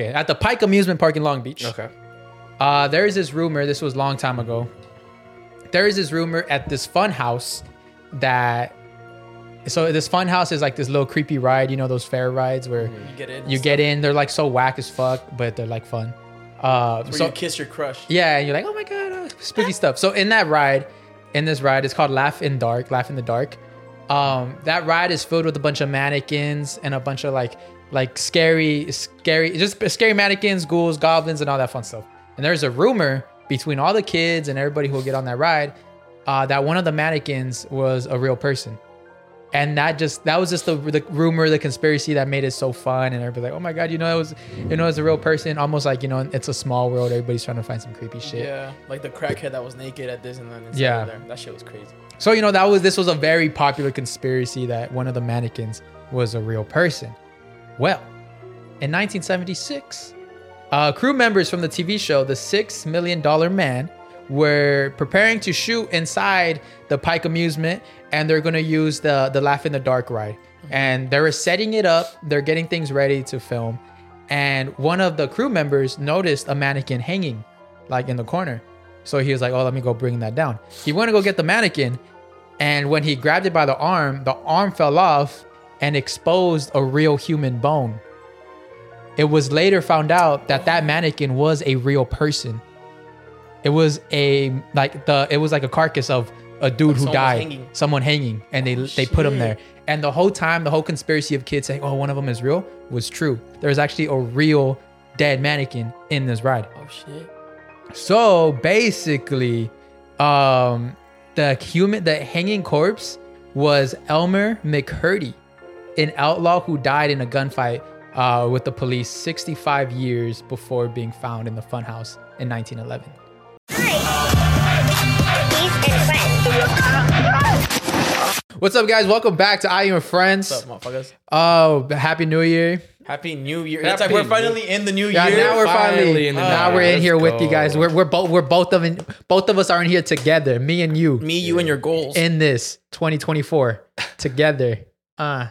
Okay, at the Pike Amusement Park in Long Beach. Okay. Uh, there is this rumor. This was a long time ago. There is this rumor at this fun house that. So this fun house is like this little creepy ride. You know those fair rides where You get in. you get in. They're like so whack as fuck, but they're like fun. Uh, Where so you kiss your crush. yeah, and you're like, oh my god, uh, spooky stuff. So in that ride, in this ride, it's called Laff in Dark. Laff in the Dark. Um, that ride is filled with a bunch of mannequins and a bunch of like, like scary, scary, just scary mannequins, ghouls, goblins, and all that fun stuff. And there's a rumor between all the kids and everybody who will get on that ride uh, that one of the mannequins was a real person. And that just that was just the, the rumor, the conspiracy that made it so fun, and everybody like, oh my god, you know it was, you know, it's a real person, almost like you know, it's a small world. Everybody's trying to find some creepy shit. Yeah, like the crackhead that was naked at Disneyland. inside Yeah. there. that shit was crazy. So you know that was this was a very popular conspiracy that one of the mannequins was a real person. Well, in 1976, uh, crew members from the TV show The Six Million Dollar Man were preparing to shoot inside the Pike Amusement, and they're gonna use the the Laff in the Dark ride. And they were setting it up. They're getting things ready to film, and one of the crew members noticed a mannequin hanging, like in the corner. So he was like, "Oh, let me go bring that down." He went to go get the mannequin, and when he grabbed it by the arm, the arm fell off and exposed a real human bone. It was later found out that that mannequin was a real person. It was a like the it was like a carcass of a dude who someone died, hanging. someone hanging, and they they put him there. And the whole time, the whole conspiracy of kids saying, "Oh, one of them is real," was true. There was actually a real dead mannequin in this ride. Oh shit. So basically, um, the human, the hanging corpse was Elmer McCurdy, an outlaw who died in a gunfight uh, with the police 65 years before being found in the funhouse in 1911. What's up, guys? Welcome back to I.E In Friends. What's up, motherfuckers? Oh, happy New Year! Happy New Year. It's like we're New- finally in the new year. Yeah, year. now we're finally, finally in the now new we're year. in Let's here with you guys. We're we're both we're both of in, both of us are in here together. Me and you. Me, you, and your goals. in this 2024 together. Uh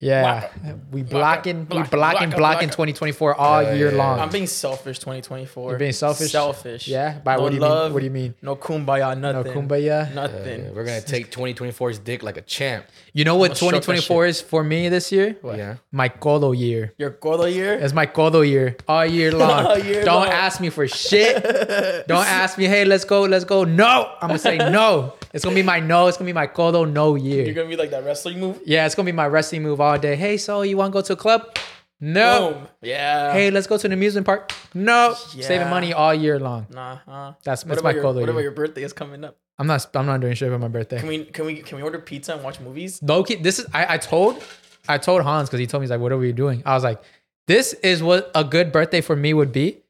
yeah. We blocking, we blocking, blocking, blocking, blocking blocking. 2024 all Yeah, year yeah, long. I'm being selfish 2024. You're being selfish? Selfish. yeah. By no what do you love, mean? What do you mean? No kumbaya, nothing. No kumbaya. Nothing. Uh, we're gonna take 2024's dick like a champ. You know what I'ma stroke that 2024 is for me this year? Yeah. My Colo year. Your Gordo year? It's my Colo year all year long. All year Don't long. ask me for shit. Don't ask me, hey, let's go, let's go. No, I'm gonna say no. It's gonna be my no. It's gonna be my Colo no year. You're gonna be like that wrestling move? Yeah, it's gonna be my wrestling move all day. Hey, so you want to go to a club? No. Boom. Yeah. Hey, let's go to an amusement park. No. Saving money all year long. Nah. Uh, That's that's my your, color. What about your birthday is coming up? I'm not. I'm not doing shit for my birthday. Can we can we can we order pizza and watch movies? Key, this is. I, I told, I told Hans because he told me he's like, "What are we doing?" I was like, "This is what a good birthday for me would be.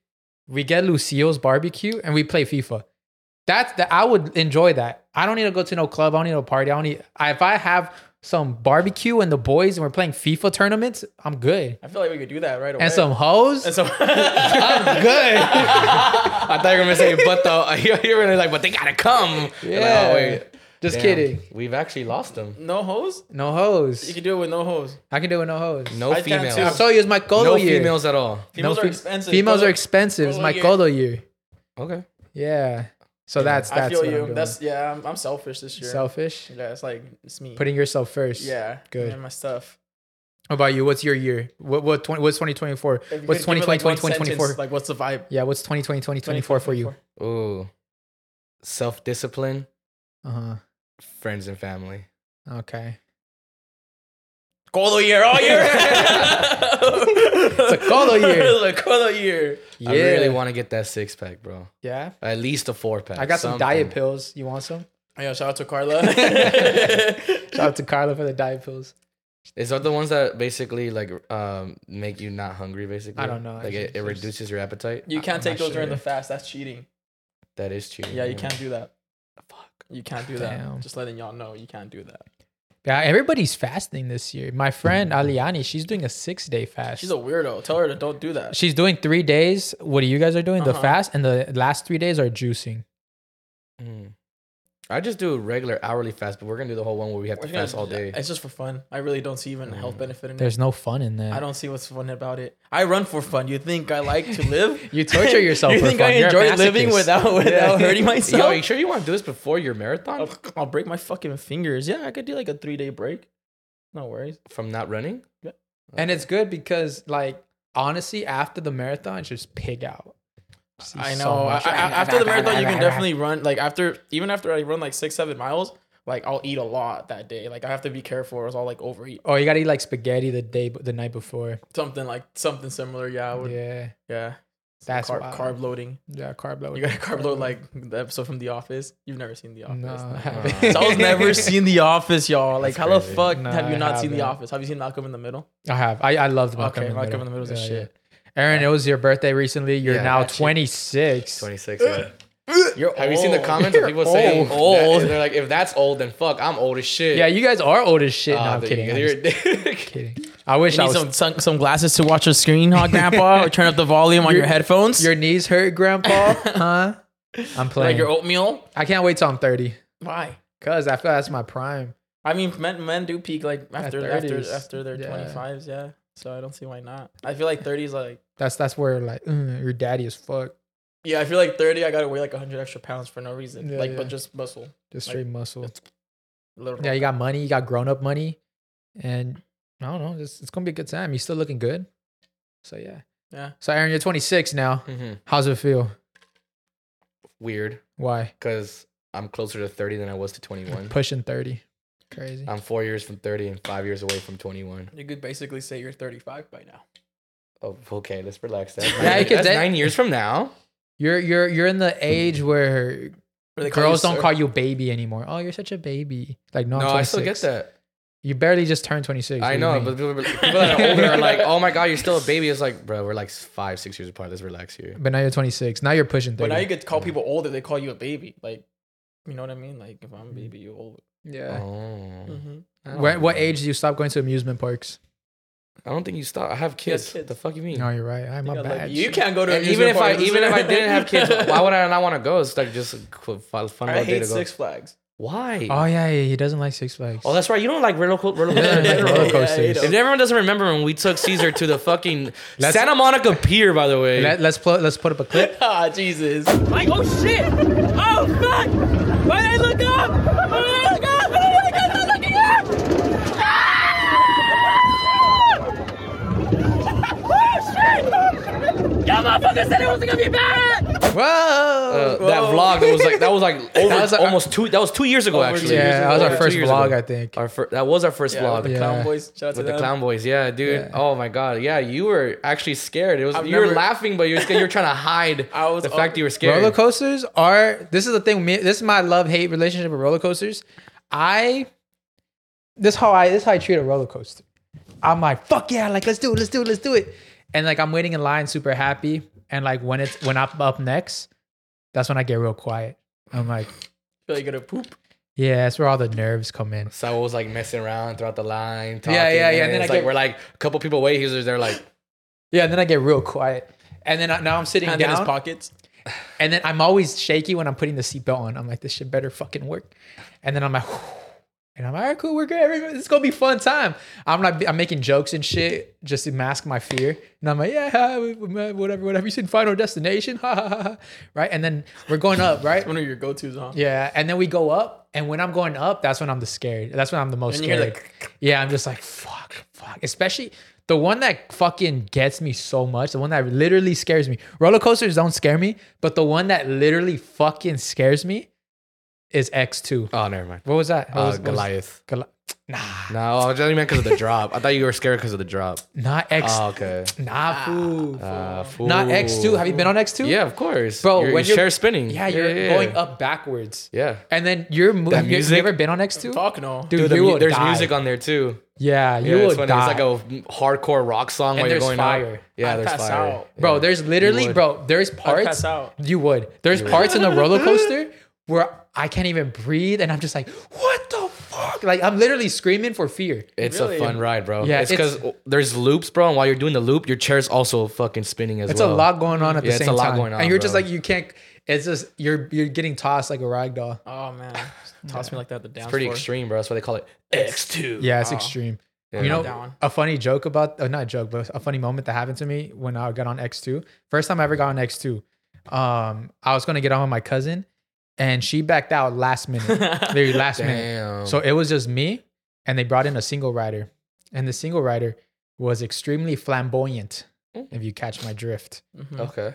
We get Lucille's barbecue and we play FIFA. That's that. I would enjoy that. I don't need to go to no club. I don't need no party. I don't need. I, if I have some barbecue and the boys and we're playing FIFA tournaments, I'm good. I feel like we could do that right away. And some hoes, And so I'm good. I thought you were gonna say, but though you're really like, but they gotta come. You're like, Yeah. oh, wait. Just Damn, kidding. We've actually lost them. no hoes. No hoes. You hoes. can do it with no hoes. I can do it with no hoes. No I can females. too. I told you it's my Colo No year. females at all. Females No are fe- expensive. Females Colo- are expensive. It's Colo my year. Colo year. Okay. Yeah. So that's that's I feel what I'm you. That's yeah. I'm, I'm selfish this year. selfish. Yeah, it's like it's me. Putting yourself first. yeah, Good. and my stuff. What about you? What's your year? What what 20, what's 2024? What's could 2020 like, 2024? sentence, Like, what's the vibe? Yeah, what's 2020 2024 for you? Ooh. Self discipline, Uh-huh. friends and family. Okay. Colo year all year. It's a Colo year. it's a Colo year. Yeah. I really want to get that six pack, bro. Yeah. At least a four pack. I got some diet pills. You want some? Oh, yeah, shout out to Carla. Shout out to Carla for the diet pills. Is that the ones that basically like um make you not hungry? Basically, I don't know. Like it, it reduces your appetite. you can't I'm take not those during the fast. That's cheating. That is cheating. Yeah, you can't do that. Fuck. You can't do Damn. that. Just letting y'all know you can't do that. Yeah, everybody's fasting this year. My friend Aliani, she's doing a six day fast. She's a weirdo. Tell her to don't do that. She's doing three days. What do you guys are doing? The Uh-huh. fast, and the last three days are juicing. Mm. I just do a regular hourly fast, but we're gonna do the whole one where we have to We're gonna- fast all day. It's just for fun. I really don't see even a health mm. benefit in it. There's no fun in that. I don't see what's fun about it. I run for fun. You think I like to live? You torture yourself you for think fun. I You're a enjoy living masochist. without without hurting myself? Yo, you sure you want to do this before your marathon? I'll, I'll break my fucking fingers. Yeah, I could do like a three day break. No worries. From not running? And it's good because, like, honestly, after the marathon, it's just pig out. See I know. much. I- I- after the marathon, you can definitely run. Like after, even after I run like six, seven miles, like I'll eat a lot that day. Like I have to be careful, or else I'll like overeat. Oh, you gotta eat like spaghetti the day, the night before. Something like something similar. Yeah, would, yeah. Yeah, that's carb, carb loading. Yeah, carb loading. You got to carb load like the episode from The Office. You've never seen The Office. No, I no. So I was never seen The Office, y'all. Like, That's how the fuck No, have you I not seen The. Office? Have you seen Malcolm in the Middle? I have. I, I loved Malcolm Okay, in the Malcolm Middle. in the Middle is a shit. yeah. Aaron, it was your birthday recently. You're Yeah, now that 26. 26. Yeah. You're Have you seen the old. comments of people You're saying old. old? They're like, if that's old, then fuck, I'm old as shit. Yeah, you guys are old as shit. no, Ah, I'm there kidding. you I'm go. You're just a dick. kidding. I wish You I need was. some, some some glasses to watch your screen, huh, Grandpa? or turn up the volume on Your- your headphones. Your knees hurt, Grandpa? huh? I'm playing. like your oatmeal. I can't wait till I'm 30. Why? Cause I feel that's my prime. I mean, men men do peak like after after 30s. after their Yeah. twenty fives. Yeah. So I don't see why not. I feel like 30 is like That's that's where like mm, your daddy is fuck. yeah. I feel like thirty. I gotta weigh like hundred extra pounds for no reason. Yeah, like yeah. but just muscle. Just Like, straight muscle. Little Yeah, you got money. You got grown up money, and I don't know. It's, it's gonna be a good time. You're still looking good. So yeah. Yeah. So Aaron, you're 26 now. Mhm. How's it feel? Weird, Why? because I'm closer to 30 than I was to 21. Pushing 30. Crazy. I'm four years from 30 and five years away from 21. You could basically say you're thirty five by now. Oh, okay, let's relax. That's Yeah, nine, you could that's say- nine years from now. You're you're you're in the age hmm. where Or girls don't sir. call you baby anymore. Oh, you're such a baby. Like no, No, I'm still get that. You barely just turned 26. I What do you know, mean? but people, people that are older are like, "Oh my god, you're still a baby." It's like, bro, we're like five, six years apart. Let's relax here. but now you're 26. Now you're pushing 30. But now you get to call people older. They call you a baby. Like, you know what I mean? Like if I'm a hmm. baby, you're old. Yeah. Oh, Mm-hmm. What, what age do you stop going to amusement parks? I don't think you stop. I have kids. kids. The fuck you mean? No, you're right. I'm my bad. you can't go to And even amusement if I even if I didn't have kids, why would I not want to go? It's like just a fun fun I little day hate to go. Six Flags. Why? Oh yeah, yeah, he doesn't like Six Flags. Oh, that's right. You don't like roller, co- roller Yeah, coasters. like in roller general. coasters. hate 'em. If everyone doesn't remember when we took Cesar to the fucking Let's- Santa Monica Pier, by the way. Let, let's put let's put up a clip. ah, Jesus. Like, oh shit! Oh fuck! Why did I look up? Why did I look up? Oh my god, I'm looking up! Oh shit! Said it wasn't gonna be bad! Whoa! Uh, that Whoa. vlog that was like that was like over That was our- almost two that was two years ago Over actually. two years yeah, that was our first vlog, ago. I think. Our fir- that was our first Yeah, vlog with the Yeah. Clown Boys. Shout out to with the them. clown boys. Yeah, dude. Yeah. Oh my god. Yeah, you were actually scared. It was I've you were never- laughing, but you were scared. You were trying to hide I was the up- fact you were scared. Roller coasters are. This is the thing. Me, this is my love hate relationship with roller coasters. I. This how I this how I treat a roller coaster. I'm like fuck yeah, like let's do it, let's do it, let's do it, and like I'm waiting in line, super happy, and like when it's when I'm up next, that's when I get real quiet. I'm like, feel like you're gonna poop. yeah, that's where all the nerves come in. So I was like messing around throughout the line. Talking, Yeah, yeah, yeah, and then it's I like get- we're like a couple people away. He's they're like, Yeah, and then I get real quiet, and then I, now I'm sitting Hand in his pockets. And then I'm always shaky when I'm putting the seatbelt on. I'm like, this shit better fucking work. And then I'm like, and I'm like, all right, cool, we're good. Everybody- It's gonna be a fun time. I'm like, I'm making jokes and shit just to mask my fear. And I'm like, yeah, whatever, whatever. You seen Final Destination? Ha ha ha. ha. Right? And then we're going up, right? One of your go-tos, huh? Yeah. And then we go up, and when I'm going up, that's when I'm the scared. That's when I'm the most And scared. like, Yeah, I'm just like, fuck, fuck. Especially the one that fucking gets me so much, the one that literally scares me. Roller coasters don't scare me, but the one that literally fucking scares me is X2. oh, never mind. What was that? What Uh, was- what was- Goliath. Goli- nah, No, I was only meant because of the drop. I thought you were scared because of the drop. not X. Oh, okay. Nah, fool. Uh, not. X2. Have you been on X2? Yeah, of course, Bro, You're- when you you're- share spinning. Yeah, you're going up backwards. Yeah, And then you're moving. That You, you ever been on X2? fuck no. Dude, Dude, the you mu- will there's die. music on there too. Yeah, you Yeah, will it's funny. die. It's like a hardcore rock song And while you're there's going fire. up. Yeah, I'd there's pass fire. out. Bro, there's literally, bro, there's parts. pass out. You would. There's parts in the roller coaster where I can't even breathe, and I'm just like, what the fuck? fuck? Like I'm literally screaming for fear. It's Really? a fun ride, bro. Yeah, Yeah, it's it's- because there's loops, bro. And while you're doing the loop, your chair's also fucking spinning as well. It's well. a lot going on at Yeah, the it's same a lot time, going on, and you're just bro. like you can't. It's just you're you're getting tossed like a rag doll. Oh man, toss me like that at the dance It's pretty floor. extreme, bro. That's why they call it X2. Yeah, it's Oh. extreme. Yeah. You know, Down. a funny joke about, uh, not a joke, but a funny moment that happened to me when I got on X2. First time I ever got on X2. Um, I was gonna get on with my cousin, and she backed out last minute, very last minute. So it was just me, and they brought in a single rider, and the single rider was extremely flamboyant. If you catch my drift, Mhm. okay.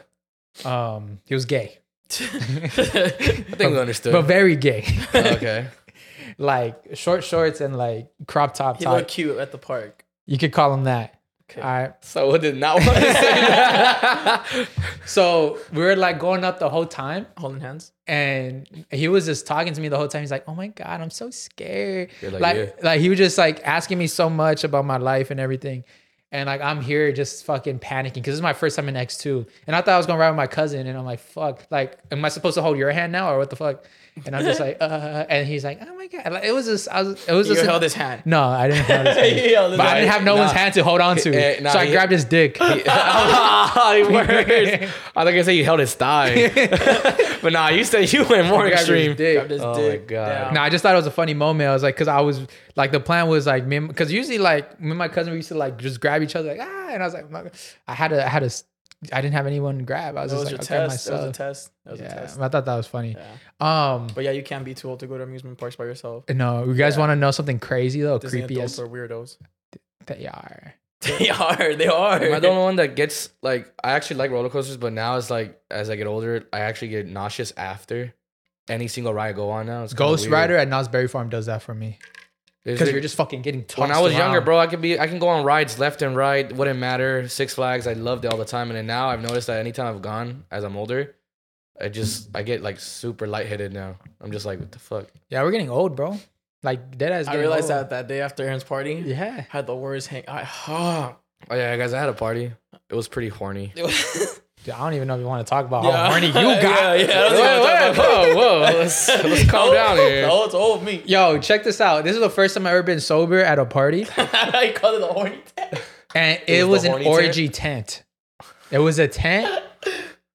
um, he was gay, I think we understood. but very gay. okay. like short shorts and like crop top he top. looked cute at the park. You could call him that. Okay. All right. So I did not want to say that. So we were like going up the whole time, Holding hands. and he was just talking to me the whole time. He's like, "Oh my god, I'm so scared." You're Like, like, like, he was just like asking me so much about my life and everything, and like I'm here just fucking panicking because this is my first time in X two, and I thought I was gonna ride with my cousin, and I'm like, "Fuck!" Like, am I supposed to hold your hand now or what the fuck? And I'm just like, "Uh," and he's like, "Oh my god!" Like, it was just, I was, it was You just. You held his hand. no, I didn't hold his hand. He held his But I didn't have no Nah. one's hand to hold on to, Eh, nah, so I he- grabbed his dick. Words. I thought you say you held his thigh. but nah, you said you went more I grabbed his extreme. dick. Grabbed his Oh my dick God. down. No, I just thought it was a funny moment. I was like, because I was like, the plan was like, me, because usually like me and my cousin we used to like just grab each other like ah, and I was like, I had to, I had to, I didn't have anyone to grab. I was That just was like, your okay, test. That was a test. That was a Yeah, test. I thought that was funny. Yeah. Um, But yeah, you can't be too old to go to amusement parks by yourself. no, you guys Yeah. want to know something crazy though? Disney Creepy adults as are weirdos. they are. They are. They are. Am I the only one that gets like I actually like roller coasters, but now it's like as I get older, I actually get nauseous after any single ride I go on now. It's Ghost weird. Rider at Knott's Berry Farm does that for me Is because you're just fucking getting tossed when I was younger, bro, I could be I can go on rides left and right, wouldn't matter. Six Flags, I loved it all the time, and then now I've noticed that anytime I've gone as I'm older, I just I get like super lightheaded now. I'm just like, what the fuck? Yeah, we're getting old, bro. Like dead ass. I realized that that day after Aaron's party, Yeah. had the worst hang. I, oh, Oh yeah, guys, I had a party. It was pretty horny. it was, Dude, I don't even know if you want to talk about Yeah. how horny you got. Yeah, yeah, don't Whoa, think I wanna talk about whoa, whoa, let's, let's calm down here. Oh, it's all me. Yo, check this out. This is the first time I've ever been sober at a party. I called it the horny tent. and it, was was, an orgy tent. It was a tent,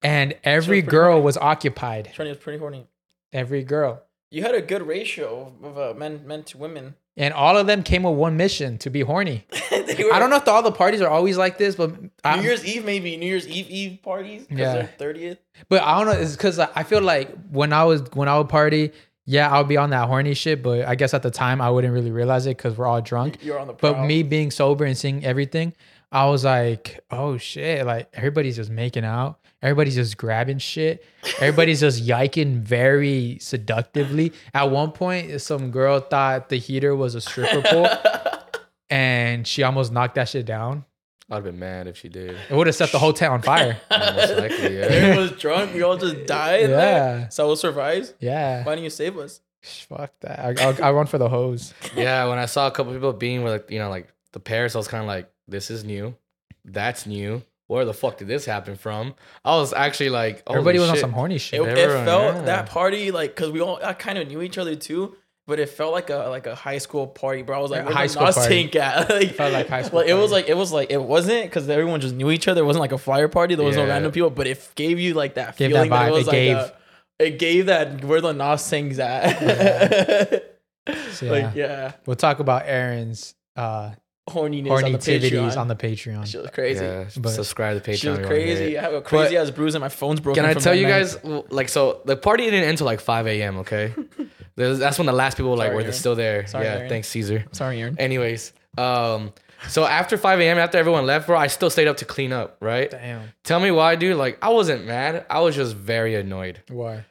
and every pretty girl horny. was occupied. Trini was pretty horny. Every girl, You had a good ratio of uh, men men to women. And all of them came with one mission to be horny. Were- I don't know if all the parties are always like this, but I, New Year's Eve maybe New Year's Eve Eve parties. Yeah. Thirtieth. but I don't know. It's because I feel like when I was when I would party, yeah, I would be on that horny shit. But I guess at the time I wouldn't really realize it because we're all drunk. You're on the. But me being sober and seeing everything, I was like, oh shit, like everybody's just making out. Everybody's just grabbing shit. Everybody's just yiking very seductively. At one point, some girl thought the heater was a stripper pole and she almost knocked that shit down. I'd have been mad if she did. It would have set the hotel on fire. Most likely, yeah. Everyone was drunk. We all just died. Yeah. There. So survives. Yeah. Why didn't you save us? Fuck that. I, I, I run for the hose. yeah, when I saw a couple people being with like, you know, like the pairs, I was kind of like, this is new. That's new. Where the fuck did this happen from? I was actually like, Everybody was on some horny shit. it Everyone, felt yeah. that party like because we all I kind of knew each other too, but it felt like a like a high school party, bro. I was like, where high school party. tank at? like, Felt like high school Like, it was like it was like it wasn't because everyone just knew each other. It wasn't like a flyer party. There was no random people, but it gave you like that Gave feeling that, vibe. it was It like gave. a, it gave that where the Nas sings at. So, yeah. Like yeah, We'll talk about Aaron's uh, horniness horny on the Patreon. on the Patreon. she was crazy. Yeah, But- subscribe to Patreon. She was if you wanna hear crazy. I have a crazy ass bruise and my phone's broken. Can I from tell you night. guys, like, so the party didn't end until like 5 a.m., okay? That's when the last people like Sorry, were Aaron. still there. Sorry, yeah, Aaron. thanks, Cesar. Sorry, Aaron. Anyways, um, so after 5 a.m., after everyone left, bro, I still stayed up to clean up, right? Damn. Tell me why, dude. Like, I wasn't mad. I was just very annoyed. Why?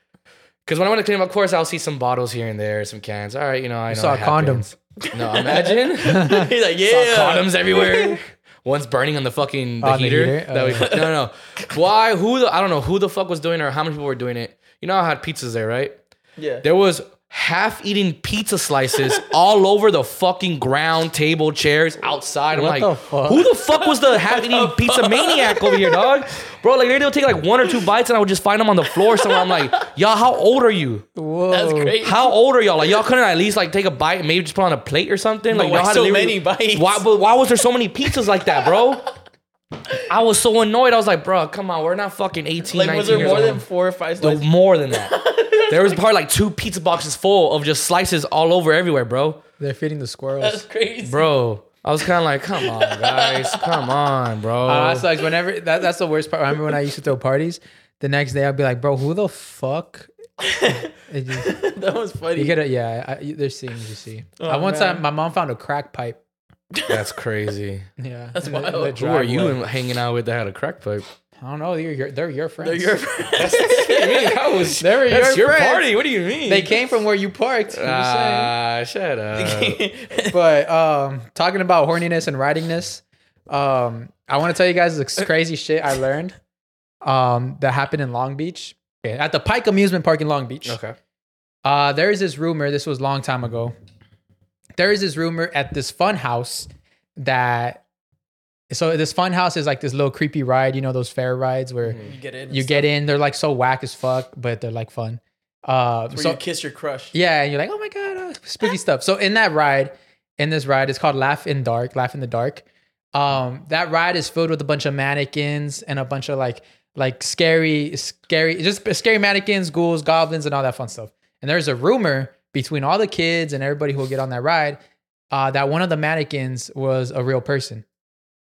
Because when I went to clean up, of course, I'll see some bottles here and there, some cans. All right, you know, I know. saw it a condom. happens. No, imagine. He's like, Saw yeah, condoms everywhere. One's burning on the fucking the On the heater. heater? That we, Oh. no, no, no. Why? Who? The, I don't know who the fuck was doing it or how many people were doing it. You know, I had pizzas there, right? Yeah. There was half eating pizza slices all over the fucking ground, table, chairs, outside. I'm What like, the fuck? who the fuck was the half eating pizza maniac over here, dog? Bro, like they'll take like one or two bites and I would just find them on the floor somewhere. I'm like, y'all, how old are you? Whoa. That's great. How old are y'all? Like y'all couldn't at least like take a bite and maybe just put on a plate or something? Like why y'all had so to literally- many bites? Why, but why was there so many pizzas like that, bro? I was so annoyed. I was like, bro, come on, we're not fucking 18, Like, 19 was there more old. than four or five No, more than that. there was probably like two pizza boxes full of just slices all over everywhere, bro. They're feeding the squirrels. That's crazy. Bro, I was kind of like, come on, guys, come on, bro. Uh, that's like whenever that, that's the worst part. I remember when I used to throw parties. The next day I'd be like, bro, who the fuck? Just- that was funny. you get it? Yeah, I, you- there's things you see. Oh, uh, one man. time, my mom found a crack pipe. That's crazy. Yeah, That's in the- wild. the Who are you in- hanging out with that had a crack pipe? I don't know. They're your, they're your friends. They're your that was They were that's your your friends. party. What do you mean? They came from where you parked. I'm just saying. Ah, shut up. But um, talking about horniness and ridingness, um, I want to tell you guys this crazy shit I learned um, that happened in Long Beach at the Pike Amusement Park in Long Beach. okay. Uh, there is this rumor. This was a long time ago. There is this rumor at this fun house that. So this fun house is like this little creepy ride. You know those fair rides where you get in. you get in. They're like so whack as fuck, but they're like fun. Uh, Where so you kiss your crush. yeah, and you're like, oh my god, uh, spooky stuff. So in that ride, in this ride, it's called Laff in Dark. Laff in the Dark. Um, that ride is filled with a bunch of mannequins and a bunch of like like scary, scary, just scary mannequins, ghouls, goblins, and all that fun stuff. And there's a rumor between all the kids and everybody who will get on that ride uh, that one of the mannequins was a real person.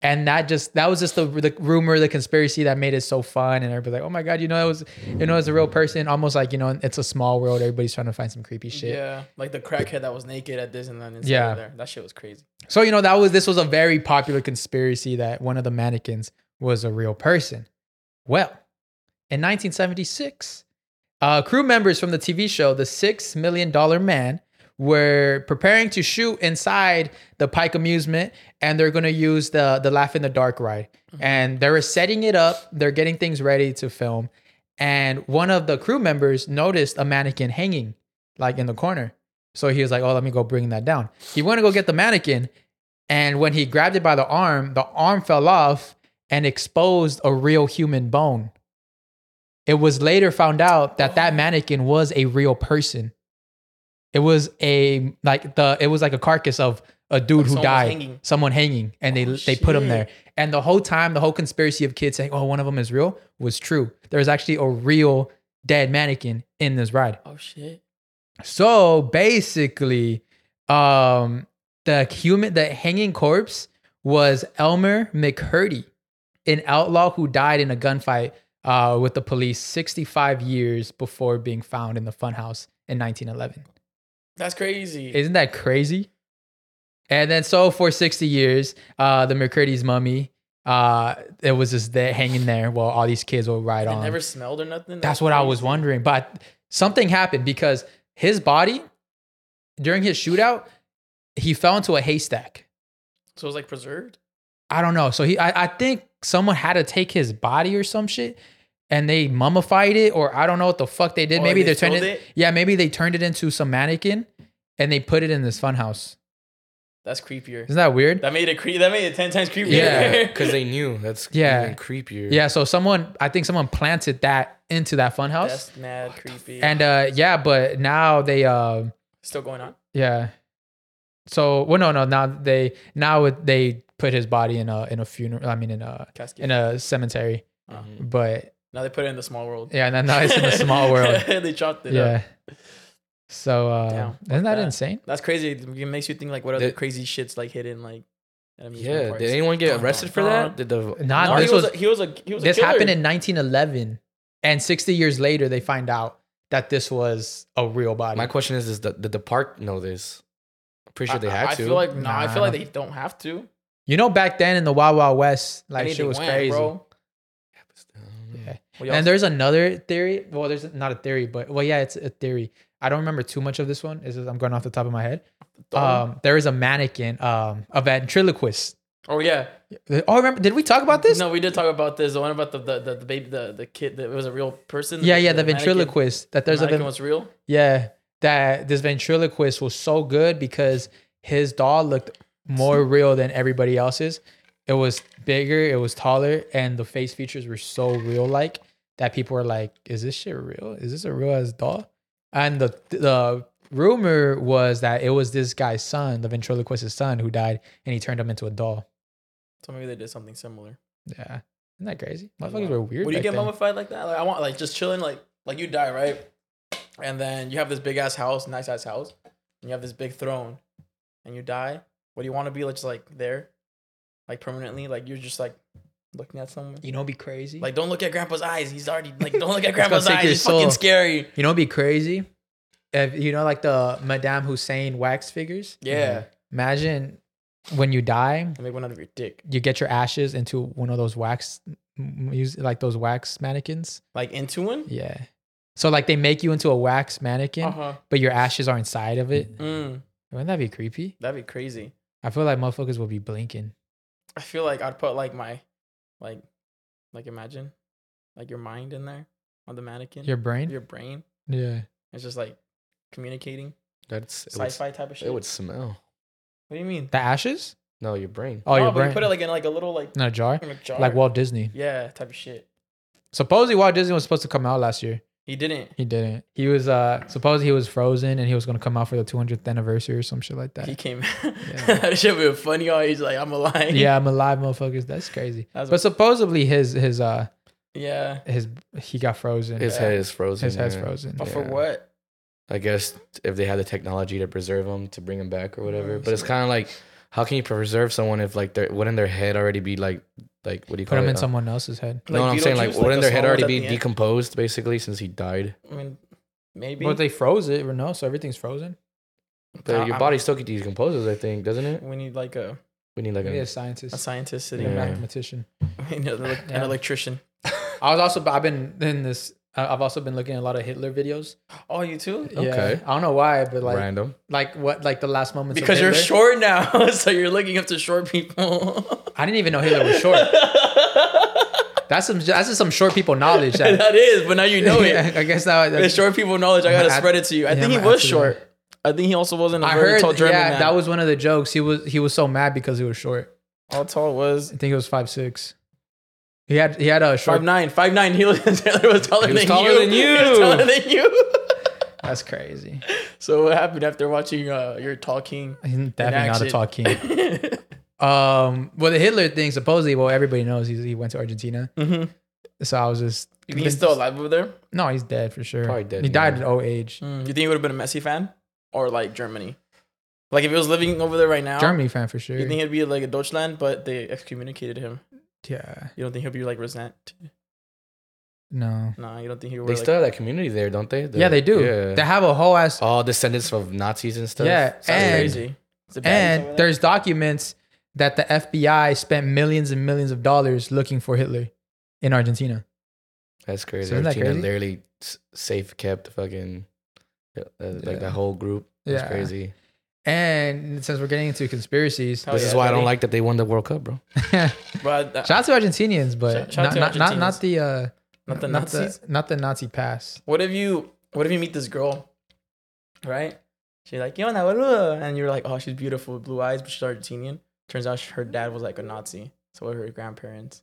And that just that was just the the rumor, the conspiracy that made it so fun, and everybody like, oh my god, you know it was, you know, it's a real person, almost like you know, it's a small world. Everybody's trying to find some creepy shit. Yeah, like the crackhead that was naked at Disneyland. Yeah, there. that shit was crazy. So you know that was this was a very popular conspiracy that one of the mannequins was a real person. Well, in 1976, uh, crew members from the TV show The Six Million Dollar Man were preparing to shoot inside the Pike Amusement, and they're going to use the the Laff in the Dark ride. And they were setting it up. They're getting things ready to film, and one of the crew members noticed a mannequin hanging, like in the corner. So he was like, "Oh, let me go bring that down." He went to go get the mannequin, and when he grabbed it by the arm, the arm fell off and exposed a real human bone. It was later found out that that mannequin was a real person. It was a like the it was like a carcass of a dude Like who died, hanging. someone hanging, and they Oh, they put him there. And the whole time, the whole conspiracy of kids saying, "Oh, one of them is real," was true. There was actually a real dead mannequin in this ride. Oh shit. So basically, um, the human, the hanging corpse was Elmer McCurdy, an outlaw who died in a gunfight uh, with the police 65 years before being found in the funhouse in 1911. That's crazy. Isn't that crazy? And then, so for 60 years, uh, the McCurdy's mummy, uh, it was just there hanging there while all these kids ride it on. never smelled or nothing. That's what I was wondering. But something happened because his body during his shootout, he fell into a haystack. So it was like preserved. I don't know. So he, I, I think someone had to take his body or some shit, and they mummified it, or I don't know what the fuck they did. Oh, maybe they they turned it, it? Yeah, maybe they turned it into some mannequin, and they put it in this funhouse. That's creepier. Isn't that weird? That made it cre- That made it ten times creepier. Yeah. because they knew that's Yeah. even creepier. Yeah. So someone, I think someone planted that into that funhouse, That's mad creepy. and uh, yeah, but now they, uh, still going on. Yeah. So well, no, no. Now they now they put his body in a in a funeral. I mean, in a Casket. in a cemetery. Uh, But now they put it in the small world. yeah, and then now it's in the small world. they chopped it Yeah. up. So uh, Damn, isn't that that. insane? That's crazy. It makes you think like what other Did- crazy shits like hidden like. Yeah. parks. Did anyone get arrested for that? Did the Not No, this he was, was a, he was a he was a this killer. happened in 1911, and 60 years later they find out that this was a real body. my question is: Is the did the park know this? I'm pretty sure they I- had I to. feel like no, Nah, I I feel like they don't have to. you know, back then in the Wild Wild West, like shit was went, crazy. bro. Yeah. And there's another theory. Well, there's not a theory, but well, yeah, it's a theory. I don't remember too much of this one. Is I'm going off the top of my head. Um, there is a mannequin, um, a ventriloquist. oh yeah. Oh, remember? Did we talk about this? No, we did talk about this. The one about the the, the, the baby the, the kid that was a real person. Yeah, yeah, the mannequin- ventriloquist. That The there's a mannequin ven- was real. yeah. that this ventriloquist was so good because his doll looked more real than everybody else's. It was bigger, it was taller, and the face features were so real like that people were like, "Is this shit real? Is this a real ass doll?" And the the rumor was that it was this guy's son, the ventriloquist's son, who died, and he turned him into a doll. So maybe they did something similar. Yeah, isn't that crazy? Oh, Motherfuckers were weird. Would you get then. mummified like that? Like I want like just chilling, like like you die, right? And then you have this big ass house, nice ass house, and you have this big throne, and you die. What do you want to be? Like just like there, like permanently, like you're just like looking at someone. You know, be crazy. Like don't look at Grandpa's eyes. He's already like don't look at Grandpa's eyes. He's fucking scary. You know, be crazy. If you know, like the Madame Hussein wax figures. Yeah. Imagine when you die, And make one out of your dick, you get your ashes into one of those wax, like those wax mannequins. like into one. Yeah. So like they make you into a wax mannequin, Uh huh. but your ashes are inside of it. Mm, Wouldn't that be creepy? that'd be crazy. I feel like motherfuckers will be blinking. I feel like I'd put like my, like, like imagine, like your mind in there on the mannequin. Your brain. your brain. yeah. It's just like communicating, That's it would, sci-fi type of shit. it would smell. What do you mean? The ashes? No, your brain. Oh, no, your but you brain. put it like in like a little like in a jar, in a jar. like Walt Disney. Yeah, type of shit. Supposedly Walt Disney was supposed to come out last year. He didn't. He didn't. He was uh supposedly he was frozen and he was gonna come out for the 200th anniversary or some shit like that. He came. Yeah. that shit would be funny. Oh, he's like, I'm alive. yeah, I'm alive, motherfuckers. That's crazy. That's- but supposedly his his uh Yeah. his he got frozen. His Yeah. head is frozen. His head's yeah. frozen. But for what? I guess if they had the technology to preserve him to bring him back or whatever. But it's kind of like, how can you preserve someone if like their wouldn't their head already be like like what do you Put call him it? in Uh, someone else's head. no, I'm saying like Beetlejuice, wouldn't the their head souls already at be the end? decomposed basically since he died? I mean, maybe. But they froze it, or no? So everything's frozen. But your I'm- body still decomposes, I think, doesn't it? we need like a, We need like We need a a scientist, a scientist a sitting Yeah. back. mathematician. We need an elec- an Yeah. electrician. I was also I've been in this. I- I've also been looking at a lot of Hitler videos. Oh, you too? Yeah. Okay. I don't know why, but like random. like what like the last moments. of Because you're short now, so you're looking up to short people. I didn't even know Hitler was short. That's some that's just some short people knowledge. That, that is, but now you know it. I guess that, The short people knowledge. I gotta I- spread it to you. I yeah, think he was after short. I think he also wasn't a I very heard. tall German yeah, man. that was one of the jokes. He was he was so mad because he was short. How tall was I think it was five six. He had he had a short. five nine. Five nine. He was, Taylor was taller, He was than, taller you. than He you. was taller than you. That's crazy. so what happened after watching uh, your talking? He's definitely not a action? tall king. Um, well, the Hitler thing supposedly, well, everybody knows he's, he went to Argentina. mm-hmm. So I was just. You think he's still alive over there? No, he's dead for sure. Probably dead, He died at old age. Mm, you think he would have been a Messi fan or like Germany? Like if he was living over there right now, Germany fan for sure. You think he'd be like a Deutschland, but they excommunicated him? Yeah. You don't think he'll be like resent? No. No, you don't think he will. They like, still have that community there, don't they? The- yeah, they do. Yeah. They have a whole ass. All descendants of Nazis and stuff. Yeah, Sounds and crazy. Is it and there? there's documents that the FBI spent millions and millions of dollars looking for Hitler in Argentina. That's crazy. So isn't that Argentina crazy? literally safe kept fucking uh, like Yeah. that whole group. That's Yeah. crazy. And since we're getting into conspiracies, Hell this is yeah, why I don't buddy. like that they won the World Cup, bro. but uh, shout out to Argentinians, but Shout- shout not, to not, not not the uh, not the not Nazis. the not the Nazi pass. What if you What if you meet this girl, right? She's like, "Yo, boludo," and you're like, "Oh, she's beautiful with blue eyes, but she's Argentinian." Turns out her dad was like a Nazi, so were her grandparents.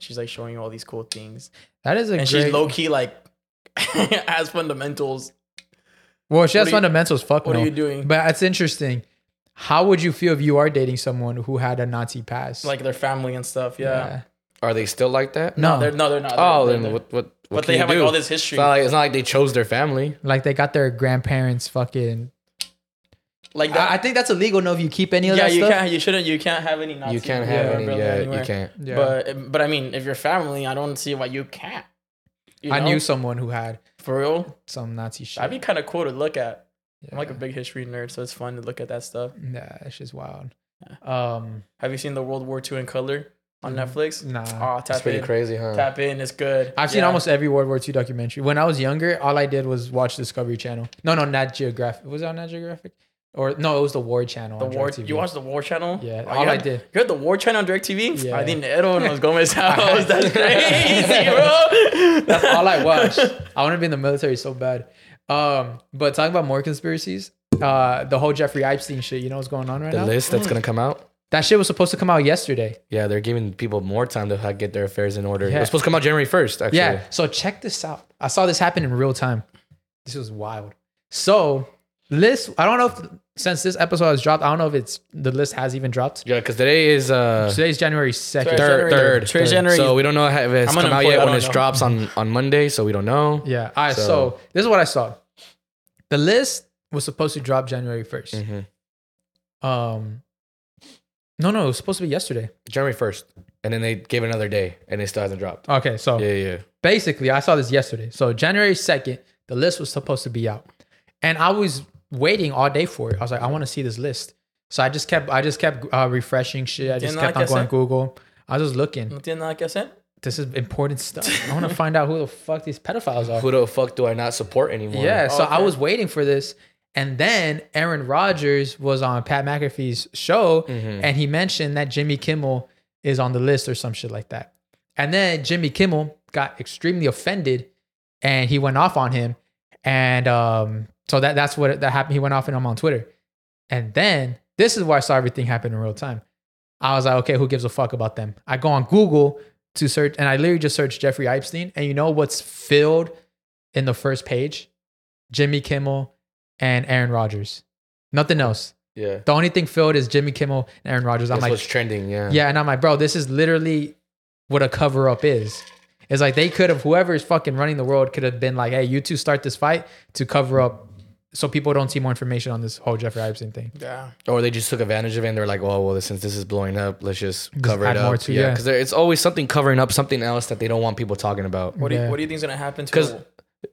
She's like showing you all these cool things, That is a and great. she's low key like has fundamentals. Well, she What has are you- fundamentals. Fuck What no. are you doing? But it's interesting. How would you feel if you are dating someone who had a Nazi past? like their family and stuff. Yeah. Are they still like that? No. they're no, they're not. Oh, They're- then they're- what? What? what But can they you have like all this It's history. not, like, it's not like they chose their family. like they got their grandparents fucking. Like I, that. I think that's illegal. No, if you keep any of yeah, that you stuff. can't. You shouldn't. You can't have any. Nazi you can't have any. Yeah, anywhere. you can't. Yeah. But but I mean, if you're family, I don't see why you can't. You I knew someone who had for real. some Nazi shit. That'd be kind of cool to look at. I'm like a big history nerd, so it's fun to look at that stuff. Yeah, it's just wild. Um, Have you seen the World War II in color on Mm, Netflix? nah. Oh, It's pretty in. crazy, huh? Tap in. It's good. I've seen almost every World War II documentary. When I was younger, all I did was watch Discovery Channel. No, no, Nat Geographic. Was it on Nat Geographic? Or no, it was the War Channel. the on war. DirecTV. You watched the War Channel? Yeah, Oh, all you I had- did. You had the War Channel on DirecTV? Yeah. I dinero nos Gomez house. That's crazy, bro. That's all I watched. I want to be in the military so bad. Um, but talking about more conspiracies, uh, the whole Jeffrey Epstein shit. You know what's going on right The now? The list that's gonna come out. That shit was supposed to come out yesterday. Yeah, they're giving people more time to get their affairs in order. Yeah. It was supposed to come out January first. Actually. Yeah. So check this out. I saw this happen in real time. This was wild. So list. I don't know if since this episode has dropped, I don't know if it's the list has even dropped. Yeah, because today is uh Today's January second. Sorry, third, January third, third. January. So we don't know if it's I'm come out yet when it know. drops on on Monday, so we don't know. Yeah. All right. So, So- this is what I saw. The list was supposed to drop January 1st. Mhm. Um, no, no, it was supposed to be yesterday. January first, and then they gave another day, and it still hasn't dropped. Okay, so Yeah, yeah. basically, I saw this yesterday. So January 2nd, the list was supposed to be out. And I was waiting all day for it. I was like, I want to see this list. So I just kept I just kept uh, refreshing shit. I just Tiene kept nada on going hacer? Google. I was just looking. No tiene nada que hacer. This is important stuff. I want to find out who the fuck these pedophiles are. Who the fuck do I not support anymore? Yeah, so I was waiting for this. And then Aaron Rodgers was on Pat McAfee's show Mhm. and he mentioned that Jimmy Kimmel is on the list or some shit like that. And then Jimmy Kimmel got extremely offended and he went off on him. And um, so that that's what that happened. He went off and I'm on Twitter. And then this is where I saw everything happen in real time. I was like, okay, who gives a fuck about them? I go on Google to search, and I literally just searched Jeffrey Epstein, and you know what's filled in the first page? Jimmy Kimmel and Aaron Rodgers. Nothing else. yeah. The only thing filled is Jimmy Kimmel and Aaron Rodgers. I'm That's like, what's trending. Yeah. yeah, and I'm like, bro, this is literally what a cover up is. It's like they could have, whoever is fucking running the world could have been like, hey, you two start this fight to cover up so people don't see more information on this whole Jeffrey Epstein thing. Yeah. Or they just took advantage of it and they're like, oh, well, since this is blowing up, let's just cover add it up. more to it, yeah, yeah. because it's always something covering up something else that they don't want people talking about. What do you What do you think is gonna happen to Because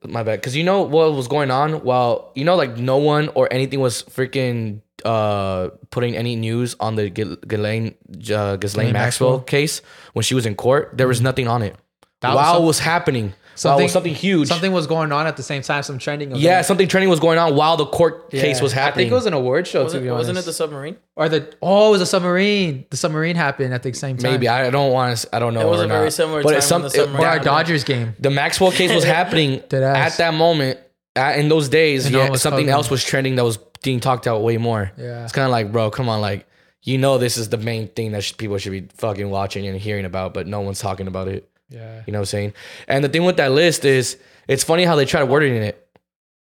My bad. Because you know what was going on? Well, you know, like no one or anything was freaking uh putting any news on the Ghislaine Ghislaine, uh, Ghislaine Ghislaine Maxwell, Maxwell? case when she was in court. There was nothing on it. That was while some- it was happening, while it Something- was something huge. Something was going on at the same time, some trending. event. yeah, something trending was going on while the court case was happening. I think it was an award show, to wasn't, be wasn't it the submarine? or the, oh, it was a submarine. The submarine happened at the same time. Maybe I don't want to. I don't know. It was or a very not. similar but time it's some, when the it- submarine our. Dodgers game. the Maxwell case was happening at that moment. At, in those days, And yeah, was something covering else was trending that was being talked about way more. Yeah. It's kind of like, bro, come on, like you know, this is the main thing that sh- people should be fucking watching and hearing about, but no one's talking about it. Yeah. You know what I'm saying? And the thing with that list is, it's funny how they tried wording it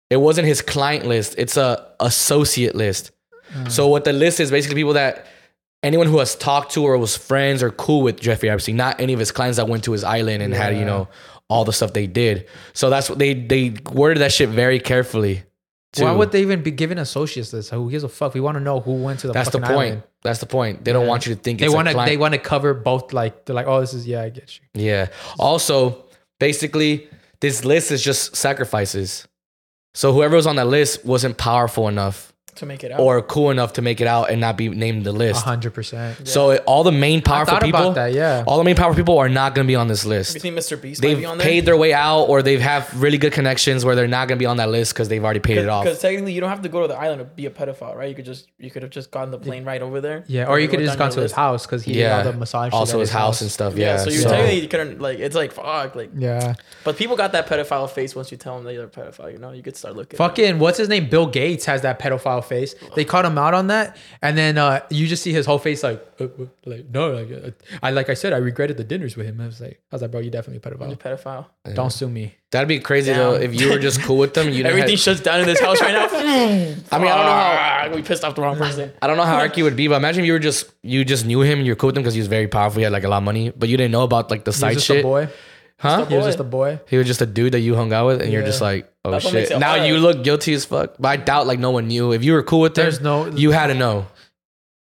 it. Wasn't his client list; it's a associate list. Uh. So what the list is basically people that anyone who has talked to or was friends or cool with Jeffrey Epstein, not any of his clients that went to his island and had you know all the stuff they did. So that's what they they worded that shit very carefully. too. Why would they even be giving associates this? Who gives a fuck? We want to know who went to the That's the point. island. That's the point. They don't Yeah. want you to think They want to. They want to cover both. Like they're like, oh, this is yeah, I get you. Yeah. Also, basically, this list is just sacrifices. So whoever was on that list wasn't powerful enough To make it out. or cool enough to make it out and not be named the list. hundred percent. So it- all the main powerful thought people, about that. Yeah. all the main powerful people are not going to be on this you list. think Mr. Beast might They've be on there? paid their way out, or they've have really good connections where they're not going to be on that list because they've already paid it off. Because technically, you don't have to go to the island to be a pedophile, right? You could just you could have just gotten the plane right over there. Yeah. Or you could have just gone your to his house because he Yeah. did all the massage. shit Also at his house and stuff. Yeah, Yeah. so you so- technically you couldn't like it's like fuck like, Yeah. but people got that pedophile face once you tell them that you're a pedophile. You know, you could start looking. Fucking what's his name? Bill Gates has that pedophile face. They caught him out on that, and then uh, you just see his whole face like, uh, uh, like no, like uh, I like I said, I regretted the dinners with him. I was like, I was like, bro, you definitely a You're a pedophile. pedophile. Don't sue me. That'd be crazy Damn. though if you were just cool with them. You Everything have- shuts down in this house right now. I mean, I don't know how how we pissed off the wrong person. I don't know how arky would be, but imagine if you were just you just knew him, and you're cool with him because he was very powerful, he had like a lot of money, but you didn't know about like the He was side just shit. a boy. Huh? He was just a boy. He was just a dude that you hung out with, and you're Yeah. just like, oh That's what makes shit. it Now hard. you look guilty as fuck. But I doubt like no one knew. If you were cool with them, There's no. you had to know.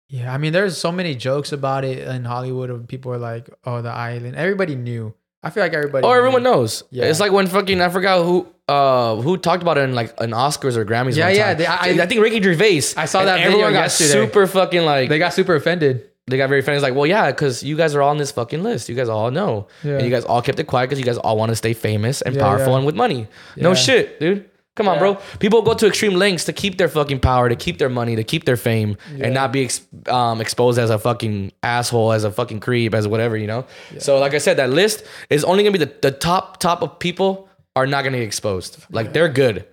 Yeah, I mean, there's so many jokes about it in Hollywood of people are like, "Oh, the island." Everybody knew. I feel like everybody. Oh, everyone knew. knows. Yeah. It's like when fucking I forgot who uh who talked about it in like an Oscars or Grammys. Yeah, one yeah, time. they- I- I, think Ricky Gervais. I saw and that video everyone got yesterday. Super fucking like They got super offended. They got very offended. It's like, well, yeah, because you guys are all on this fucking list. You guys all know. Yeah. And you guys all kept it quiet because you guys all want to stay famous and Yeah, powerful yeah. and with money. No shit, dude. Come on, bro. People go to extreme lengths to keep their fucking power, to keep their money, to keep their fame, and not be ex- um, exposed as a fucking asshole, as a fucking creep, as whatever, you know? So, like I said, that list is only gonna be the, the top, top of people are not gonna get exposed. Like, they're good.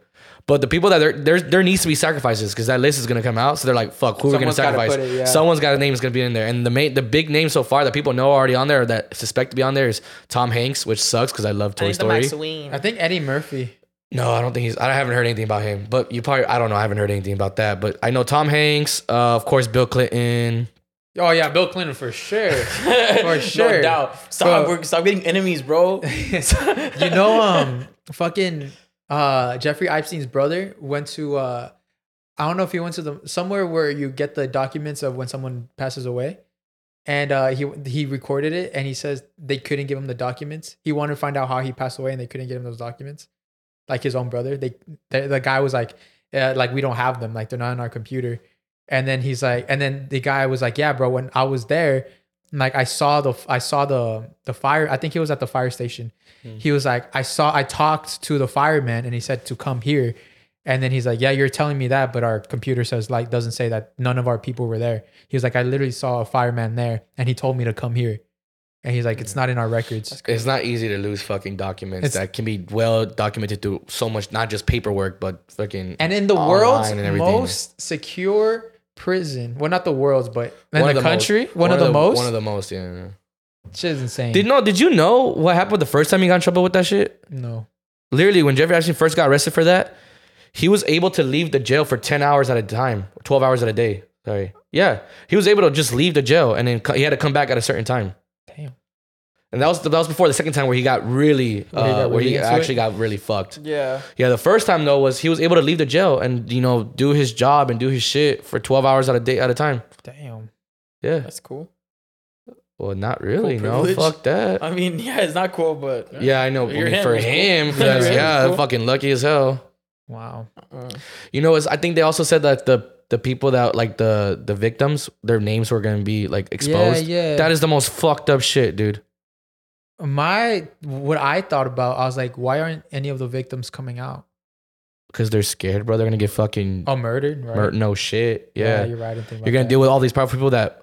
But the people that there there there needs to be sacrifices because that list is gonna come out. So they're like, fuck, who are we gonna sacrifice? it, yeah. Someone's got a name is gonna be in there. And the main the big name so far that people know are already on there or that suspect to be on there is Tom Hanks, which sucks because I love Toy Story. I think Eddie Murphy. No, I don't think he's. I haven't heard anything about him. But you probably. I don't know. I haven't heard anything about that. But I know Tom Hanks. Uh, of course, Bill Clinton. Oh yeah, Bill Clinton for sure. For sure. No doubt. Stop, Bro. stop getting enemies, bro. you know, um, fucking uh, Jeffrey Epstein's brother went to uh, I don't know if he went to the somewhere where you get the documents of when someone passes away, and uh, he he recorded it, and he says they couldn't give him the documents. He wanted to find out how he passed away, and they couldn't give him those documents, like his own brother. They the, the guy was like, uh, like we don't have them, like they're not in our computer. And then he's like, and then the guy was like, yeah, bro, when I was there, like I saw the I saw the the fire. I think he was at the fire station. Hmm. He was like, I saw I talked to the fireman and he said to come here. And then he's like, Yeah, you're telling me that, but our computer says like doesn't say that none of our people were there. He was like, I literally saw a fireman there and he told me to come here. And he's like, It's hmm. not in our records. It's not easy to lose fucking documents It's- that can be well documented through so much, not just paperwork, but fucking. And in the world's most secure prison, well, not the world's, but in One the, the country, most- one, of the, most. One of the most. Yeah. yeah. shit is insane. Did no? Did you know what happened the first time he got in trouble with that shit? no. Literally, when Jeffrey Epstein first got arrested for that, he was able to leave the jail for ten hours at a time, twelve hours at a day. Sorry. Yeah, he was able to just leave the jail, and then he had to come back at a certain time. Damn. And that was that was before the second time where he got really, uh, Where he got where he really into actually it? got really fucked. Yeah. Yeah, the first time though was he was able to leave the jail and you know do his job and do his shit for twelve hours at a day at a time. Damn. Yeah, That's cool. well, not really. Cool no, fuck that. I mean, yeah, it's not cool, but yeah, I know. I mean, him, for it's cool. him, Yeah, yeah, cool. fucking lucky as hell. Wow. Uh, You know, it's, I think they also said that the the people that like the the victims, their names were gonna be like exposed. Yeah, yeah. That is the most fucked up shit, dude. My what I thought about, I was like, why aren't any of the victims coming out? Because they're scared, bro. They're gonna get fucking Oh, murdered, right? mur- no shit. Yeah, you're right. I didn't think about you're gonna that. deal with all these powerful people that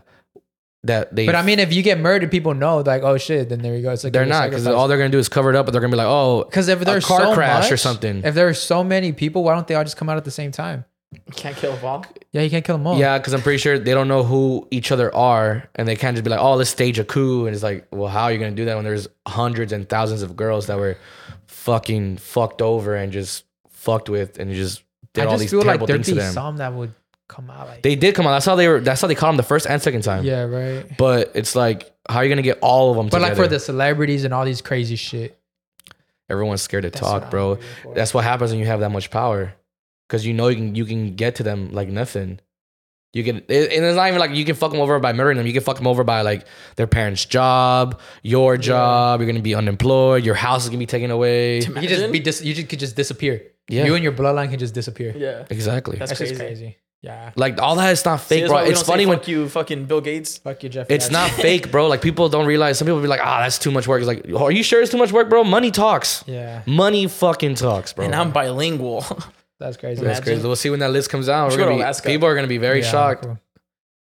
that they. But I mean, if you get murdered, people know, like, oh shit, then there you go. It's like they're not because all they're gonna do is cover it up, but they're gonna be like, oh, because if there's a car so crash or something. If there are so many people, why don't they all just come out at the same time? You can't kill them all. Yeah, you can't kill them all. Yeah, because I'm pretty sure they don't know who each other are, and they can't just be like, "Oh, let's stage a coup." And it's like, well, how are you gonna do that when there's hundreds and thousands of girls that were fucking fucked over and just fucked with, and just did I all just these feel like terrible there'd things to be them. some that would come out like. They did come out. That's how they were. That's how they caught them the first and second time. yeah, right. But it's like, how are you gonna get all of them? But like for the celebrities and all these crazy shit. everyone's scared to That's what talk, I'm bro. waiting for. That's what happens when you have that much power, because you know you can you can get to them like nothing. You can, and it's not even like you can fuck them over by murdering them. You can fuck them over by like their parents' job, your job. You're gonna be unemployed. Your house is gonna be taken away. You just be dis- you just could just disappear. Yeah. You and your bloodline can just disappear. Yeah. Exactly. That's That's just crazy. crazy. Yeah. like all that is not fake, that's bro. It's don't say funny when fuck you, fucking Bill Gates. Fuck you, Jeffrey. it's not fake, bro. Like people don't realize. Some people be like, "Ah, that's too much work." It's like, are you sure it's too much work, bro? Money talks. Yeah, Money fucking talks, bro. And I'm bilingual. that's crazy. That's Imagine. crazy. We'll see when that list comes out. We're go to gonna be, people are gonna be very Yeah, shocked. cool.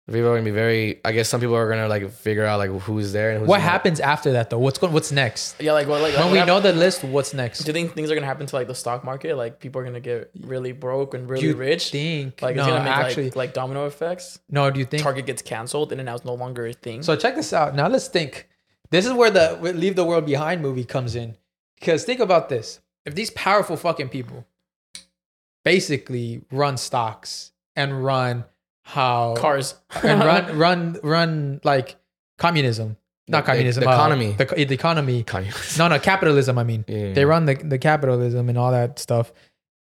People are gonna be very. I guess some people are gonna like figure out like who's there and who's What not. happens after that though? What's going? What's next? yeah, like what? Like When what we know the list, what's next? Do you think things are gonna happen to like the stock market? Like people are gonna get really broke and really you rich. think? Like no, it's gonna make actually, like, like domino effects. no. Do you think? Target gets canceled and then now it's no longer a thing. So check this out. Now let's think. This is where the Leave the World Behind movie comes in. Because think about this. If these powerful fucking people basically run stocks and run how Cars. and run run run like communism. Not communism. the uh, economy. The, the economy. Kanye. No, no, capitalism, I mean. Yeah. They run the, the capitalism and all that stuff.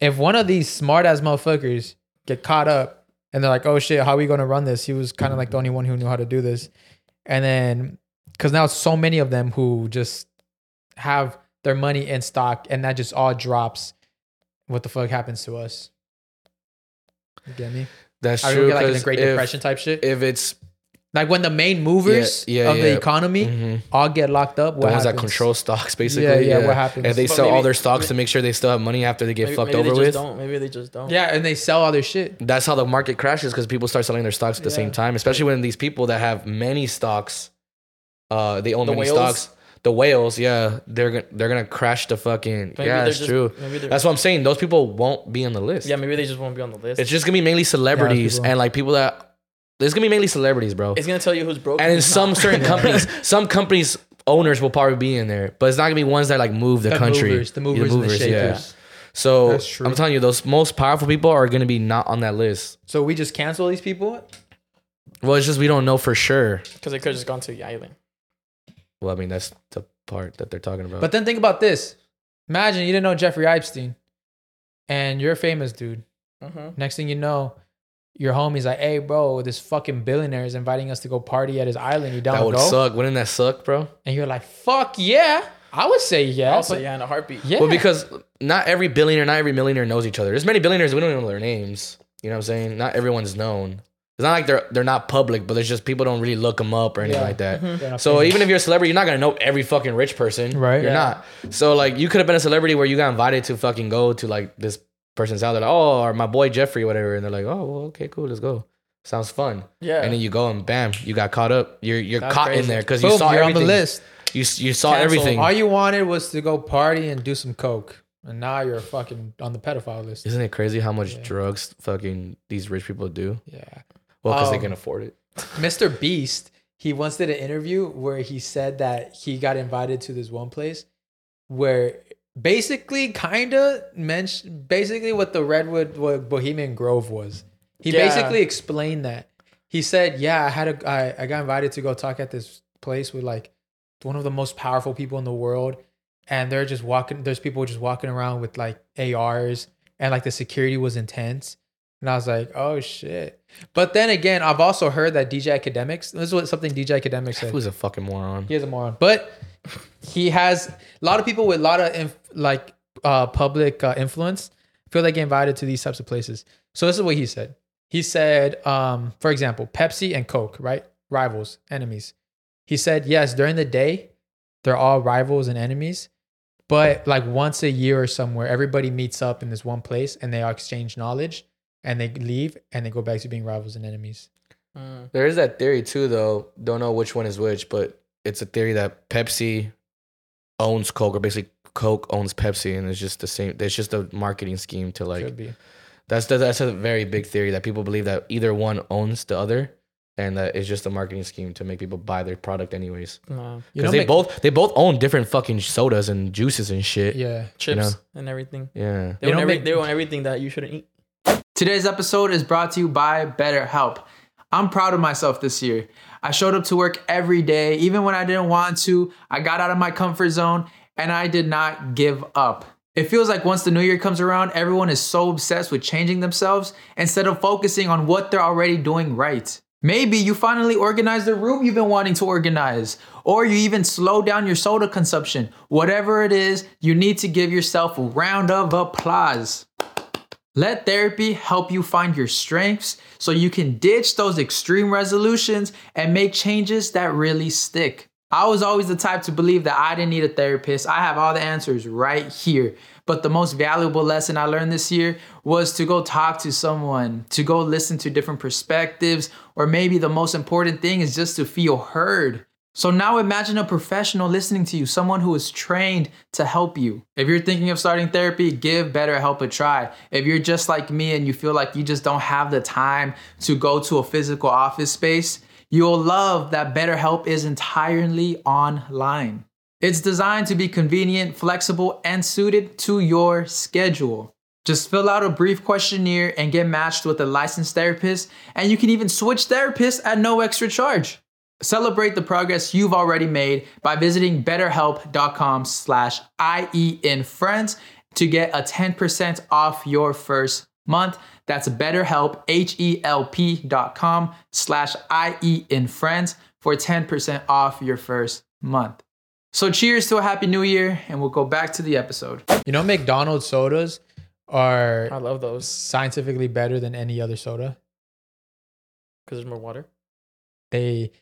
If one of these smart ass motherfuckers get caught up and they're like, oh shit, how are we going to run this? He was kind of like the only one who knew how to do this. And then, because now so many of them who just have their money in stock and that just all drops, what the fuck happens to us? You get me? That's Are we true. get like in a 'cause Great if, Depression type shit? If it's like when the main movers Yeah, yeah, of the yeah. economy mhm, all get locked up, the what happens? that control stocks, basically. yeah, what happens? And they But sell all their stocks to make sure they still have money after they get maybe, fucked maybe over they with. just don't. Maybe they just don't. Yeah, and they sell all their shit. That's how the market crashes because people start selling their stocks at the Yeah. same time, especially when these people that have many stocks, uh, they own The many whales? stocks. The whales, yeah, they're gonna they're gonna crash the fucking. Maybe yeah, that's just- true. maybe That's what I'm saying. Those people won't be on the list. Yeah, maybe they just won't be on the list. it's just gonna be mainly celebrities people- and like people that. There's gonna be mainly celebrities, bro. It's gonna tell you who's broke. And in some not. certain companies, some companies owners will probably be in there, but it's not gonna be ones that like move the, The country. movers, the movers and the yeah. So I'm telling you, those most powerful people are gonna be not on that list. So we just cancel these people? Well, it's just we don't know for sure. because they could have just gone to the island. Well, I mean that's the part that they're talking about. But then think about this. Imagine you didn't know Jeffrey Epstein and you're a famous dude. Mm-hmm. Next thing you know, your homie's like, hey, bro, this fucking billionaire is inviting us to go party at his island. You down that would go? suck. Wouldn't that suck, bro? And you're like, fuck yeah. I would say yeah. Also, but- yeah, in a heartbeat. yeah. Well, because not every billionaire, not every millionaire knows each other. There's many billionaires we don't even know their names. You know what I'm saying? Not everyone's known. It's not like they're they're not public, but there's just people don't really look them up or anything Yeah. like that. Mm-hmm. They're So famous. even if you're a celebrity, you're not gonna know every fucking rich person, Right. You're Yeah. not. So like you could have been a celebrity where you got invited to fucking go to like this person's house. They're like, oh, or my boy Jeffrey, whatever, and they're like, oh, well, okay, cool, let's go. Sounds fun. Yeah. And then you go and bam, you got caught up. You're you're That's caught in crazy. there because you Boom, saw you're on everything. the list. You s- you saw Cancel. everything. All you wanted was to go party and do some coke. And now you're fucking on the pedophile list. Isn't it crazy how much Yeah. drugs fucking these rich people do? Yeah. Well, because they Um, can afford it. Mr. Beast, he once did an interview where he said that he got invited to this one place where basically kind of mentioned basically what the Redwood what Bohemian Grove was. He Yeah. basically explained that. He said, "Yeah, I had a I, I got invited to go talk at this place with like one of the most powerful people in the world and they're just walking there's people just walking around with like ARs and like the security was intense." And I was like, "Oh shit." But then again, I've also heard that DJ Akademiks, this is what something DJ Akademiks said. Who's a fucking moron? He is a moron, but he has a lot of people with a lot of inf- like uh, public uh, influence feel they get invited to these types of places. So this is what he said. He said, um, for example, Pepsi and Coke, right? Rivals, enemies. He said, yes, during the day, they're all rivals and enemies, but like once a year or somewhere, everybody meets up in this one place and they all exchange knowledge and they leave and they go back to being rivals and enemies. Mm. There is that theory too, though. Don't know which one is which, but it's a theory that Pepsi owns Coke, or basically Coke owns Pepsi, and it's just the same. It's just a marketing scheme to like. Could be. That's that's a very big theory that people believe that either one owns the other, and that it's just a marketing scheme to make people buy their product anyways. Because know, they Mc- both they both own different fucking sodas and juices and shit. Yeah. Yeah. Chips know. and everything. Yeah, they You own, know, every, Mc- they own everything that you shouldn't eat. Today's episode is brought to you by BetterHelp. I'm proud of myself this year. I showed up to work every day, even when I didn't want to. I got out of my comfort zone and I did not give up. It feels like once the new year comes around, everyone is so obsessed with changing themselves instead of focusing on what they're already doing right. Maybe you finally organize the room you've been wanting to organize, or you even slow down your soda consumption. Whatever it is, you need to give yourself a round of applause. Let therapy help you find your strengths so you can ditch those extreme resolutions and make changes that really stick. I was always the type to believe that I didn't need a therapist. I have all the answers right here. But the most valuable lesson I learned this year was to go talk to someone, to go listen to different perspectives, or maybe the most important thing is just to feel heard. So now imagine a professional listening to you, someone who is trained to help you. If you're thinking of starting therapy, give BetterHelp a try. If you're just like me and you feel like you just don't have the time to go to a physical office space, you'll love that BetterHelp is entirely online. It's designed to be convenient, flexible, and suited to your schedule. Just fill out a brief questionnaire and get matched with a licensed therapist, and you can even switch therapists at no extra charge. Celebrate the progress you've already made by visiting betterhelp.com slash IEinFriends to get a 10% off your first month. That's betterhelp, H-E-L-P dot com slash IEinFriends for 10% off your first month. So cheers to a happy new year, and we'll go back to the episode. You know, McDonald's sodas are I love those scientifically better than any other soda. because there's more water. They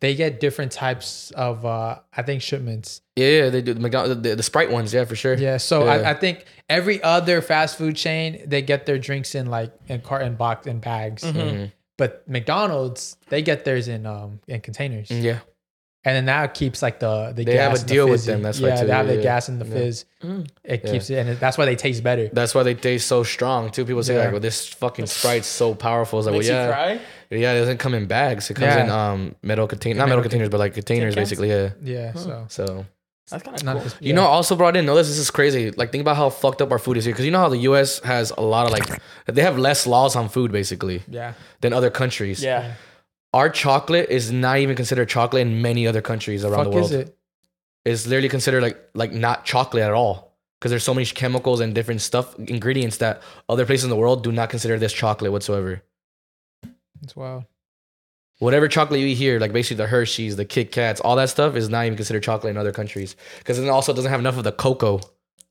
they get different types of uh I think shipments. Yeah, yeah, they do the McDonald's, the, the Sprite ones, yeah, for sure. Yeah, so Yeah. I, I think every other fast food chain they get their drinks in like in carton box in bags, Mhm. Mhm. but McDonald's they get theirs in um in containers. Yeah. And then that keeps like the the They gas have a and the deal with them, that's why too, they have yeah, the yeah. gas and the Yeah. fizz. Mm. It Yeah. keeps it, and it- that's why they taste better. That's why they taste so strong too. People say Yeah. like, "Well, this fucking Sprite's so powerful." It's like, well, Makes yeah, you cry. yeah, it doesn't come in bags. It comes Yeah. in um metal containers, not metal containers, but like containers, basically. Yeah. Yeah, so So That's kind of not cool. just you know, also, bro, I didn't know this. This is crazy. Like, think about how fucked up our food is here. Because you know how the U.S. has a lot of like, they have less laws on food basically yeah, than other countries. Yeah. Our chocolate is not even considered chocolate in many other countries around fuck the world. is it? It's literally considered like like not chocolate at all. Because there's so many chemicals and different stuff, ingredients that other places in the world do not consider this chocolate whatsoever. It's wild. Whatever chocolate you eat here, like basically the Hershey's, the Kit Kats, all that stuff is not even considered chocolate in other countries. Because it also doesn't have enough of the cocoa.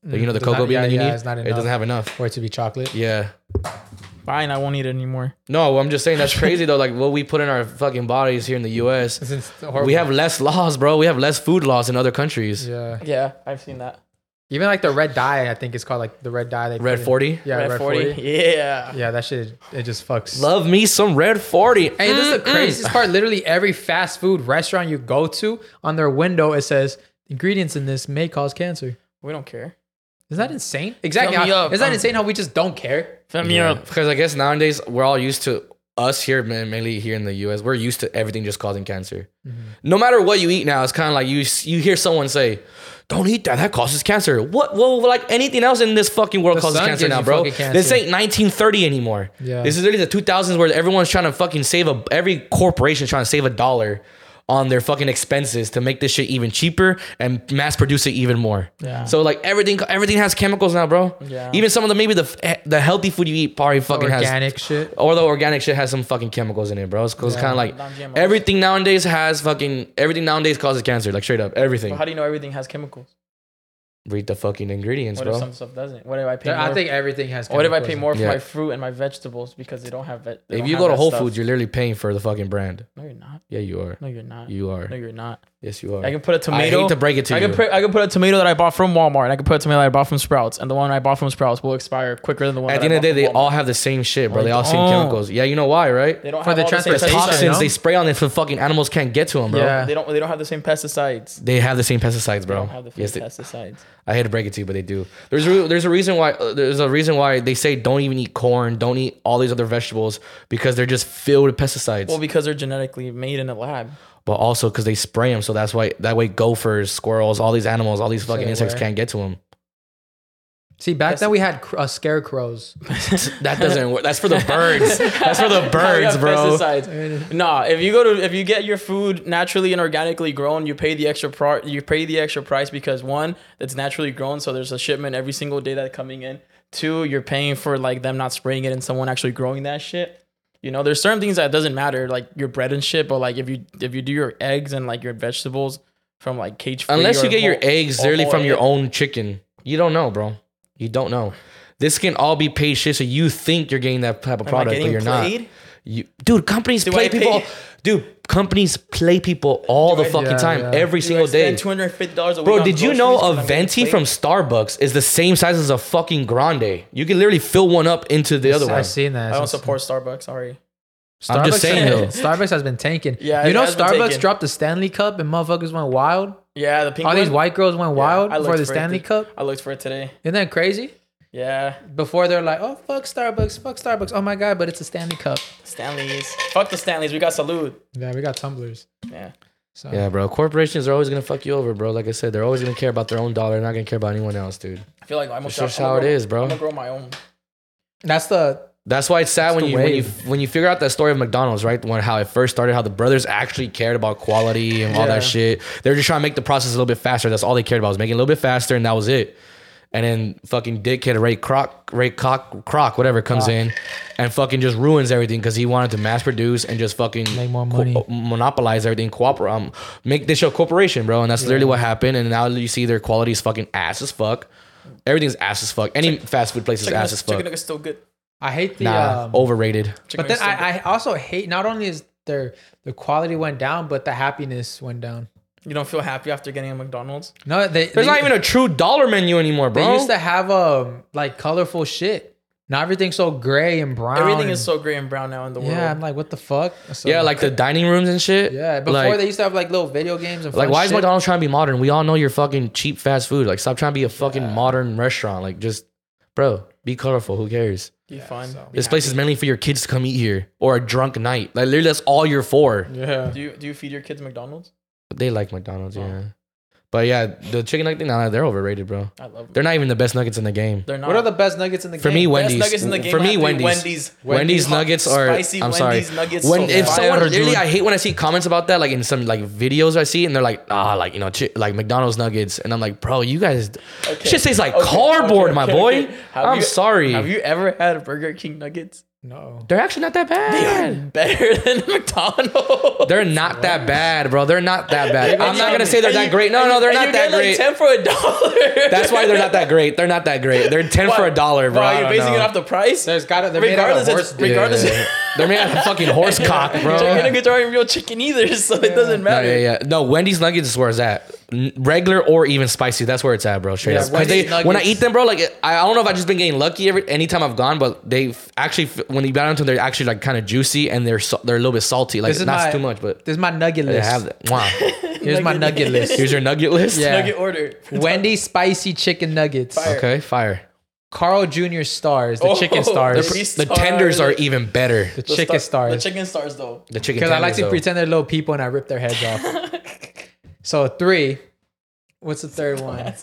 You know the Mm, cocoa not- bean yeah, that you yeah, need? It's not It doesn't have enough. for it to be chocolate. Yeah. Fine, I won't eat it anymore. No, I'm just saying that's crazy though. Like what we put in our fucking bodies here in the US. It's it's horrible. We have less laws, bro. We have less food laws in other countries. yeah. Yeah, I've seen that. Even like the red dye, I think it's called like the red dye. They Red 40. Yeah, Red, red, 40. 40. Yeah. Yeah, that shit it just fucks. Love me some red 40. Hey, this is the craziest part. Literally every fast food restaurant you go to, on their window it says ingredients in this may cause cancer. We don't care. Isn't that insane? Exactly. Fill me How, up, isn't that um, insane how we just don't care? Fill me Yeah. up. Because I guess nowadays we're all used to us here, mainly here in the U.S. We're used to everything just causing cancer. Mm-hmm. No matter what you eat now, it's kind of like you you hear someone say, "Don't eat that. That causes cancer." What? Well, like anything else in this fucking world The causes cancer now, bro. fucking cancer. This ain't 1930 anymore. Yeah. This is literally the 2000s where everyone's trying to fucking save a every corporation trying to save a dollar on their fucking expenses to make this shit even cheaper and mass produce it even more. Yeah. So like everything everything has chemicals now, bro. Yeah. Even some of the maybe the eh, the healthy food you eat probably fucking has Organic shit. or the organic shit has some fucking chemicals in it, bro. It's, it's kind of like everything nowadays has fucking everything nowadays causes cancer, like straight up everything. But how do you know everything has chemicals? Read the fucking ingredients, What if bro. some stuff doesn't? What if I pay I more? think everything has. what if I pay more for Yeah. my fruit and my vegetables because they don't have it? if you go to Whole Foods, you're literally paying for the fucking brand. no, you're not. Yeah, you are. No, you're not. You are. No, you're not. Yes, you are. I can put a tomato. I hate to break it to I you. can put I can put a tomato that I bought from Walmart. And I can put a tomato that I bought from Sprouts, and the one I bought from Sprouts will expire quicker than the one. At the end of the day, they from all have the same shit, bro. They they all same chemicals. Yeah, you know why, right? They don't For have the all the same transportation, pesticides. Toxins no? they spray on it so fucking animals can't get to them, bro. Yeah. They don't. They don't have the same pesticides. They have the same pesticides, They bro. don't have the Yes, same they, pesticides. I hate to break it to you, but they do. There's a, there's a reason why uh, there's a reason why they say don't even eat corn, don't eat all these other vegetables because they're just filled with pesticides. Well, because they're genetically made in a lab. But also because they spray them, so that's why that way gophers, squirrels, all these animals, all these fucking they insects were. can't get to them. See, back That's- then we had uh, scarecrows. That doesn't work. That's for the birds. That's for the birds, have bro. pesticides. Nah, if you go to if you get your food naturally and organically grown, you pay the extra part. You pay the extra price because one, it's naturally grown, so there's a shipment every single day that's coming in. Two, you're paying for like them not spraying it and someone actually growing that shit. You know, there's certain things that doesn't matter, like your bread and shit. But like if you if you do your eggs and like your vegetables from like cage free, Unless you get your eggs literally whole from your own chicken, you don't know, bro. You don't know. This can all be paid shit, so you think you're getting that type of product, but you're not. Played? You, dude, companies Do play I pay- people. Dude, companies play people all Do the I- fucking Yeah, time, yeah. every Do I single day. two hundred fifty dollars a week. Bro, on did you know groceries a because I'm getting venti played? from Starbucks is the same size as a fucking grande? You can literally fill one up into the other one. I've seen that. I don't support Starbucks. Sorry. I'm just Starbucks- saying, though. Starbucks has been tanking. Yeah, you it know has been Starbucks dropped the Stanley Cup and motherfuckers went wild. Yeah, the pink All these one? white girls went Yeah, wild I for looked the it Stanley to- Cup. I looked for it today. Isn't that crazy? Yeah, Before they're like, oh fuck Starbucks, fuck Starbucks. Oh my god, but it's a Stanley Cup. Stanleys. Fuck the Stanleys. We got salute. Yeah, we got tumblers. Yeah. So Yeah, bro. Corporations are always gonna fuck you over, bro. Like I said, they're always gonna care about their own dollar. They're not gonna care about anyone else, dude. I feel like I'm That's just how it grow- is, bro. I'm gonna grow my own. that's the That's why it's sad when the you when you when you figure out that story of McDonald's, right? When how it first started, how the brothers actually cared about quality and all Yeah. that shit. They're just trying to make the process a little bit faster. That's all they cared about was making it a little bit faster, and that was it. And then fucking dickhead Ray Kroc, Ray Kroc, Kroc, whatever comes Kroc. in, and fucking just ruins everything because he wanted to mass produce and just fucking Make more money. monopolize everything, cooperate, um, make this show corporation, bro. And that's literally what happened. And now you see their quality is fucking ass as fuck. Everything's ass as fuck. Any fast food place is ass as fuck. chicken nugget's still good. I hate the Nah, um, overrated. But then I, I also hate not only is their the quality went down, but the happiness went down. Good. you don't feel happy after getting a McDonald's. No, they There's they, not even a true dollar menu anymore, bro. they used to have um like colorful shit. Now everything's so gray and brown. Everything is so gray and brown now in the world. Yeah, I'm like, what the fuck? So- Yeah, like the dining rooms and shit. yeah. Before like, they used to have like little video games and like fun why is. McDonald's trying to be modern? We all know you're fucking cheap fast food. Like stop trying to be a fucking modern restaurant. Like just, bro, be colorful. Who cares? you fun. so- This place is mainly for your kids to come eat here or a drunk night. Like literally, that's all you're for. Yeah. Do you do you feed your kids McDonald's? They like McDonald's, Oh. yeah. But yeah, the chicken nugget thing, nah, they're overrated, bro. I love them. They're not even the best nuggets in the game. They're not. What are the best nuggets in the For game? me, best Wendy's. nuggets in the game? For me, have to be Wendy's. Wendy's. Wendy's hot, nuggets are. spicy I'm Wendy's sorry. nuggets. When so if fire, someone dude. literally, I hate when I see comments about that, like in some like videos I see, and they're like, ah, like you know, chi- like McDonald's nuggets, and I'm like, bro, you guys, Okay. shit tastes like Okay, cardboard, okay, my okay, boy. okay. I'm you- sorry. Have you ever had Burger King nuggets? No. They're actually not that bad. They are better than McDonald's. They're not that bad, bro. They're not that bad. I'm not gonna say they're that you- great. No, no, they're not that get, like, great. ten for a dollar. That's why they're not that great. They're not that great. They're ten for a dollar, bro. Bro, you're don't basing it off the price. There's got to. They're made out of Regardless, horse it's- dick. regardless- Yeah. they're made out of fucking horse cock, bro. Chicken nuggets aren't real chicken either, so it doesn't No, matter. yeah, yeah. No, Wendy's nuggets is where it's at. N- Regular or even spicy, that's where it's at, bro. Straight Yeah, up. 'Cause they, Wendy's when I eat them, bro, like I, I don't know if I just been getting lucky every anytime I've gone, but they actually when you bite into them, they're actually like kind of juicy and they're so, they're a little bit salty. Like This is not my- too much, but This is my nugget they list. have that. Wow. Here's my Nugget nugget list. list. Here's your nugget list. Yeah. Nugget order. Wendy's spicy chicken nuggets. Fire. Okay, fire. Carl Jr. stars, the Oh, chicken the stars, pre- The tenders are even better. the The chicken star- stars. The chicken stars, though. The chicken Because I like to though. pretend they're little people and I rip their heads off. so three. What's the third one?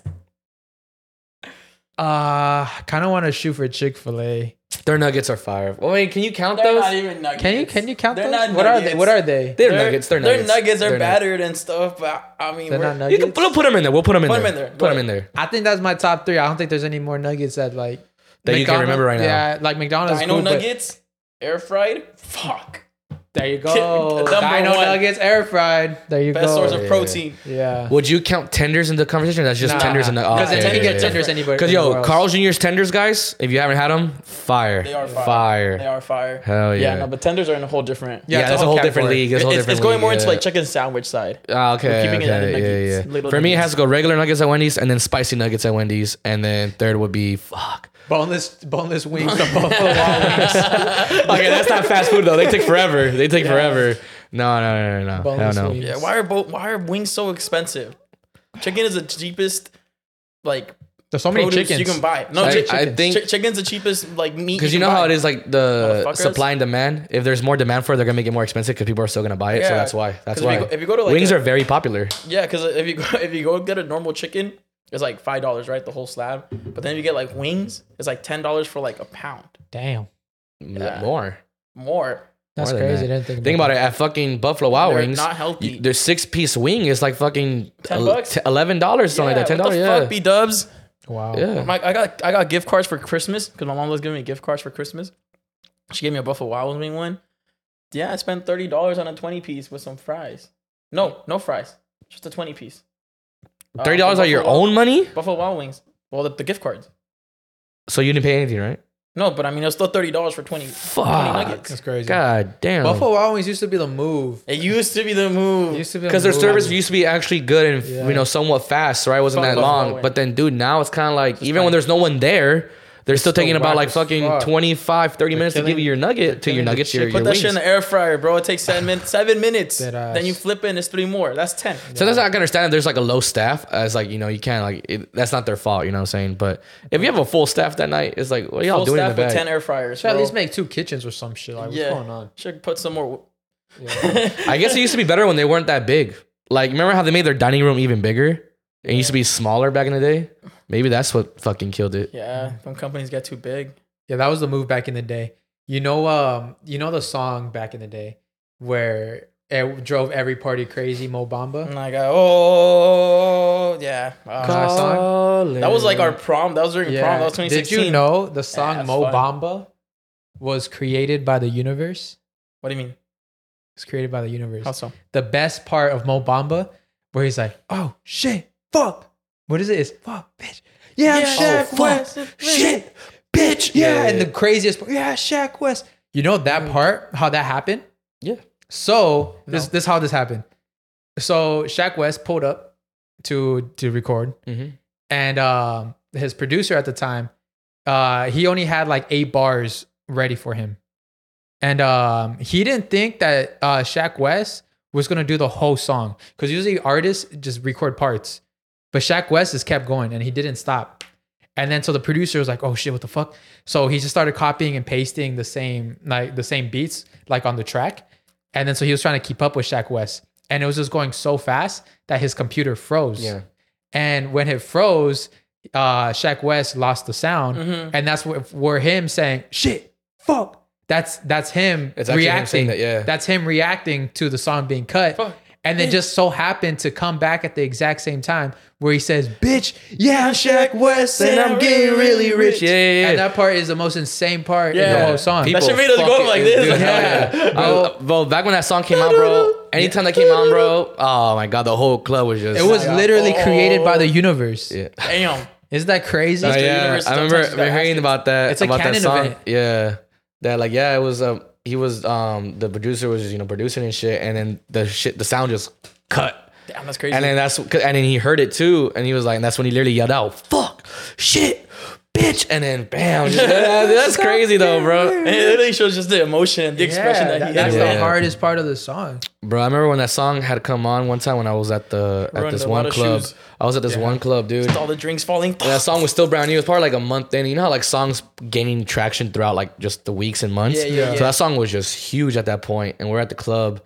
Uh, kind of want to shoot for Chick Fil A. Their nuggets are fire. Well, wait, can you count They're those? not even nuggets. Can you can you count They're those? not What are they? What are they? They're Their- nuggets. They're nuggets. Their nuggets. nuggets are They're nuggets. battered and stuff, but I mean, They're we're, not You nuggets. can we'll put them in there. We'll put them in Put 'em there. in there. Put them in there. I think that's my top three. I don't think there's any more nuggets that like That you can McDonald's- remember right now. Yeah, like McDonald's. Dino cool, nuggets, air fried. Fuck. There you go. Number Dino one. nuggets, air fried. There you Best go. source yeah, of yeah. protein. yeah. Would you count tenders in the conversation? That's just Nah, tenders in the. Because okay, you yeah, can yeah, get yeah. tenders anywhere. Because yo, else. Carl Jr.'s tenders, guys. If you haven't had them, fire. They are fire. Fire. They are fire. Hell yeah. Yeah, no, but tenders are in a whole different. Yeah, Yeah, it's that's a a whole whole different category. league. That's a whole it's, different it's going league, more into yeah. like chicken sandwich side. Ah, okay. keeping it at okay, the yeah, nuggets, yeah. little For me, it nuggets. has to go regular nuggets at Wendy's and then spicy nuggets at Wendy's, and then third would be fuck. Boneless boneless wings from Buffalo Wild Wings. okay, that's not fast food though. They take forever. They take forever. No, no, no, no, no. Hell Boneless no. wings. Yeah, why are both? Why are wings so expensive? Chicken is the cheapest, like There's so many chickens. you can buy. No, I- chi- I chickens. think- Chi- chicken's the cheapest like meat. Because you know can how it is like the supply and demand. If there's more demand for it, they're gonna make it more expensive because people are still gonna buy it. so Yeah. that's why. That's 'Cause if you why. go- if you go to, like, wings a- are very popular. Yeah, because if you go if you go get a normal chicken, it's like five dollars, right? The whole slab. But then if you get like wings, it's like ten dollars for like a pound Damn. Yeah. More. more. That's More crazy. that. I didn't think, Think about it. At fucking Buffalo Wild They're Wings, not healthy. y- their six piece wing is like fucking 10 bucks? eleven dollars, something like that. Ten dollars, the yeah. fuck, B Dubs? Wow. yeah. My, I got I got gift cards for Christmas because my mom was giving me gift cards for Christmas. She gave me a Buffalo Wild Wing one. Yeah, I spent thirty dollars on a twenty piece with some fries. No, no fries, just a twenty piece. Uh, Thirty dollars for out of your Wild- own money, Buffalo Wild Wings. Well, the, the gift cards. so you didn't pay anything, right? No, but I mean, it was still thirty dollars for 20, 20 Fuck. nuggets. That's crazy. God damn. Buffalo Wild Wings used to be the move. It used to be the move. It used to be the Because their service used to be actually good and Yeah. you know somewhat fast, right? It wasn't Fuck that Buffalo long. But then, dude, now it's kind of like even when there's no one there, they're still still taking about like fucking fuck. 25, 30 minutes to give you your nugget to your killing nuggets, your, chick- your Put that wings. shit in the air fryer, bro. It takes seven minutes. Seven minutes. Then you flip it and it's three more. That's ten. So that's I can understand if there's like a low staff, as like you know you can't like it, that's not their fault, you know what I'm saying. But if you have a full staff that night, it's like what are y'all Full doing in staff the with ten air fryers. Should at least make two kitchens or some shit. Like, what's going on? Should put some more. I guess it used to be better when they weren't that big. Like remember how they made their dining room even bigger? It used to be smaller back in the day. Maybe that's what fucking killed it. Yeah, when companies get too big. Yeah, that was the move back in the day. You know, um, you know the song back in the day where it drove every party crazy, Mo Bamba. And I got oh yeah. Uh, That song? that was like our prom. That was during prom. That was 2016. Did you know the song that's Mo fun. Bamba was created by the universe? What do you mean? It's created by the universe. How so? The best part of Mo Bamba, where he's like, "Oh shit, fuck." What is it? It's fuck, bitch. Yeah, Yeah, Shaq oh, West. Shit, bitch. Yeah, and the craziest part, yeah, Sheck Wes. You know that part? How that happened? Yeah. So this No. this how this happened. So Sheck Wes pulled up to to record, Mhm. and um, his producer at the time uh, he only had like eight bars ready for him, and um, he didn't think that uh, Sheck Wes was gonna do the whole song because usually artists just record parts, but Sheck Wes just kept going and he didn't stop. And then so the producer was like, "Oh shit, what the fuck?" So he just started copying and pasting the same like the same beats like on the track, and then so he was trying to keep up with Sheck Wes, and it was just going so fast that his computer froze. Yeah. And when it froze, uh, Sheck Wes lost the sound, Mm-hmm. and that's where, where him saying "shit, fuck." That's that's him It's him reacting. saying that, yeah. That's him reacting to the song being cut. Fuck. And then just so happened to come back at the exact same time where he says, "Bitch, yeah, I'm Sheck Wes, and I'm getting really rich." Yeah, yeah, yeah. And that part is the most insane part in the Yeah. whole song. That shit made us go like this. dude, Yeah. I- Bro. bro, back when that song came out, bro. Anytime that came on, bro. Oh my god, the whole club was just. It was Yeah. literally Oh. created by the universe. Yeah. Isn't Damn. that crazy? Oh, yeah, I remember is that hearing about that. It's a about that canon song. event. Yeah, that like yeah, it was. Um, he was um the producer was you know producing and shit, and then the shit the sound just cut. Damn, that's crazy. And then that's and then he heard it too, and he was like, and that's when he literally yelled out, "Fuck, shit, bitch," and then bam, just- that's crazy though, bro. And it literally shows just the emotion and the expression Yeah, that he that's has. the Yeah. hardest part of the song. Bro, I remember when that song had come on one time when I was at the at Running this one club. shoes. I was at this one club, dude. All the drinks falling. And that song was still brand new. It was probably like a month in. You know how like songs gaining traction throughout like just the weeks and months. Yeah, yeah, So yeah. that song was just huge at that point, and we're at the club.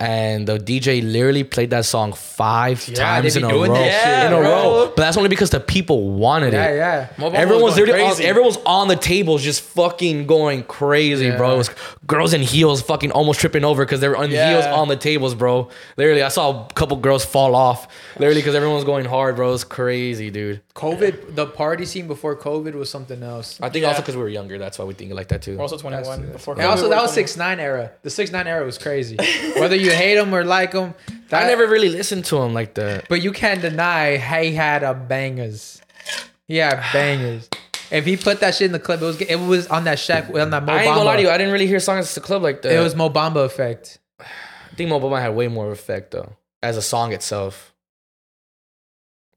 And the DJ literally played that song five times in a row. doing that shit, in a bro. row. But that's only because the people wanted Yeah, it. yeah. Mobile Everyone was going literally on, everyone's on the tables just fucking going crazy, bro. It was girls in heels fucking almost tripping over because they were on Yeah. heels on the tables, bro. Literally, I saw a couple girls fall off. Literally, because everyone was going hard, bro. It was crazy, dude. COVID, the party scene before COVID was something else. I think Yeah. also because we were younger, that's why we think like that too. We're also 21. Before And also, that was six nine era. The six nine era was crazy. Whether you hate him or like him, I never really listened to him like that. But you can't deny he had a bangers. He had bangers. If he put that shit in the clip, it was it was on that Shaq on that Mo I ain't gonna lie to you, I didn't really hear songs at the club like that. It was Mo Bamba effect. I think Mo Bamba had way more effect though, as a song itself.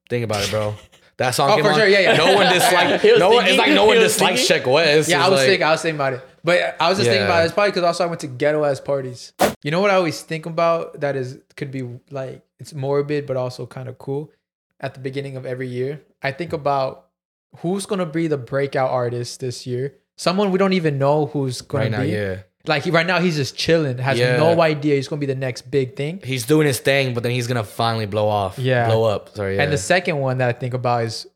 Think about it, bro. That song Oh, came for on. sure, yeah, yeah. No one disliked. No one. It's like no one thinking. Sheck Wes. Yeah, I was like- thinking, I was thinking about it. But I was just thinking about it. It's probably because also I went to ghetto ass parties. You know what I always think about that is could be like it's morbid but also kind of cool. At the beginning of every year, I think about who's gonna be the breakout artist this year. Someone we don't even know who's gonna right now, be. yeah. Like he, right now, he's just chilling. Has Yeah. no idea he's gonna be the next big thing. He's doing his thing, but then he's gonna finally blow off. Yeah. blow up. Sorry. Yeah. And the second one that I think about is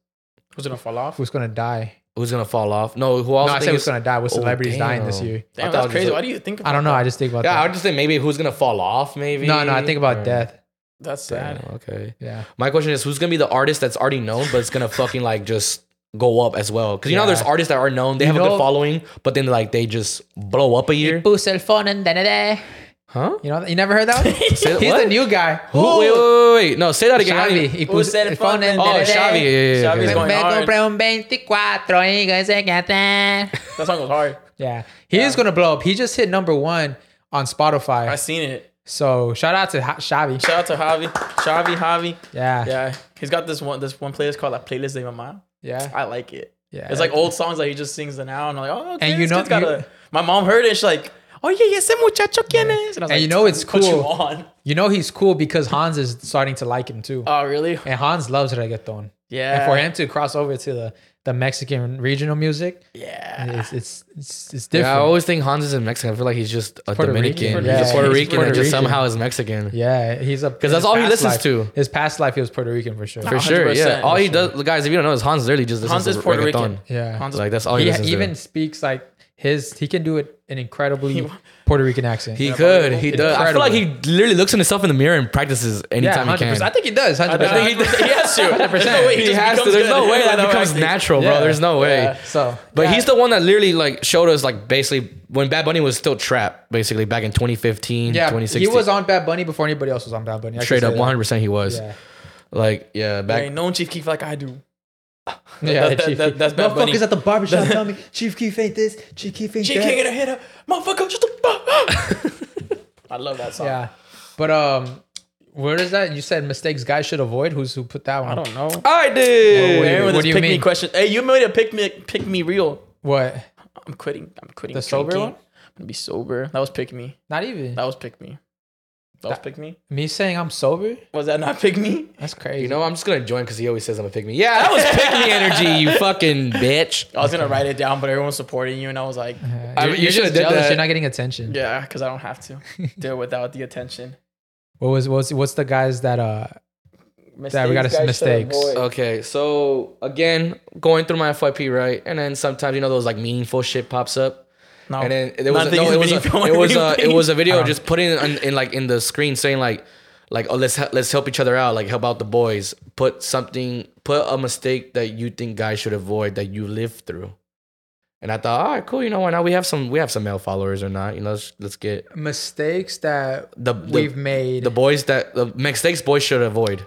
Who's gonna fall off? who's gonna die. Who's gonna fall off? No, who else? No, I said who's gonna die. What oh, celebrities dying this year? Damn, that's crazy. just- Why do you think? About I don't know. That? I just think about Yeah, I would just say maybe who's gonna fall off. Maybe. no, no, I think about Or- death. That's sad. Damn, okay. Yeah. My question is, who's gonna be the artist that's already known, but it's gonna fucking like just go up as well? Because you know, there's artists that are known, they You have a good following, but then like they just blow up a year. Puso el phone. Huh? You know, you never heard that one? He's Say- the new guy. Who? Wait, wait, wait, wait. No, say that again. I Xavi. didn't- He Puso puso el el phone phone Oh. Xavi. Yeah, yeah, yeah. Xavi's okay. going Me hard. compré un 24 y que se queda. That song was hard. Yeah. He is gonna blow up. He just hit number one on Spotify. I seen it. So shout out to Ha- Xavi. Shout out to Javi, Xavi, Javi. Yeah. Yeah, he's got this one this one playlist called La Playlist de Mamá. Yeah. I like it. Yeah. It's like old songs that he just sings now, and I'm like, oh, okay, And you this know- kid's got you- a- my mom heard it. She's like, oh yeah, yeah, ese muchacho quién es? And, I was And you know it's put you cool. on. You know he's cool because Hans is starting to like him too. Oh really? and Hans loves reggaeton. Yeah. And for him to cross over to the, the Mexican regional music, Yeah. it's it's it's, it's Yeah, I always think Hans is in Mexico. I feel like he's just a Puerto Dominican. Rican. He's a Puerto he's Rican Puerto that just somehow is Mexican. yeah, he's a because that's all he listens to. His past life, he was Puerto Rican for sure. For sure, yeah. All he does, guys, if you don't know, is Hans literally just listens Hans to is Puerto reggaeton. Rican. Yeah, Hans is- Like that's all he, he listens even to. speaks like his. He can do it an incredibly Puerto Rican accent. He could. He does. I feel like he literally looks in himself in the mirror and practices yeah, anytime he can. percent. I think he does. Hundred I percent. think he, he has to. 100%. There's no way he just has to. becomes There's no way that becomes natural, bro. Yeah. There's no way. Yeah. So, But yeah. he's the one that literally like showed us like basically when Bad Bunny was still trap, basically back in 2015, yeah. 2016. He was on Bad Bunny before anybody else was on Bad Bunny. I straight up 100. percent He was Yeah, like yeah There back. ain't no Chief Keef like I do. Yeah. that- Chief that- that's Bad Bunny. Motherfuckers at the barbershop tell me Chief Keef ain't this, Chief Keef ain't Chief that. can't get a hit up. Motherfucker, shut the fuck. I love that song. Yeah. But um What is that? You said mistakes guys should avoid. Who's who put that one? I don't know. I did. Wait, Aaron what his do you pick me mean? question. Hey, you made a pick me pick me real. What? I'm quitting. I'm quitting. The sober one? I'm gonna be sober. That was pick me. Not even. That was pick me. That was pick me. Me saying I'm sober? Was that not pick me? That's crazy. You know, I'm just gonna join because he always says I'm a pick me. Yeah, that was pick me energy, you fucking bitch. I was gonna write it down, but everyone's supporting you, and I was like, Uh, I you're, mean, you you're should've just jealous. that. You're not getting attention. yeah, because I don't have to do it without the attention. What was what's what's the guys that uh That we got Mistakes some mistakes. Okay, so again, going through my FYP, right? And then sometimes you know those like meaningful shit pops up. No. And then there was Nothing no, it was a, it was a it was a video just putting in, in like in the screen saying like like oh let's let's help each other out like help out the boys. Put something put a mistake that you think guys should avoid that you lived through. And I thought all right cool you know why now we have some we have some male followers or not you know let's let's get mistakes that the the, we've made. the boys that the mistakes boys should avoid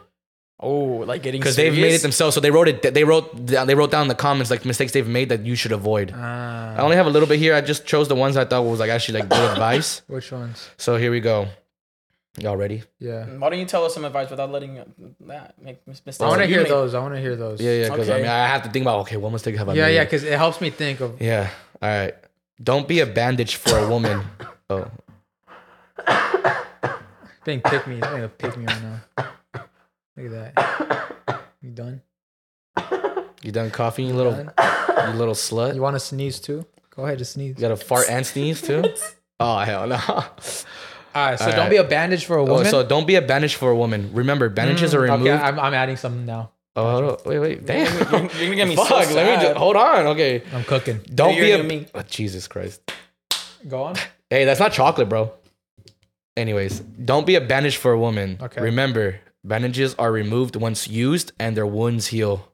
oh, like getting because they've made it themselves so they wrote it they wrote they wrote down in the comments like mistakes they've made that you should avoid Ah, I only have a little bit here I just chose the ones I thought was like actually like good advice which ones? so here we go y'all ready Yeah. Why don't you tell us some advice without letting uh, that make mistakes? I want to that hear made? those. I want to hear those. Yeah, yeah. Because I mean, I have to think about okay, what mistake have I yeah, made? yeah. Because it helps me think of. yeah. All right. Don't be a bandage for a woman. oh, Being pick me. I'm gonna pick me right now. Look at that. You done? you done coughing, you little, Done? you little slut? You You want to sneeze too? Go ahead, just sneeze. You got to fart and sneeze too? Oh hell no. All right. So All don't right. be a bandage for a Oh, woman. so don't be a bandage for a woman. Remember, bandages mm, are removed. Okay, I'm, I'm adding something now. oh, hold on. wait, wait. Damn. You're, you're gonna get me Fuck. so let me sad. just hold on. Okay. I'm cooking. Don't You're be a. gonna me. Oh, Jesus Christ. Go on. Hey, that's not chocolate, bro. Anyways, don't be a bandage for a woman. Okay. Remember, bandages are removed once used and their wounds heal.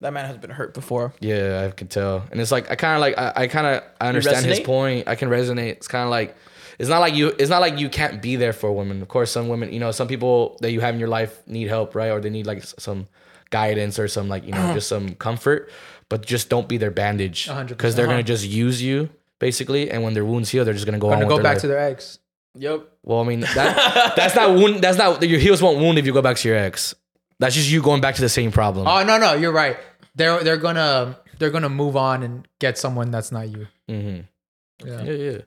That man has been hurt before. Yeah, I can tell. And it's like I kind of like I, I kind of I understand his point. I can resonate. It's kind of like it's not like you it's not like you can't be there for a woman. Of course, some women, you know, some people that you have in your life need help, right? Or they need like some guidance or some like, you know, just some comfort, but just don't be their bandage 100%. because they're going to just use you basically and when their wounds heal, they're just going to go Gonna on go back their to their ex. Yep. Well, I mean, that that's not wound that's not your heels won't wound if you go back to your ex. That's just you going back to the same problem. Oh no, no, you're right. They're they're gonna they're gonna move on and get someone that's not you. mhm. Yeah. Yeah, yeah.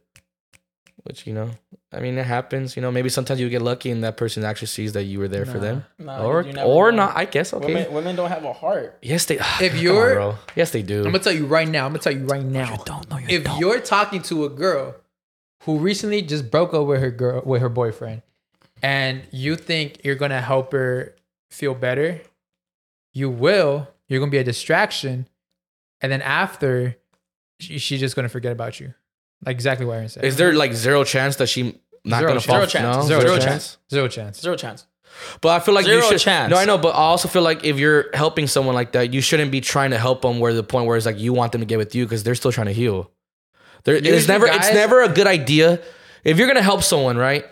Which you know, I mean, it happens. You know, maybe sometimes you get lucky and that person actually sees that you were there for them, Nah, or or know. not. I guess okay. Women, women don't have a heart. yes, they. Come on, you're- bro. yes, they do. I'm gonna tell you right now. I'm gonna tell you right now. You don't know. You If you're talking to a girl who recently just broke up with her girl with her boyfriend, and you think you're gonna help her feel better, you will. You're gonna be a distraction, and then after, she, she's just gonna forget about you. Like exactly what Aaron said. Is there like zero chance that she not Zero gonna chance. fall? Zero chance. No? Zero Zero chance. chance. Zero chance. zero chance. But I feel like Zero you should. chance. No, I know, but I also feel like if you're helping someone like that, you shouldn't be trying to help them where the point where it's like you want them to get with you because they're still trying to heal. There, it's never. it's never a good idea if you're gonna help someone, right?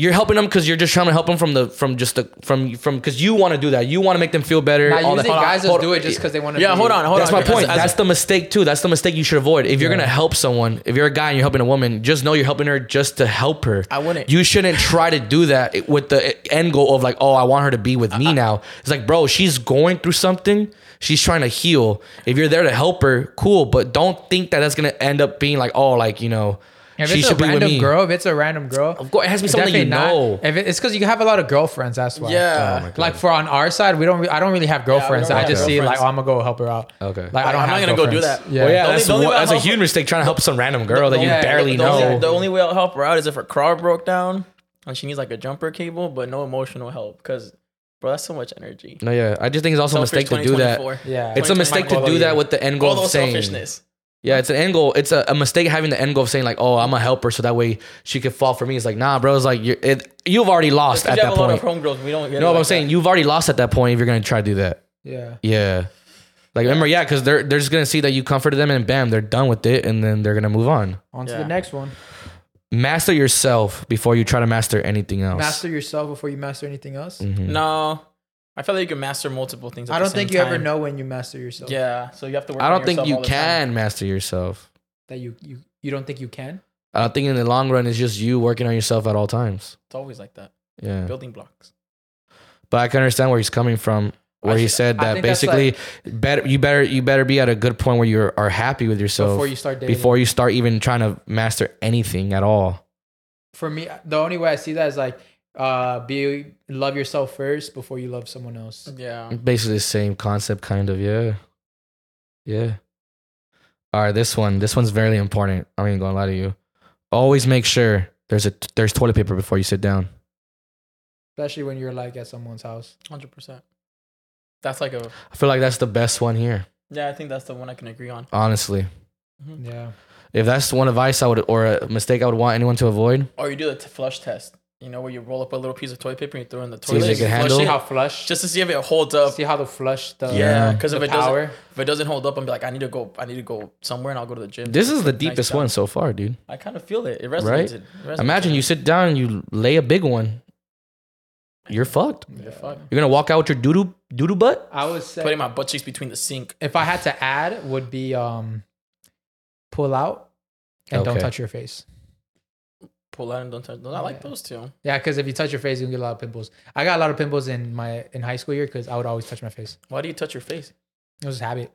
You're helping them because you're just trying to help them from the from just the from from because you want to do that. You want to make them feel better. Now, all usually that. guys just do it just because they want to. Yeah, hold on, hold That's on. my point. As- as- That's the mistake too. That's the mistake you should avoid. If you're Yeah. gonna help someone, if you're a guy and you're helping a woman, just know you're helping her just to help her. I wouldn't. You shouldn't try to do that with the eh, end goal of like, oh, I want her to be with me uh, uh, now. It's like, bro, she's going through something. She's trying to heal. If you're there to help her, cool. But don't think that that's gonna end up being like, oh, like you know, If she it's a should be random girl, if it's a random girl, Of course, it has to be something you definitely know. not. If it, it's because you have a lot of girlfriends, that's why. yeah. Oh like for on our side, we don't. Re- I don't really have girlfriends. don't I have just see like, oh, I'm gonna go help her out. Okay. Like I don't. I'm have not gonna go do that. Yeah. well, yeah, The only- that's the only one- that's a huge mistake trying to help some random girl that you Yeah, barely the, know. The only way I'll help her out is if her car broke down and she needs like a jumper cable, but no emotional help. Because, bro, that's so much energy. no, yeah, I just think it's also a mistake to do that. 2024. Yeah. It's a mistake to do that with the end goal All of those saying. selfishness. Yeah, it's an end goal. It's a, a mistake having the end goal of saying like, "Oh, I'm a helper," so that way she could fall for me. It's like, nah, bro. It's like you're, it, you've already lost at you have that a lot of point. homegirls, we don't get No, it but I'm like saying you've already lost at that point if you're gonna try to do that. Yeah. Yeah, like remember, yeah, because they're they're just gonna see that you comforted them and bam, they're done with it, and then they're gonna move on. On to Yeah. the next one. Master yourself before you try to master anything else. Master yourself before you master anything else. Mhm. No, I feel like you can master multiple things. At I don't think same you ever know when you master yourself. Yeah, so you have to work. I don't think you all the time. can master yourself. That you you you don't think you can. I don't think in the long run it's just you working on yourself at all times. It's always like that. Yeah. building blocks. But I can understand where he's coming from. Where I he said that think that's basically, better you better you better be at a good point where you are happy with yourself before you start dating. before you start even trying to master anything at all. for me, the only way I see that is like, uh, be love yourself first before you love someone else. Yeah. Basically the same concept, kind of. Yeah, yeah. All right, this one. This one's very important. I'm ain't gonna lie to you. Always make sure there's a there's toilet paper before you sit down. Especially when you're like at someone's house. Hundred percent. That's like a I feel like that's the best one here. yeah. I think that's the one I can agree on. Honestly, Yeah. if that's one advice I would or a mistake I would want anyone to avoid, Or you do the t- flush test. You know where you roll up a little piece of toilet paper and you throw it in the See if toilet. they can flush handle See how flush. just to see if it holds up. see how the flush the Yeah, because if the it doesn't, if it doesn't hold up, I'm be like, I need to go. I need to go somewhere, and I'll go to the gym. this is the deepest job. one so far, dude. I kind of feel it. It resonates. Right? It resonates. Imagine you sit down and you lay a big one. You're fucked. You're fucked. You're gonna walk out with your doodoo doodoo butt. I was Putting my butt cheeks between the sink. if I had to add would be um pull out and don't touch your face. Pull out and don't touch. I like those two. Yeah, because if you touch your face, you can get a lot of pimples. I got a lot of pimples in my in high school year because I would always touch my face. Why do you touch your face? It was a habit,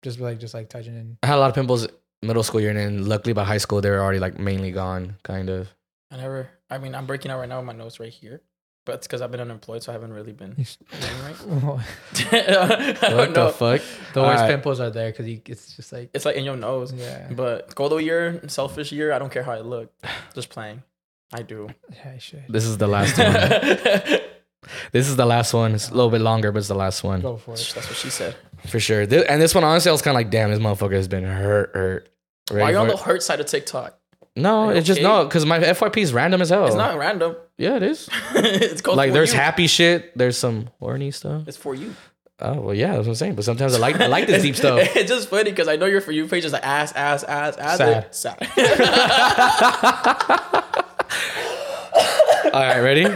just like just like touching it. I had a lot of pimples middle school year, and then luckily by high school they were already like mainly gone, kind of. I never. I mean, I'm breaking out right now with my nose right here, but it's because I've been unemployed, so I haven't really been. right. What don't know. the fuck? the worst Alright. pimples are there because it's just like It's like in your nose. yeah, But Goldo year, selfish year, I don't care how I look. Just playing. I do. yeah, shit. This is the last one. this is the last one. It's a little bit longer, but it's the last one Go for it. That's what she said. for sure. Thi- and this one, honestly, I was kind of like, damn, this motherfucker has been hurt, hurt. Ready Why are you on for the hurt side of TikTok? No, Are you it's just no, because my FYP is random as hell. It's not random. Yeah, it is. it's called like there's you. happy shit. There's some horny stuff. It's for you. Oh well, yeah, that's what I'm saying. But sometimes I like I like this deep stuff. It's just funny because I know your for you page is like ass, ass, ass, ass. Sad. Sad. All right, ready?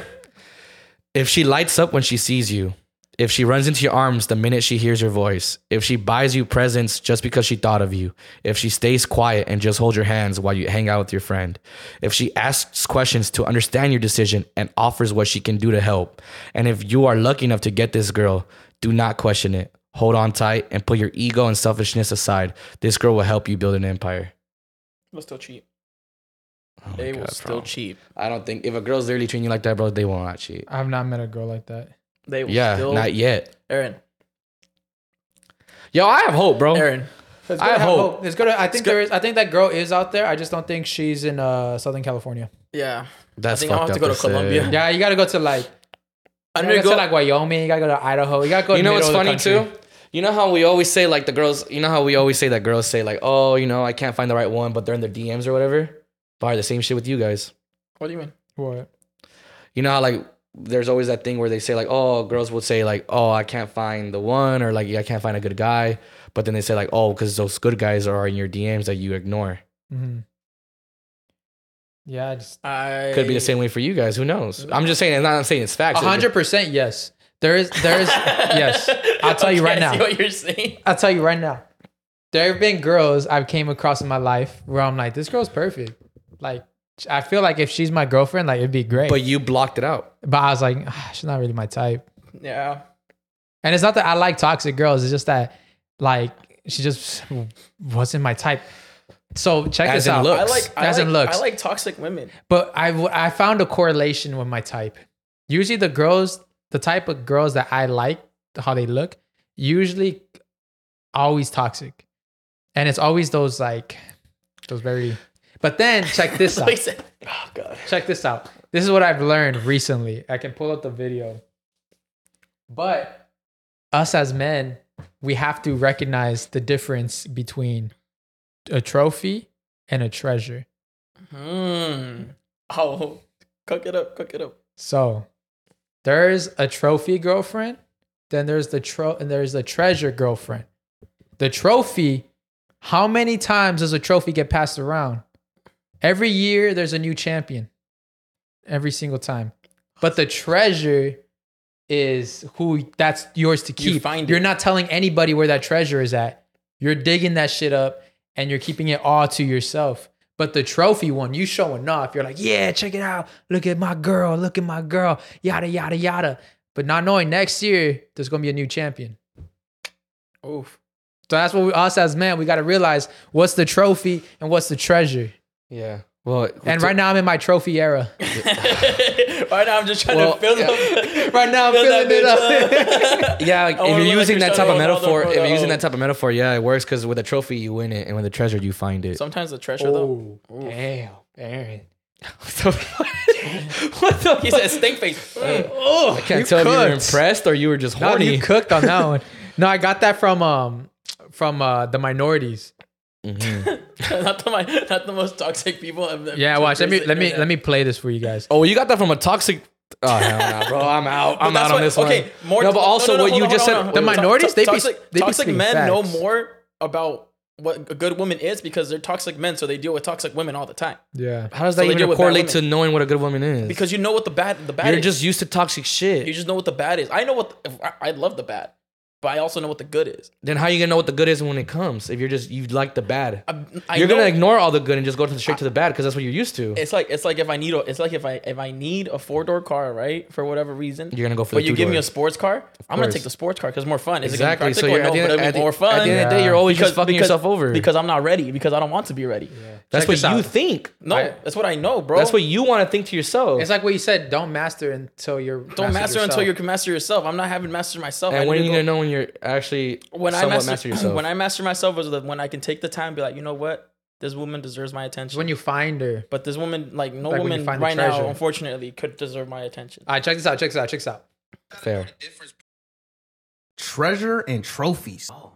If she lights up when she sees you, if she runs into your arms the minute she hears your voice, if she buys you presents just because she thought of you, if she stays quiet and just holds your hands while you hang out with your friend, if she asks questions to understand your decision and offers what she can do to help, and if you are lucky enough to get this girl, do not question it. Hold on tight and put your ego and selfishness aside. This girl will help you build an empire. Will still cheat. Oh my They will God, still bro. cheat. I don't think if a girl's literally treating you like that, bro, they will not cheat. I've not met a girl like that. They will Yeah, still. not yet. Aaron. Yo, I have hope, bro. Aaron. It's I good to have hope. hope. It's good. to- I think good. there is. I think that girl is out there. I just don't think she's in uh Southern California. Yeah. That's I think I'll have to go to say. Colombia. Yeah, you gotta go to like. I You need gotta go go. to like Wyoming. You gotta go to Idaho. You gotta go. You know what's middle of the funny too? You know how we always say like the girls. You know how we always say that girls say like, oh, you know, I can't find the right one, but they're in their DMs or whatever. Probably the same shit with you guys. what do you mean? What? You know how like there's always that thing where they say like, oh, girls would say like, oh, I can't find the one, or like, yeah, I can't find a good guy, but then they say like, oh, because those good guys are in your DMs that you ignore. hmm Yeah, I just I Could be the same way for you guys. Who knows? I'm just saying. I'm not saying it's facts. a hundred percent yes. There is. There is. yes. I'll tell you right Okay, I now. what you're saying. I'll tell you right now. There have been girls I've came across in my life where I'm like, this girl's perfect. Like, I feel like if she's my girlfriend, like it'd be great. But But, you blocked it out. But I was like, ah, she's not really my type. Yeah. And it's not that I like toxic girls. It's just that, like, she just wasn't my type. So check As this in out. looks. I like. I As like, in looks. I like toxic women. But I, w- I found a correlation with my type. Usually the girls, the type of girls that I like, how they look, usually always toxic. And it's always those like, those very, but then check this out. Oh god. check this out. This is what I've learned recently. I can pull up the video. But us as men, we have to recognize the difference between a trophy and a treasure. Hmm. Oh, cook it up. Cook it up. So there's a trophy girlfriend, then there's the tro and there's the treasure girlfriend. The trophy, how many times does a trophy get passed around? Every year there's a new champion. Every single time. But the treasure is who that's yours to You keep. find You're it. not telling anybody where that treasure is at. You're digging that shit up and you're keeping it all to yourself. But the trophy one, you showing off. You're like, yeah, check it out. Look at my girl. Look at my girl. Yada yada yada. But not knowing next year there's gonna be a new champion. Oof. So that's what we us as men we got to realize what's the trophy and what's the treasure. Yeah. Well, And right now I'm in my trophy era. right now I'm just trying Well, to fill yeah. up. right now I'm Fill filling it up. up. Yeah, like, if you're look like using that type of metaphor, if you're using that type of metaphor, yeah, it works because with a trophy you win it, and with a treasure you find it. Sometimes the treasure though. oh, damn, Aaron. So- what the? He said stink face. Mm. Oh, I can't tell if you were impressed or you were just No, horny. you cooked on that one. No, I got that from um from uh the minorities. Mhm. not the my, not the most toxic people. I've ever Yeah, watch. Let me let me internet. let me play this for you guys. Oh, you got that from a toxic. Oh hell no, bro, I'm out. I'm that's out on what- this okay, one. Okay, more, no, but also what you on, just hold said. On, the on. wait, wait, minorities, they be- toxic, they toxic speaking men know more about what a good woman is because they're toxic men, so they deal with toxic women all the time. Yeah. How does that they deal even with correlate to knowing what a good woman is? Because you know what the bad the bad you're is. just used to toxic shit. you just know what the bad is. I know what the, I, I love the bad, but I also know what the good is. then how are you gonna know what the good is when it comes? If you're just you like the bad, I, I you're know- gonna ignore all the good and just go to the straight to the bad because that's what you're used to. It's like it's like if I need a it's like if I if I need a four door car right for whatever reason. You're gonna go for but the you give me a sports car. I'm gonna take the sports car because it's more fun. Is Exactly. it So you're practical? at the, end, but it'll be more fun. at the end of the day, you're always just fucking because- yourself over. because I'm not ready because I don't want to be ready. that's Check what you out. think. No, I- that's what I know, bro. That's what you want to think to yourself. It's like what you said. Don't master until you're don't master until you can master yourself. I'm not having mastered myself. I and need when to are you gonna know when you're actually when I somewhat master, master yourself? when I master myself is the, when I can take the time and be like, you know what, this woman deserves my attention. when you find her. but this woman, like no Like woman find right now, unfortunately, could deserve my attention. All right, check this out. Check this out. Check this out. Fair. treasure and trophies. Oh my god.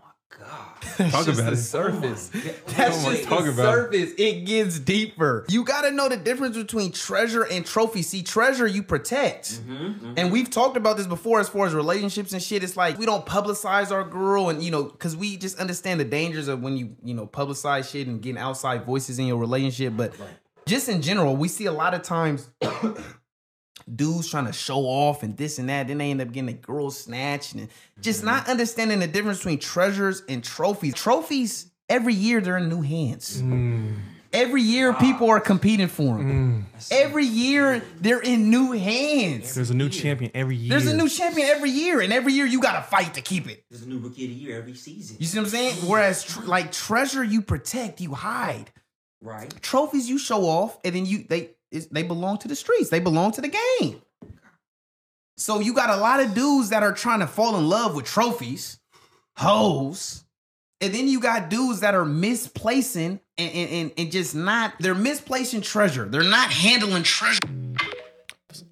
Talk about the it. surface. That's on, just talk the about it. surface. It gets deeper. You got to know the difference between treasure and trophy. See, treasure you protect. Mm-hmm, mm-hmm. And we've talked about this before as far as relationships and shit. It's like we don't publicize our girl and you know, cuz we just understand the dangers of when you, you know, publicize shit and getting outside voices in your relationship, but just in general, we see a lot of times dudes trying to show off and this and that. Then they end up getting a girl snatched and just mm-hmm. not understanding the difference between treasures and trophies. Trophies, every year they're in new hands. Mm. Every year people are competing for them. Mm. Every year they're in new hands. There's a new champion every year. There's a new champion every year, and every year you gotta fight to keep it. There's a new rookie of the year every season. You see what I'm saying? Whereas, tr- like treasure, you protect, you hide. Right. Trophies, you show off, and then you they it's, they belong to the streets. They belong to the game. So you got a lot of dudes that are trying to fall in love with trophies, hoes, and then you got dudes that are misplacing and, and, and, and just not. They're misplacing treasure. They're not handling treasure.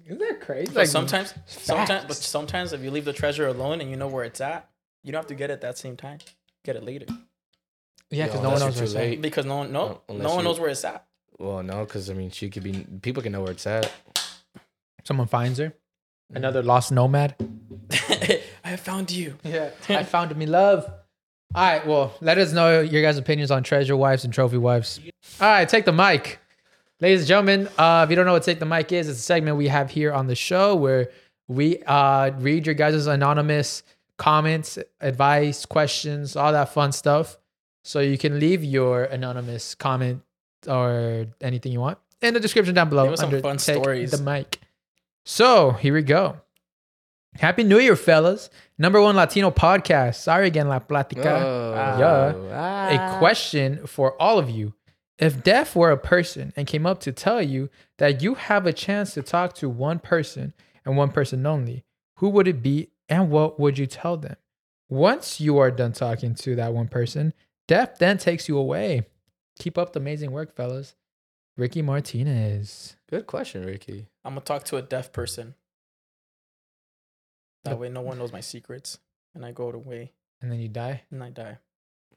Isn't that crazy? But sometimes, sometimes, but sometimes, if you leave the treasure alone and you know where it's at, you don't have to get it that same time. Get it later yeah, because no one knows too what's late. because no one, no, Oh, no one knows where it's at. Well, no, because I mean, she could be. People can know where it's at. Someone finds her. Another lost nomad. I found you. Yeah, I found me love. All right, well, let us know your guys' opinions on treasure wives and trophy wives. All right, take the mic. Ladies and gentlemen, uh, if you don't know what Take the Mic is, it's a segment we have here on the show where we uh, read your guys' anonymous comments, advice, questions, all that fun stuff. So you can leave your anonymous comment or anything you want in the description down below. Some under fun Take stories. The mic. So here we go. Happy New Year, fellas. Number one Latino podcast. Sorry again, La Platica. Oh, yeah. A ah. question for all of you. If death were a person and came up to tell you that you have a chance to talk to one person and one person only, who would it be and what would you tell them? Once you are done talking to that one person, death then takes you away. Keep up the amazing work, fellas. Ricky Martinez. Good question, Ricky. I'm gonna talk to a deaf person. That way, no one knows my secrets, and I go away And then you die? and I die.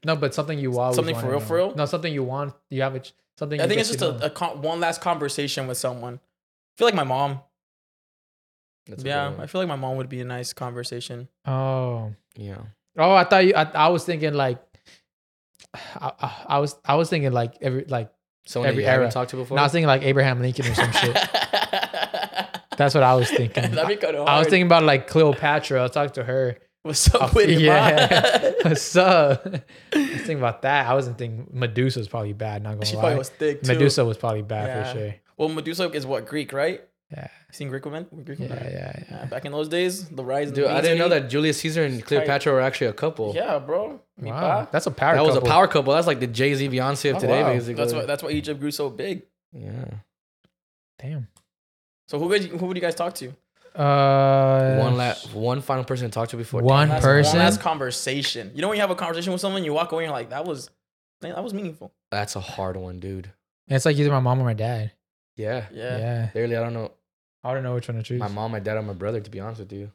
No, but something you always Something wanna for real, know. for real? No, something you want. You have a ch- something. I you think get it's just to a, know. a con- one last conversation with someone. I feel like my mom. That's a yeah, one. I feel like my mom would be a nice conversation. Oh, yeah. oh! I thought you. I, I was thinking like. I, I, I was I was thinking like every like Someone Every you haven't era. talked to before. no, I was thinking like Abraham Lincoln or some shit. That's what I was thinking. That'd be kind of I was thinking about like Cleopatra. I was talking to her What's up with it? yeah. What's up? I was thinking about that. I wasn't thinking Medusa was probably bad. Not gonna she lie. probably was thick too. Medusa was probably bad Yeah. for sure. Well, Medusa is what Greek, right? Yeah. Seen Greek women? Greek Yeah, women? yeah, yeah. Yeah, Back in those days, the rise. of Dude, the I didn't know that Julius Caesar and Cleopatra were actually a couple. Yeah, bro. Mi Wow, pa. that's a power. that was a couple. power couple. That's like the Jay Z Beyonce of Oh, today, wow. basically. That's why. That's why Egypt grew so big. yeah. Damn. So who would you, who would you guys talk to? Uh, One last, one final person to talk to before. One Last- person? One last conversation. You know when you have a conversation with someone, you walk away and you're like, that was, man, that was meaningful. That's a hard one, dude. It's like either my mom or my dad. Yeah. Yeah. Yeah. Literally, I don't know. I don't know which one to choose. My mom, my dad, or my brother. To be honest with you.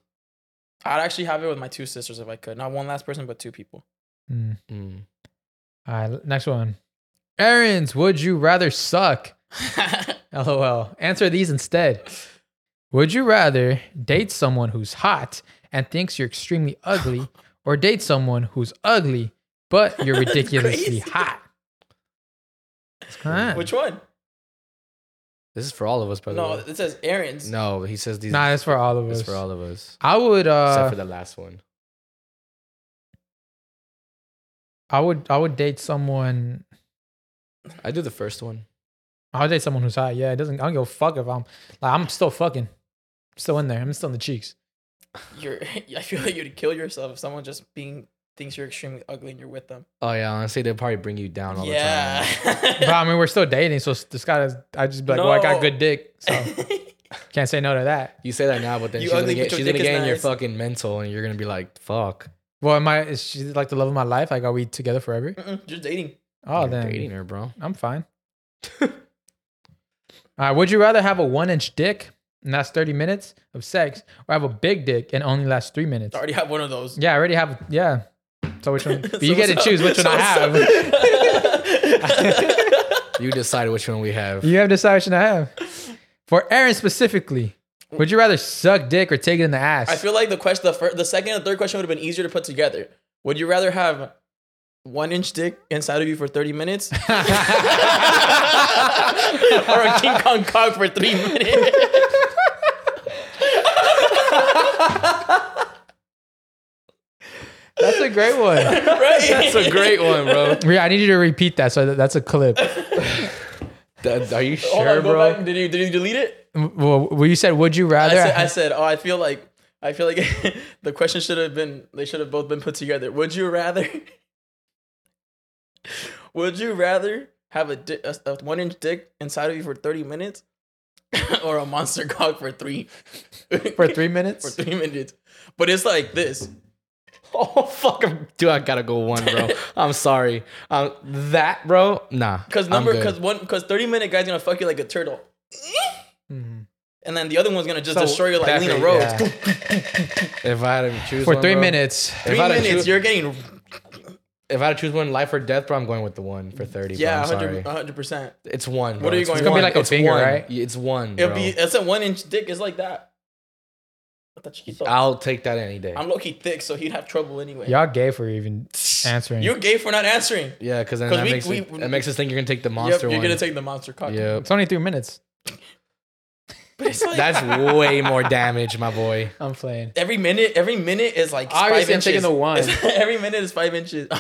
I'd actually have it with my two sisters if I could. Not one last person, but two people. Hmm. Mm. All right, next one. Aaron's, would you rather suck? LOL. Answer these instead. Would you rather date someone who's hot and thinks you're extremely ugly, or date someone who's ugly but you're ridiculously hot? Huh. Which one? This is for all of us, by the No, way. it says Aaron's. No, he says these. Nah, it's for all of us. It's for all of us, I would uh except uh for the last one. I would I would date someone I do the first one. I would date someone who's hot. Yeah, it doesn't I don't give a fuck if I'm like I'm still fucking still in there. I'm still in the cheeks. You're. I feel like you'd kill yourself if someone just being thinks you're extremely ugly and you're with them. Oh yeah, honestly, they'll probably bring you down all yeah. The time. but I mean we're still dating, so this guy is I just be like, well, I got good dick. So can't say no to that. You say that now, but then You she's gonna ugly, get your she's gonna dick is get in your fucking mental, and you're gonna be like, "Fuck." Well, am I is she like the love of my life? Like are we together forever? Mm-mm, just dating. Oh you're then dating her, bro. I'm fine. All right, would you rather have a one inch dick and that's 30 minutes of sex or have a big dick and only lasts three minutes? I already have one of those. Yeah, I already have. Yeah. So which one? But you get to choose which one So I have. You decide which one we have. you have to decide which one I have. For Aaron specifically, would you rather suck dick or take it in the ass? I feel like the question, the first, the second and third question would have been easier to put together. Would you rather have one inch dick inside of you for thirty minutes, or a King Kong cock for three minutes? That's a great one. right? That's a great one, bro. Yeah, I need you to repeat that. So that- that's a clip. That- are you Hold sure, on, go bro? back. Did you did you delete it? Well, well, you said, would you I rather? said, I said, oh, I feel like I feel like the question should have been they should have both been put together. Would you rather? Would you rather have a, di- a, a one inch dick inside of you for thirty minutes, or a monster cock for three for three minutes? for three minutes? But it's like this. Oh fuck, dude! I gotta go one, bro. I'm sorry. Um, that, bro. Nah. Because number, because one, because thirty minute guy's gonna fuck you like a turtle, Mm-hmm. and then the other one's gonna just So, destroy you like Lana definitely, Rhoades. yeah. if I had to choose For one, three bro, minutes. Three I had minutes, choose- you're getting if I had to choose one, life or death, bro, I'm going with the one for thirty. yeah, bro. I'm hundred percent. It's one. What are you It's going It's gonna be like a It's finger, one. right? It's one. It'll bro. be it's a one inch dick It's like that. Hasta chiquito. I'll take that any day. I'm low key thick, so he'd have trouble anyway. Y'all gay for even answering. You're gay for not answering. yeah, because then 'Cause that we- makes we- it, that makes us think you're gonna take the Yep, monster you're one. gonna take the monster cock. Yep. it's only three minutes. But it's like That's way more damage, my boy. I'm playing. every minute. Every minute is like Obviously, five I'm inches. taking the one. It's- every minute is five inches. All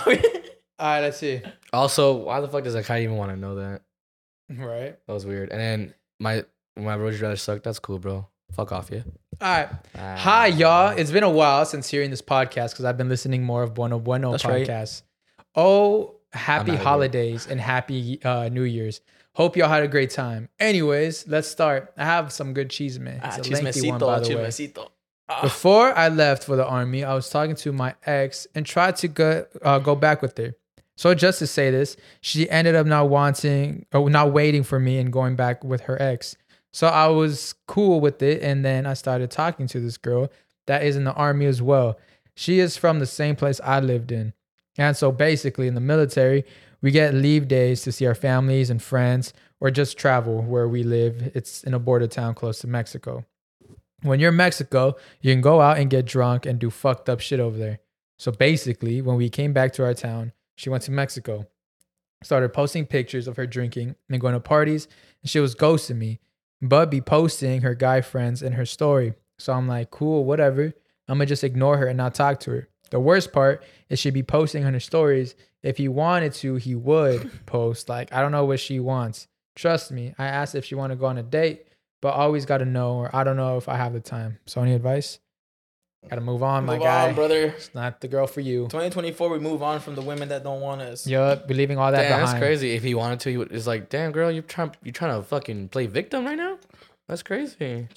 right, let's see. Also, why the fuck does that guy even want to know that? Right. That was weird. And then my my would you rather suck. That's cool, bro. Fuck off, yeah. All right. Ah. Hi, y'all. It's been a while since hearing this podcast because I've been listening more of Bueno Bueno That's right. podcasts. Oh, happy holidays and happy uh, New Year's. Hope y'all had a great time. Anyways, let's start. I have some good cheese man. Ah, It's a lengthy one, by the way. Ah, Before I left for the army, I was talking to my ex and tried to go uh, go back with her. So just to say this, she ended up not wanting or not waiting for me and going back with her ex. So I was cool with it, and then I started talking to this girl that is in the army as well. She is from the same place I lived in, and so basically in the military, we get leave days to see our families and friends, or just travel where we live. It's in a border town close to Mexico when you're in Mexico, you can go out and get drunk and do fucked up shit over there. So basically, when we came back to our town, she went to Mexico, started posting pictures of her drinking and going to parties, and she was ghosting me, but be posting her guy friends in her story. So I'm like, cool, whatever. I'm gonna just ignore her and not talk to her. The worst part is she'd be posting on her stories. If he wanted to, he would post. Like, I don't know what she wants. Trust me. I asked if she want to go on a date, but always got to know, or I don't know if I have the time. So, any advice? Got to move on, my Move guy. on, brother. It's not the girl for you. 2024, we move on from the women that don't want us. Yup, we're leaving all that Damn, behind. that's crazy. If he wanted to, he would. It's like, damn, girl, you're trying you're trying to fucking play victim right now? That's crazy.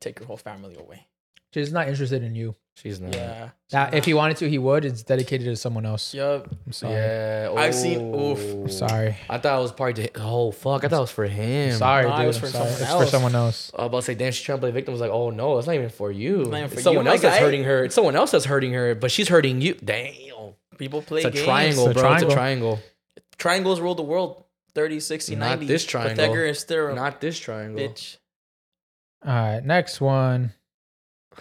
Take your whole family away. She's not interested in you. She's not. Yeah. Now, if he wanted to, he would. It's dedicated to someone else. Yup. I'm sorry. Yeah. I've seen- oof. oh. I'm sorry. I thought it was probably. To, oh fuck! I thought it was for him. Sorry, Nah, it dude. was I'm for sorry. someone It's for else. someone else. I was about to say, damn, she's trying to play victim. I was like, oh no, it's not even for you. not even It's for someone you, my else that's guy. hurting her. It's someone else that's hurting her, but she's hurting you. Damn. People play It's a games. triangle, It's a bro. It's a triangle. triangle. Triangles rule the world. 30, 60, Not 90. this triangle. Pythagoras theorem. Not this triangle. bitch. All right, next one.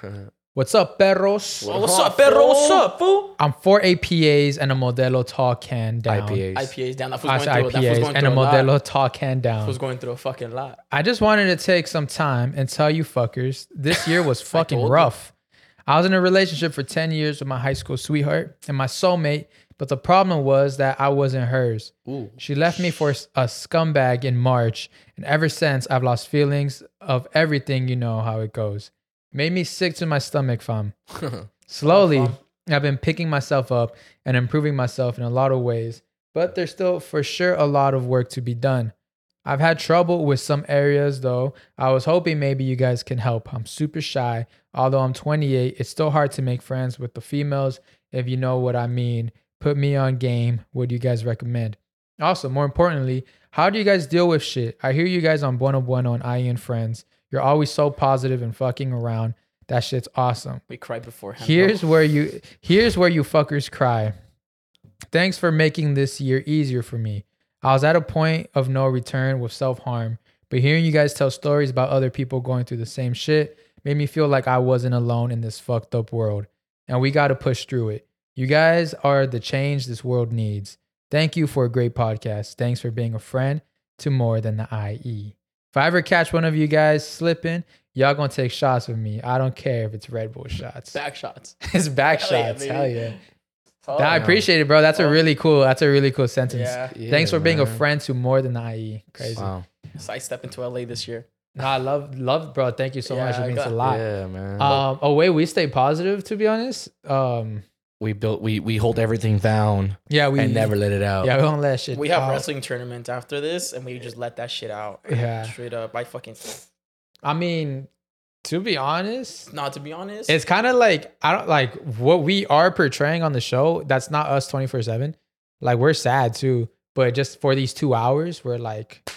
What's up, perros? Oh, what's up, perro? What's up, fool? I'm four APAs and a Modelo tall can down. IPAs. IPAs down. That fool's going said through. That fool's IPAs going and a through a lot. Modelo tall can down. was going through a fucking lot. I just wanted to take some time and tell you fuckers this year was fucking told you. rough. I was in a relationship for 10 years with my high school sweetheart and my soulmate, but the problem was that I wasn't hers. Ooh. She left me for a scumbag in March, and ever since I've lost feelings of everything. You know how it goes. Made me sick to my stomach, fam. Slowly, I've been picking myself up and improving myself in a lot of ways, but there's still for sure a lot of work to be done. I've had trouble with some areas though. I was hoping maybe you guys can help. I'm super shy. Although I'm 28, it's still hard to make friends with the females if you know what I mean. Put me on game. What do you guys recommend? Also, more importantly, how do you guys deal with shit? I hear you guys on Bueno Bueno and I.E In Friends. You're always so positive and fucking around. That shit's awesome. We cried beforehand. Here's where you here's where you fuckers cry. Thanks for making this year easier for me. I was at a point of no return with self-harm, but hearing you guys tell stories about other people going through the same shit made me feel like I wasn't alone in this fucked up world. And we got to push through it. You guys are the change this world needs. Thank you for a great podcast. Thanks for being a friend to more than the IE. If I ever catch one of you guys slipping, y'all gonna take shots with me. I don't care if it's Red Bull shots. back shots. It's back Hell shots. baby. Hell yeah. Oh, I appreciate it, bro. That's a Oh. really cool. That's a really cool sentence. Yeah. Thanks for being a friend to more than the IE. Crazy. Wow. So I step into LA this year. Nah, I love, love, bro. Thank you so much. Yeah, It means I a got- lot. Yeah, man. Um, a way we stay positive, to be honest. Um, we built. We we hold everything down yeah, we and never let it out. Yeah, we don't let shit. We have out. wrestling tournaments after this, and we just let that shit out. Yeah. Straight up. I fucking. I mean, to be honest, Not to be honest. it's kind of like I don't like what we are portraying on the show. That's not us twenty four seven. Like we're sad too, but just for these two hours, we're like,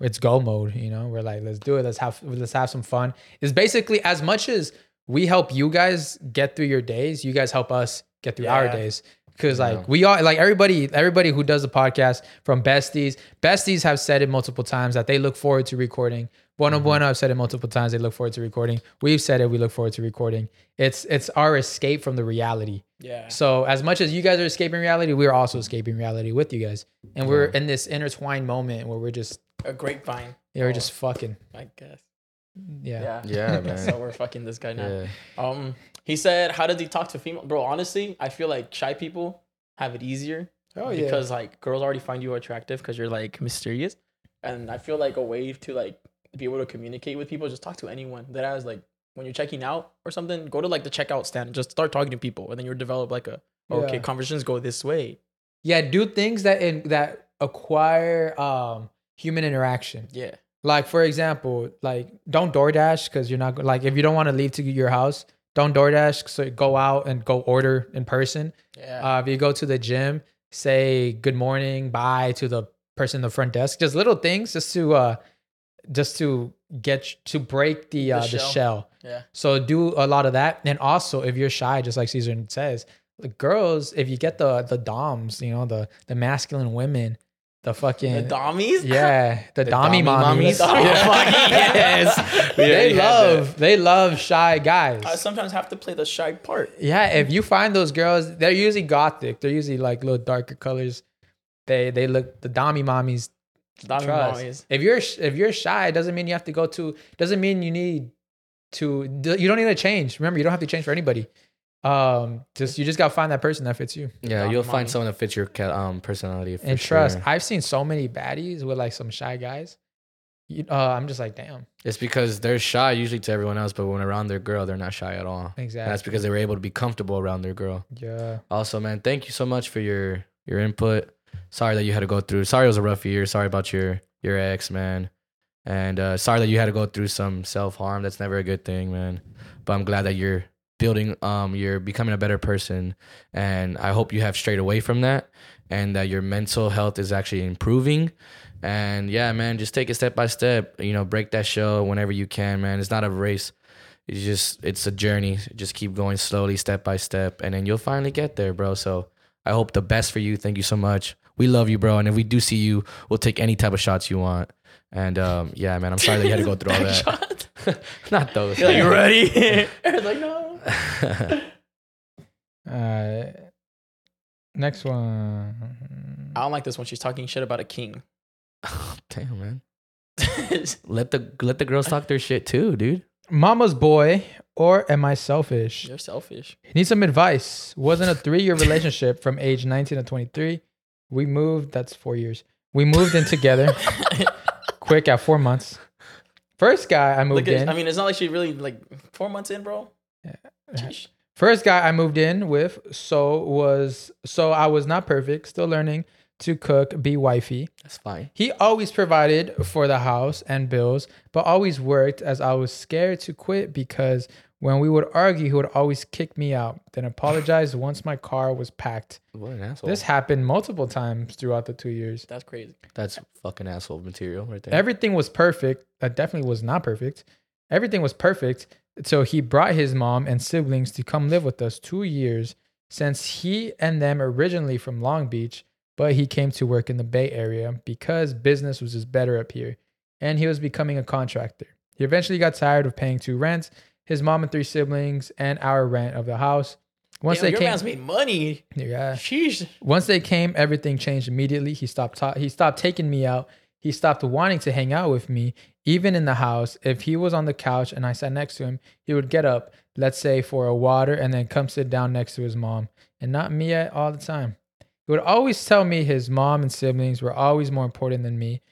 it's go mode. You know, we're like, let's do it. Let's have let's have some fun. It's basically as much as we help you guys get through your days, you guys help us get through our days. Cause like Yeah. we are like everybody, everybody who does the podcast from besties, besties have said it multiple times that they look forward to recording. Bueno Bueno i've said it multiple times. They look forward to recording. We've said it. We look forward to recording. It's it's our escape from the reality. yeah. So as much as you guys are escaping reality, we're also escaping reality with you guys, and we're in this intertwined moment where we're just A grapevine. yeah, we're just fucking I guess. yeah. Yeah, man. so we're fucking this guy now. Yeah. Um, he said, "How does he talk to female?" Bro, honestly, I feel like shy people have it easier Oh yeah. because like girls already find you attractive because you're like mysterious, and I feel like a way to like be able to communicate with people just talk to anyone that has like when you're checking out or something, go to like the checkout stand and just start talking to people, and then you'll develop like a okay Yeah. conversations go this way. yeah, do things that in, that acquire um human interaction. Yeah, Like for example, like don't DoorDash because you're not like if you don't want to leave to your house, don't DoorDash. So go out and go order in person. yeah, Uh, if you go to the gym, say good morning, bye to the person in the front desk. Just little things, just to uh, just to get to break the uh, the, shell. shell. yeah. So do a lot of that, and also if you're shy, just like Cesar says, the girls, if you get the the doms, you know the the masculine women, the fucking The dommies. yeah, the, The dommy mommies. mommies? The dommy Yeah. mommies. Yes. They love they love shy guys. I sometimes have to play the shy part. Yeah, if you find those girls, they're usually gothic. They're usually like little darker colors. They they look the dommy mommies. Dommy Trust. mommies. If you're if you're shy, it doesn't mean you have to go to. Doesn't mean you need to you don't need to change. Remember, you don't have to change for anybody. Um, just you just gotta find that person that fits you. Yeah, Dog you'll money. find someone that fits your um personality. For and trust. sure. I've seen so many baddies with like some shy guys. You, uh, I'm just like, damn. It's because they're shy usually to everyone else, but when around their girl, they're not shy at all. And Exactly. that's because they were able to be comfortable around their girl. Yeah. Also, man, thank you so much for your your input. Sorry that you had to go through. Sorry it was a rough year. Sorry about your your ex, man. And uh, sorry that you had to go through some self harm. That's never a good thing, man. But I'm glad that you're building. Um, you're becoming a better person, and I hope you have strayed away from that, and that your mental health is actually improving. And yeah, man, just take it step by step. You know, break that shell whenever you can, man. It's not a race. It's just it's a journey. Just keep going slowly, step by step, and then you'll finally get there, bro. So I hope the best for you. Thank you so much. We love you, bro. And if we do see you, we'll take any type of shots you want. And um, yeah, man, I'm sorry that you had to go through all that. Not those. You're like, you ready? Like, no. Uh, next one. I don't like this one. she's talking shit about a king. Damn, man. Let the let the girls talk their shit too, dude. Mama's boy, or am I selfish? You're selfish. Need some advice. Wasn't a three year relationship from age 19 to 23. We moved, that's four years. We moved in together quick at four months. First guy I moved Look at, in. I mean, it's not like she really like four months in, bro. Yeah. Sheesh. First guy I moved in with, so was so I was not perfect, still learning to cook, be wifey. That's fine. He always provided for the house and bills, but always worked as I was scared to quit because when we would argue, he would always kick me out, then apologize once my car was packed. What an asshole. This happened multiple times throughout the two years. That's crazy. That's fucking asshole material right there. Everything was perfect. That definitely was not perfect. Everything was perfect. So he brought his mom and siblings to come live with us two years since he and them originally from Long Beach, but he came to work in the Bay Area because business was just better up here and he was becoming a contractor. He eventually got tired of paying two rents, his mom and three siblings, and our rent of the house. Once Damn, they your came, made money. yeah. Sheesh. Once they came, everything changed immediately. He stopped ta- he stopped taking me out. He stopped wanting to hang out with me, even in the house. If he was on the couch and I sat next to him, he would get up, let's say for a water, and then come sit down next to his mom, and not me all the time. He would always tell me his mom and siblings were always more important than me,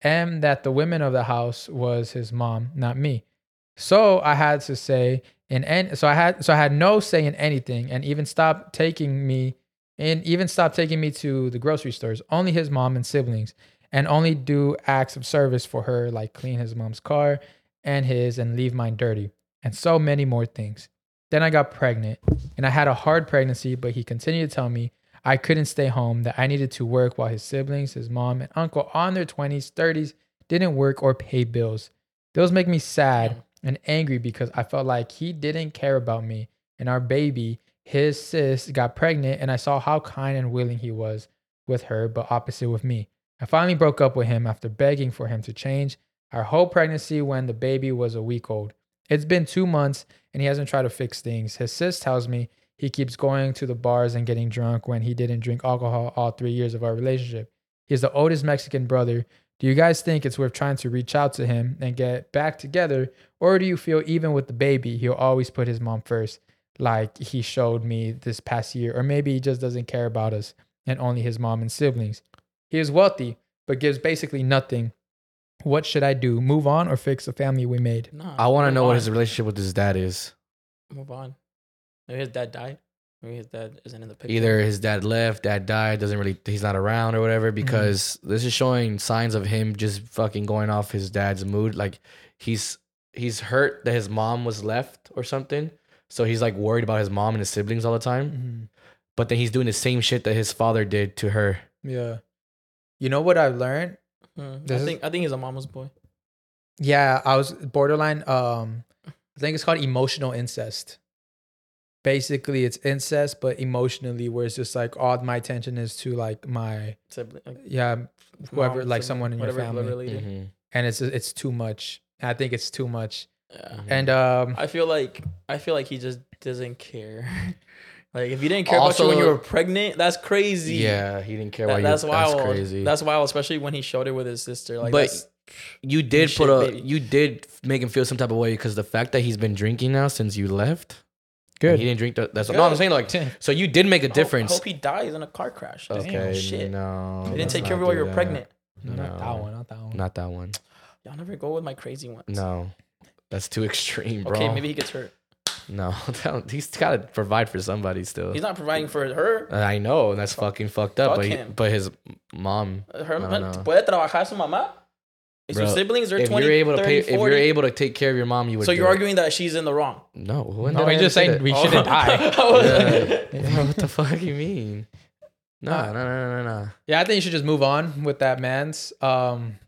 and that the women of the house was his mom, not me. So I had to say in and so I had so I had no say in anything, and even stopped taking me and even stopped taking me to the grocery stores. Only his mom and siblings, and only do acts of service for her, like clean his mom's car and his, and leave mine dirty, and so many more things. Then I got pregnant, and I had a hard pregnancy, but he continued to tell me I couldn't stay home, that I needed to work while his siblings, his mom, and uncle on their 20s, 30s didn't work or pay bills. Those make me sad and angry because I felt like he didn't care about me and our baby. His sis got pregnant, and I saw how kind and willing he was with her, but opposite with me. I finally broke up with him after begging for him to change our whole pregnancy when the baby was a week old. It's been two months and he hasn't tried to fix things. His sis tells me he keeps going to the bars and getting drunk when he didn't drink alcohol all three years of our relationship. He's the oldest Mexican brother. Do you guys think it's worth trying to reach out to him and get back together? Or do you feel even with the baby, he'll always put his mom first, like he showed me this past year? Or maybe he just doesn't care about us and only his mom and siblings. He is wealthy, but gives basically nothing. What should I do? Move on or fix the family we made? Nah, I want to move know what on. his relationship with his dad is. Move on. Maybe his dad died. Maybe his dad isn't in the picture. Either his dad left, dad died, doesn't really, he's not around or whatever. Because this is showing signs of him just fucking going off his dad's mood. Like he's he's hurt that his mom was left or something. So he's like worried about his mom and his siblings all the time. Mm-hmm. But then he's doing the same shit that his father did to her. Yeah. You know what I've learned? Hmm. I This is- think I think he's a mama's boy. Yeah, I was borderline. Um, I think it's called emotional incest. Basically, it's incest, but emotionally, where it's just like all my attention is to like my Sibling, like, yeah, whoever mom, like someone in your family. Mhm. and it's it's too much. I think it's too much, Yeah. and um, I feel like I feel like he just doesn't care. like if he didn't care about you when you were pregnant, that's crazy. Yeah, he didn't care That- why that's you, wild. That's crazy. That's wild, especially when he showed it with his sister. Like but you did shit, put a baby. you did make him feel some type of way because the fact that he's been drinking now since you left. Good. He didn't drink. The, that's no. I'm saying like. So you did make a Hope- difference. Hope, he dies in a car crash. Damn, okay. shit. No. You didn't take care of not it while you were pregnant. No, No. not that one. Not that one. Not that one. Y'all never go with my crazy ones. No. That's too extreme, bro. Okay, maybe he gets hurt. No, he's got to provide for somebody still. He's not providing for her. I know, and that's fucking fucked up. Fuck But he, him. but his mom, Her I don't know. puede trabajar su mamá. Y sus Bro, siblings are if 20, you're able to 30, pay, if 40. you're able to take care of your mom, you would. so you're it. arguing that she's in the wrong. No, when No, did I he's ever just saying that? we shouldn't die. Yeah. what the fuck do you mean? No, no, no, no, no, no. Yeah, I think you should just move on with that man's. Um,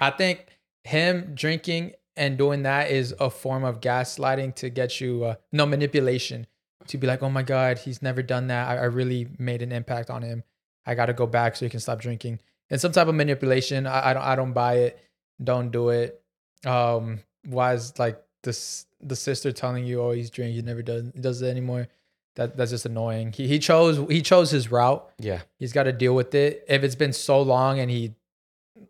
I think him drinking and doing that is a form of gaslighting to get you uh, no manipulation to be like, oh my god, he's never done that. I, I really made an impact on him. I got to go back so he can stop drinking. And some type of manipulation. I, I don't. I don't buy it. Don't do it. Um, why is like this the sister telling you, oh, he's drinking, he never does does it anymore. That that's just annoying. He he chose he chose his route Yeah, he's got to deal with it. If it's been so long and he,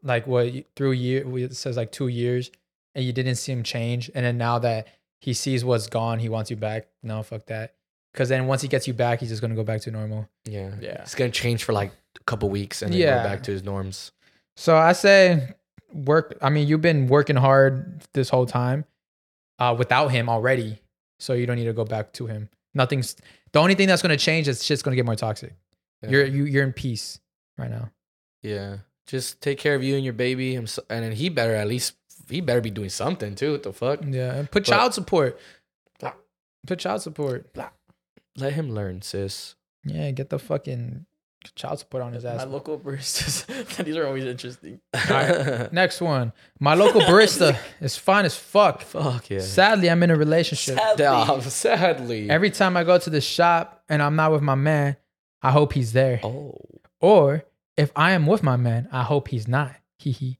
like, what through year, it says like two years, and you didn't see him change, and then now that he sees what's gone, he wants you back. No, fuck that. Because then once he gets you back, he's just gonna go back to normal. yeah, Yeah. It's gonna change for like a couple weeks and then Yeah. go back to his norms. So I say, work. I mean, you've been working hard this whole time, uh, without him already. So you don't need to go back to him. Nothing's. The only thing that's gonna change is shit's gonna get more toxic. Yeah. You're you you're in peace right now. Yeah, just take care of you and your baby, and then he better at least he better be doing something too. What the fuck? Yeah, and put But- child support. Put child support. Let him learn, sis. Yeah, get the fucking child support on his ass. My ass. local baristas. These are always interesting. Next one. My local barista is fine as fuck. Fuck yeah. Sadly, I'm in a relationship. Sadly. Damn, sadly. Every time I go to the shop and I'm not with my man, I hope he's there. oh, Or if I am with my man, I hope he's not. Hee hee.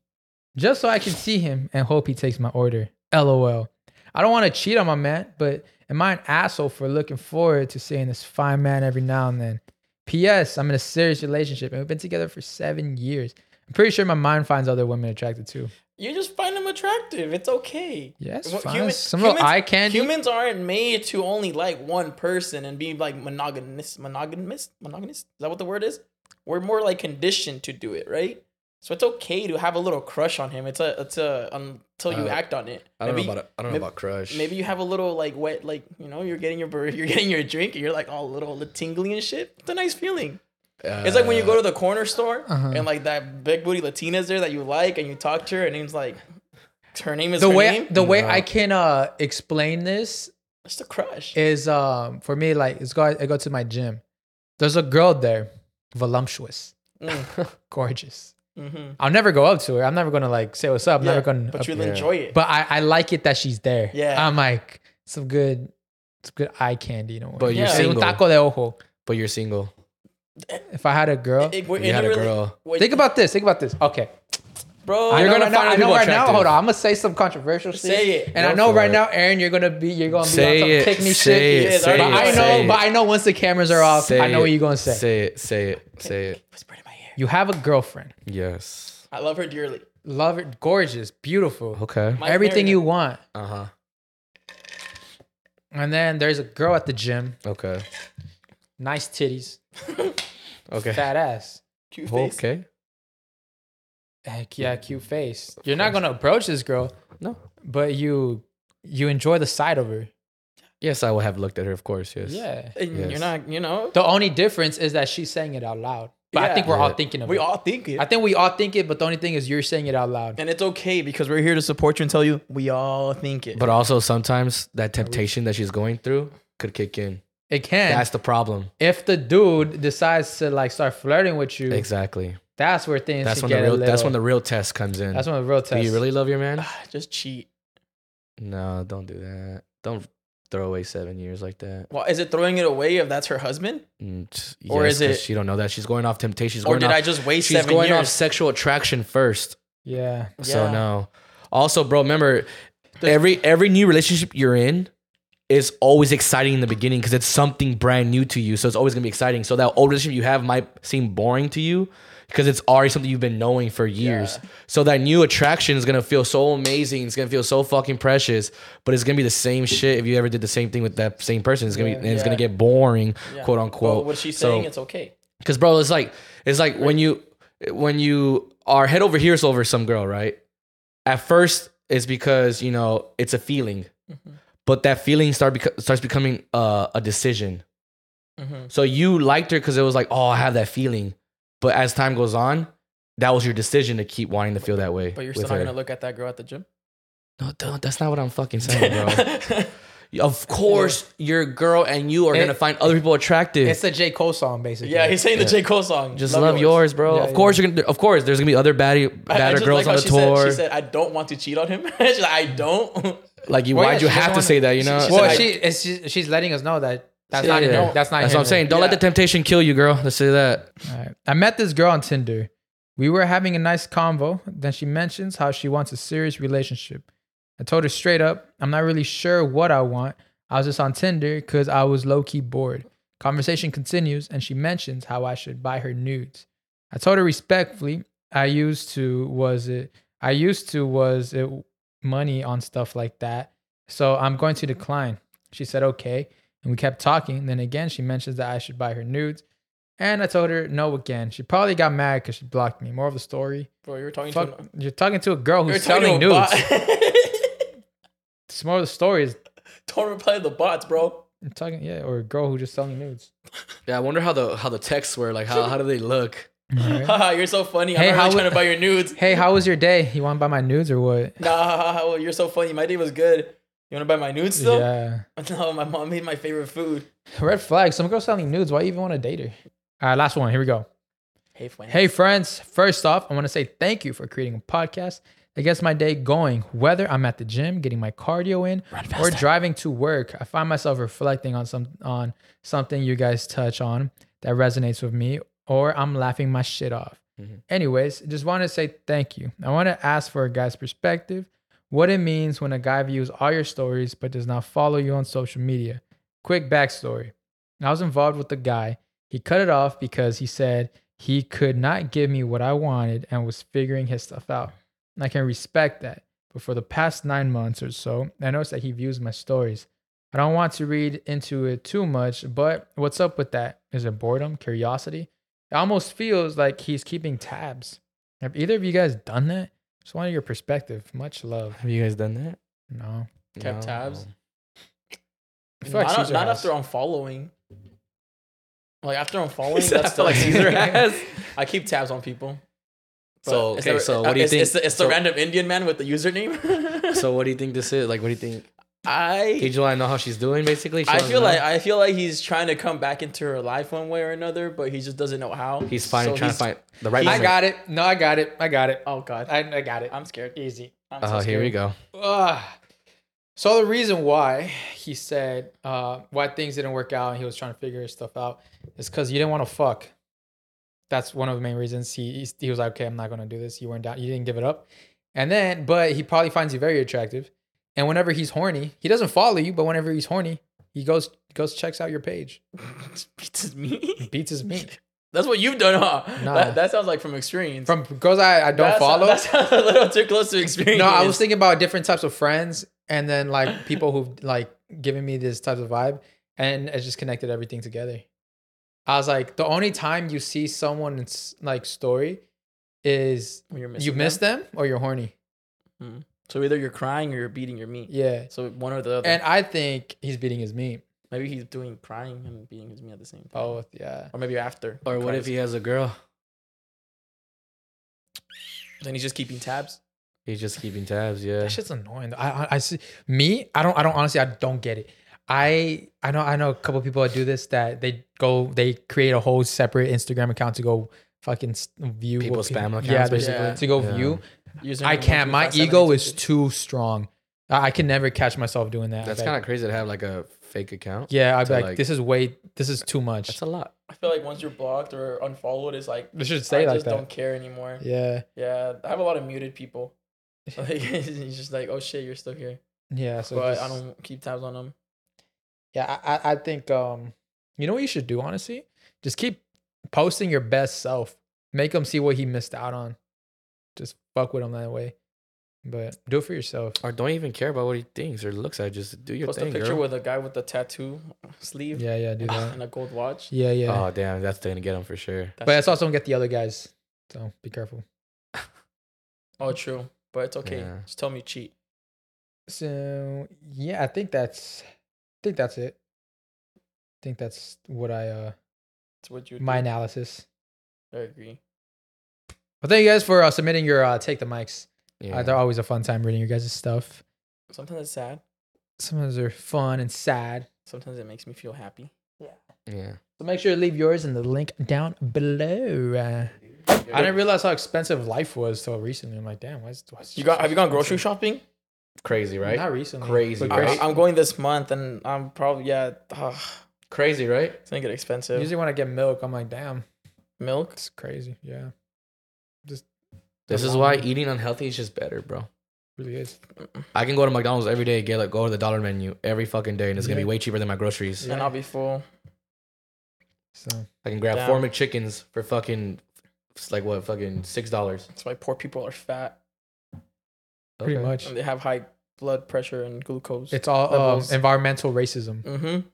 Just so I can see him and hope he takes my order. LOL. I don't want to cheat on my man, but am I an asshole for looking forward to seeing this fine man every now and then? P.S. I'm in a serious relationship and we've been together for seven years. I'm pretty sure my mind finds other women attractive too. You just find them attractive. It's okay. Yes, Well, fine. human- Some little humans- eye candy. Humans aren't made to only like one person and be like monogamous. Monogamous? Monogamous? Is that what the word is? We're more like conditioned to do it, right? So it's okay to have a little crush on him. It's a, it's a until you Uh, act on it. I don't Maybe- know about I don't know about crush. Maybe you have a little like wet, like you know, you're getting your bur- you're getting your drink, and you're like all little, little tingly and shit. It's a nice feeling. It's like when you go to the corner store Uh-huh. and like that big booty Latina's there that you like, and you talk to her, and name's like, her name is the her way name. the way No. I can uh explain this It's a crush. is um for me like it's go I go to my gym. There's a girl there, voluptuous, Mm, gorgeous. Mhm. I'll never go up to her. I'm never gonna like say what's up. I'm Yeah, never gonna. but you'll yeah. enjoy it. but I, I like it that she's there. Yeah. I'm like some good, some good eye candy. You know. But you're Yeah. Un single. taco de ojo. but you're single. If I had a girl, It- it- You had a really- girl. wait, think about this. Think about this. Okay. bro. I You're know gonna right now, find I know right now. Hold on. I'm gonna say some controversial shit. Say it. And I know right it. now, Aaron, you're gonna be you're gonna be Say on some it. pick me Say shit. it. Say already it. I know, it. but I know once the cameras are off, Say I know what you're gonna say. Say it. Say it. Say it. Whisper in my ear. You have a girlfriend, Yes. I love her dearly. love her, gorgeous, beautiful, Okay. Might everything marry you her. want. Uh huh. And then there's a girl at the gym, Okay. nice titties, Okay. fat ass. Cute face. Okay. Heck yeah, cute face. You're not gonna approach this girl, No. but you you enjoy the sight of her. Yes, I would have looked at her, of course. Yes. Yeah. And Yes. You're not, you know. The only difference is that she's saying it out loud. But I think we're all thinking of We it. We all think it. I think we all think it, but the only thing is you're saying it out loud. and it's okay because we're here to support you and tell you we all think it. But also sometimes that temptation that she's going through could kick in. It can. That's the problem. if the dude decides to like start flirting with you, Exactly. that's where things That's can when the get real. a That's when the real test comes in. that's when the real test. Do you really love your man? just cheat. No, don't do that. Don't throw away seven years like that. Well, is it throwing it away if that's her husband, Mm, t- Or yes, is it- She don't know that she's going off temptation. She's or going did off, I just waste She's seven going off sexual attraction first. Yeah. So Yeah. no. Also, bro, remember every every new relationship you're in, is always exciting in the beginning because it's something brand new to you. So it's always gonna be exciting. So that old relationship you have might seem boring to you because it's already something you've been knowing for years. So that new attraction is gonna feel so amazing. It's gonna feel so fucking precious, but it's gonna be the same shit if you ever did the same thing with that same person. It's gonna be and it's gonna get boring, Yeah. quote But unquote. what she's So- saying, it's okay. Cause bro, it's like it's like when you when you are head over heels over some girl, right? At first, it's because you know it's a feeling, Mm-hmm. but that feeling start starts becoming uh, a decision. Mm-hmm. So you liked her because it was like, oh, I have that feeling, but as time goes on, that was your decision to keep wanting to feel that way. But you're still not her. gonna look at that girl at the gym. No, don't, that's not what I'm fucking saying, bro. of course, you're a girl and you are It- gonna find other people attractive. It's a J Cole song, basically. yeah, he's saying the J Cole song. Just love, yours. bro. Yeah, of course, you're gonna. Of course, there's gonna be other baddie, I- I badder girls like on the she said- tour. she said, "I don't want to cheat on him." She's like, "I don't." like, you, Well, why'd yeah, you have to say that? You know. she Well, said, she, it's, she she's letting us know that that's Yeah, not yeah. no, that's not. That's what I'm saying. Don't let the temptation kill you, girl. Let's say that. Alright. I met this girl on Tinder. We were having a nice convo. Then she mentions how she wants a serious relationship. I told her straight up, I'm not really sure what I want. I was just on Tinder because I was low key bored. Conversation continues, and she mentions how I should buy her nudes. I told her respectfully, I used to was it I used to was it money on stuff like that. So I'm going to decline. She said okay, and we kept talking. Then again, she mentions that I should buy her nudes. And I told her no again. She probably got mad because she blocked me. More of the story. Bro, you're talking Fuck, to. you're talking to a girl who's selling nudes. bot. It's more of the story is Don't reply to the bots, bro. you're talking, yeah, or a girl who just selling nudes. Yeah, I wonder how the how the texts were. Like, how how do they look? Alright. Haha, you're so funny. I'm Hey, not how really trying w- to buy your nudes. hey, how was your day? You want to buy my nudes or what? Nah, well, you're so funny. My day was good. You want to buy my nudes still? Yeah. No, my mom made my favorite food. Red flag. Some girl selling nudes. Why you even want to date her? All right, last one. Here we go. Hey, friend. Hey, friends. First off, I want to say thank you for creating a podcast that gets my day going. Whether I'm at the gym getting my cardio in or driving to work, I find myself reflecting on some on something you guys touch on that resonates with me, or I'm laughing my shit off. Mm-hmm. Anyways, just want to say thank you. I want to ask for a guy's perspective what it means when a guy views all your stories but does not follow you on social media. Quick backstory I was involved with a guy. He cut it off because he said he could not give me what I wanted and was figuring his stuff out. And I can respect that. But for the past nine months or so, I noticed that he views my stories. I don't want to read into it too much, but what's up with that? Is it boredom, curiosity? It almost feels like he's keeping tabs. Have either of you guys done that? Just wanted your perspective. Much love. Have you guys done that? No. Kept tabs? I feel like not Cesar not has. after unfollowing. Like after unfollowing, Is that that's feel like Cesar has? I keep tabs on people. But So, it's okay, the- so uh, what do you it's, think- It's the, it's the so- random Indian man with the username. So what do you think this is? Like, what do you think? I Did you know how she's doing? Basically, She I wants to feel know? like I feel like he's trying to come back into her life one way or another, but he just doesn't know how. he's finding So trying to he's- find the right. I moment. got it. No, I got it. I got it. Oh God, I, I got it. I'm scared. Easy. I'm Oh, here we go. Ugh. So the reason why he said uh, why things didn't work out and he was trying to figure his stuff out is because you didn't want to fuck. That's one of the main reasons he he's- he was like, okay, I'm not gonna do this. You weren't down. You didn't give it up. And then, but he probably finds you very attractive. And whenever he's horny, he doesn't follow you, but whenever he's horny, he goes goes checks out your page, Beats me. beats his meat That's what you've done, huh? Nah. That, that sounds like from experience. from girls I, I don't That follow. That sounds a little too close to experience. No, I was thinking about different types of friends and then like people who've like given me this type of vibe and it just connected everything together. I was like, the only time you see someone's like story is missing miss them. them or you're horny. Hmm. So either you're crying or you're beating your meat. Yeah. So one or the other. And I think he's beating his meat. maybe he's doing crying and beating his meat at the same time. Both, yeah. Or maybe after. Or what if he has a girl? Then he's just keeping tabs. He's just keeping tabs. Yeah. That shit's annoying. I, I, I see me. I don't. I don't. Honestly, I don't get it. I I know. I know a couple people that do this. That they go. They create a whole separate Instagram account to go fucking view what People's people- spam Yeah, accounts, basically basically. to go Yeah. view. Username I can't. My ego is too strong. I I can never catch myself doing that. That's kind of crazy to have like a fake account. Yeah, I'd be to, like, like- this is way. This is too much. That's a lot. I feel like once you're blocked or unfollowed, it's like They should say I like just that. don't care anymore. Yeah. Yeah, I have a lot of muted people. Like, it's just like, oh shit, you're still here. Yeah. So but just- I don't keep tabs on them. Yeah, I, I I think um, you know what you should do honestly? Just keep posting your best self. Make him see what he missed out on. Just fuck with him that way. But do it for yourself. Or don't even care about what he thinks or looks at. Just do your Post thing, a picture girl. with a guy with a tattoo sleeve Yeah, yeah, do that. and a gold watch. Yeah, yeah. Oh damn, that's gonna get him for sure. That's- but it's also gonna get the other guys. So be careful. oh, true. But it's okay. Yeah. Just tell me you cheat. So yeah, I think that's I think that's it. I think that's what I uh That's what you. my do. analysis. I agree. But thank you guys for uh, submitting your uh, take the mics. Yeah. Uh, they're always a fun time reading your guys' stuff. Sometimes it's sad. Sometimes they're fun and sad. Sometimes it makes me feel happy. yeah. Yeah. So make sure to leave yours in the link down below. Uh, I didn't realize how expensive life was till recently. I'm like, damn, why is, why is You got? Have you gone grocery expensive? shopping? Crazy, right? Not recently. Crazy, but I, right? I'm going this month, and I'm probably yeah. ugh, Crazy, right? it's gonna get expensive. Usually when I get milk, I'm like, damn, Milk. it's crazy. Yeah, just This is why eating unhealthy is just better, bro. really is. I can go to McDonald's every day, get like go to the dollar menu every fucking day, and it's gonna Yeah. be way cheaper than my groceries. And I'll be full. So I can grab Damn. four McChickens for fucking it's like what fucking six dollars. That's why poor people are fat pretty much, and they have high blood pressure and glucose. it's all um, levels. environmental racism. Mm-hmm. Have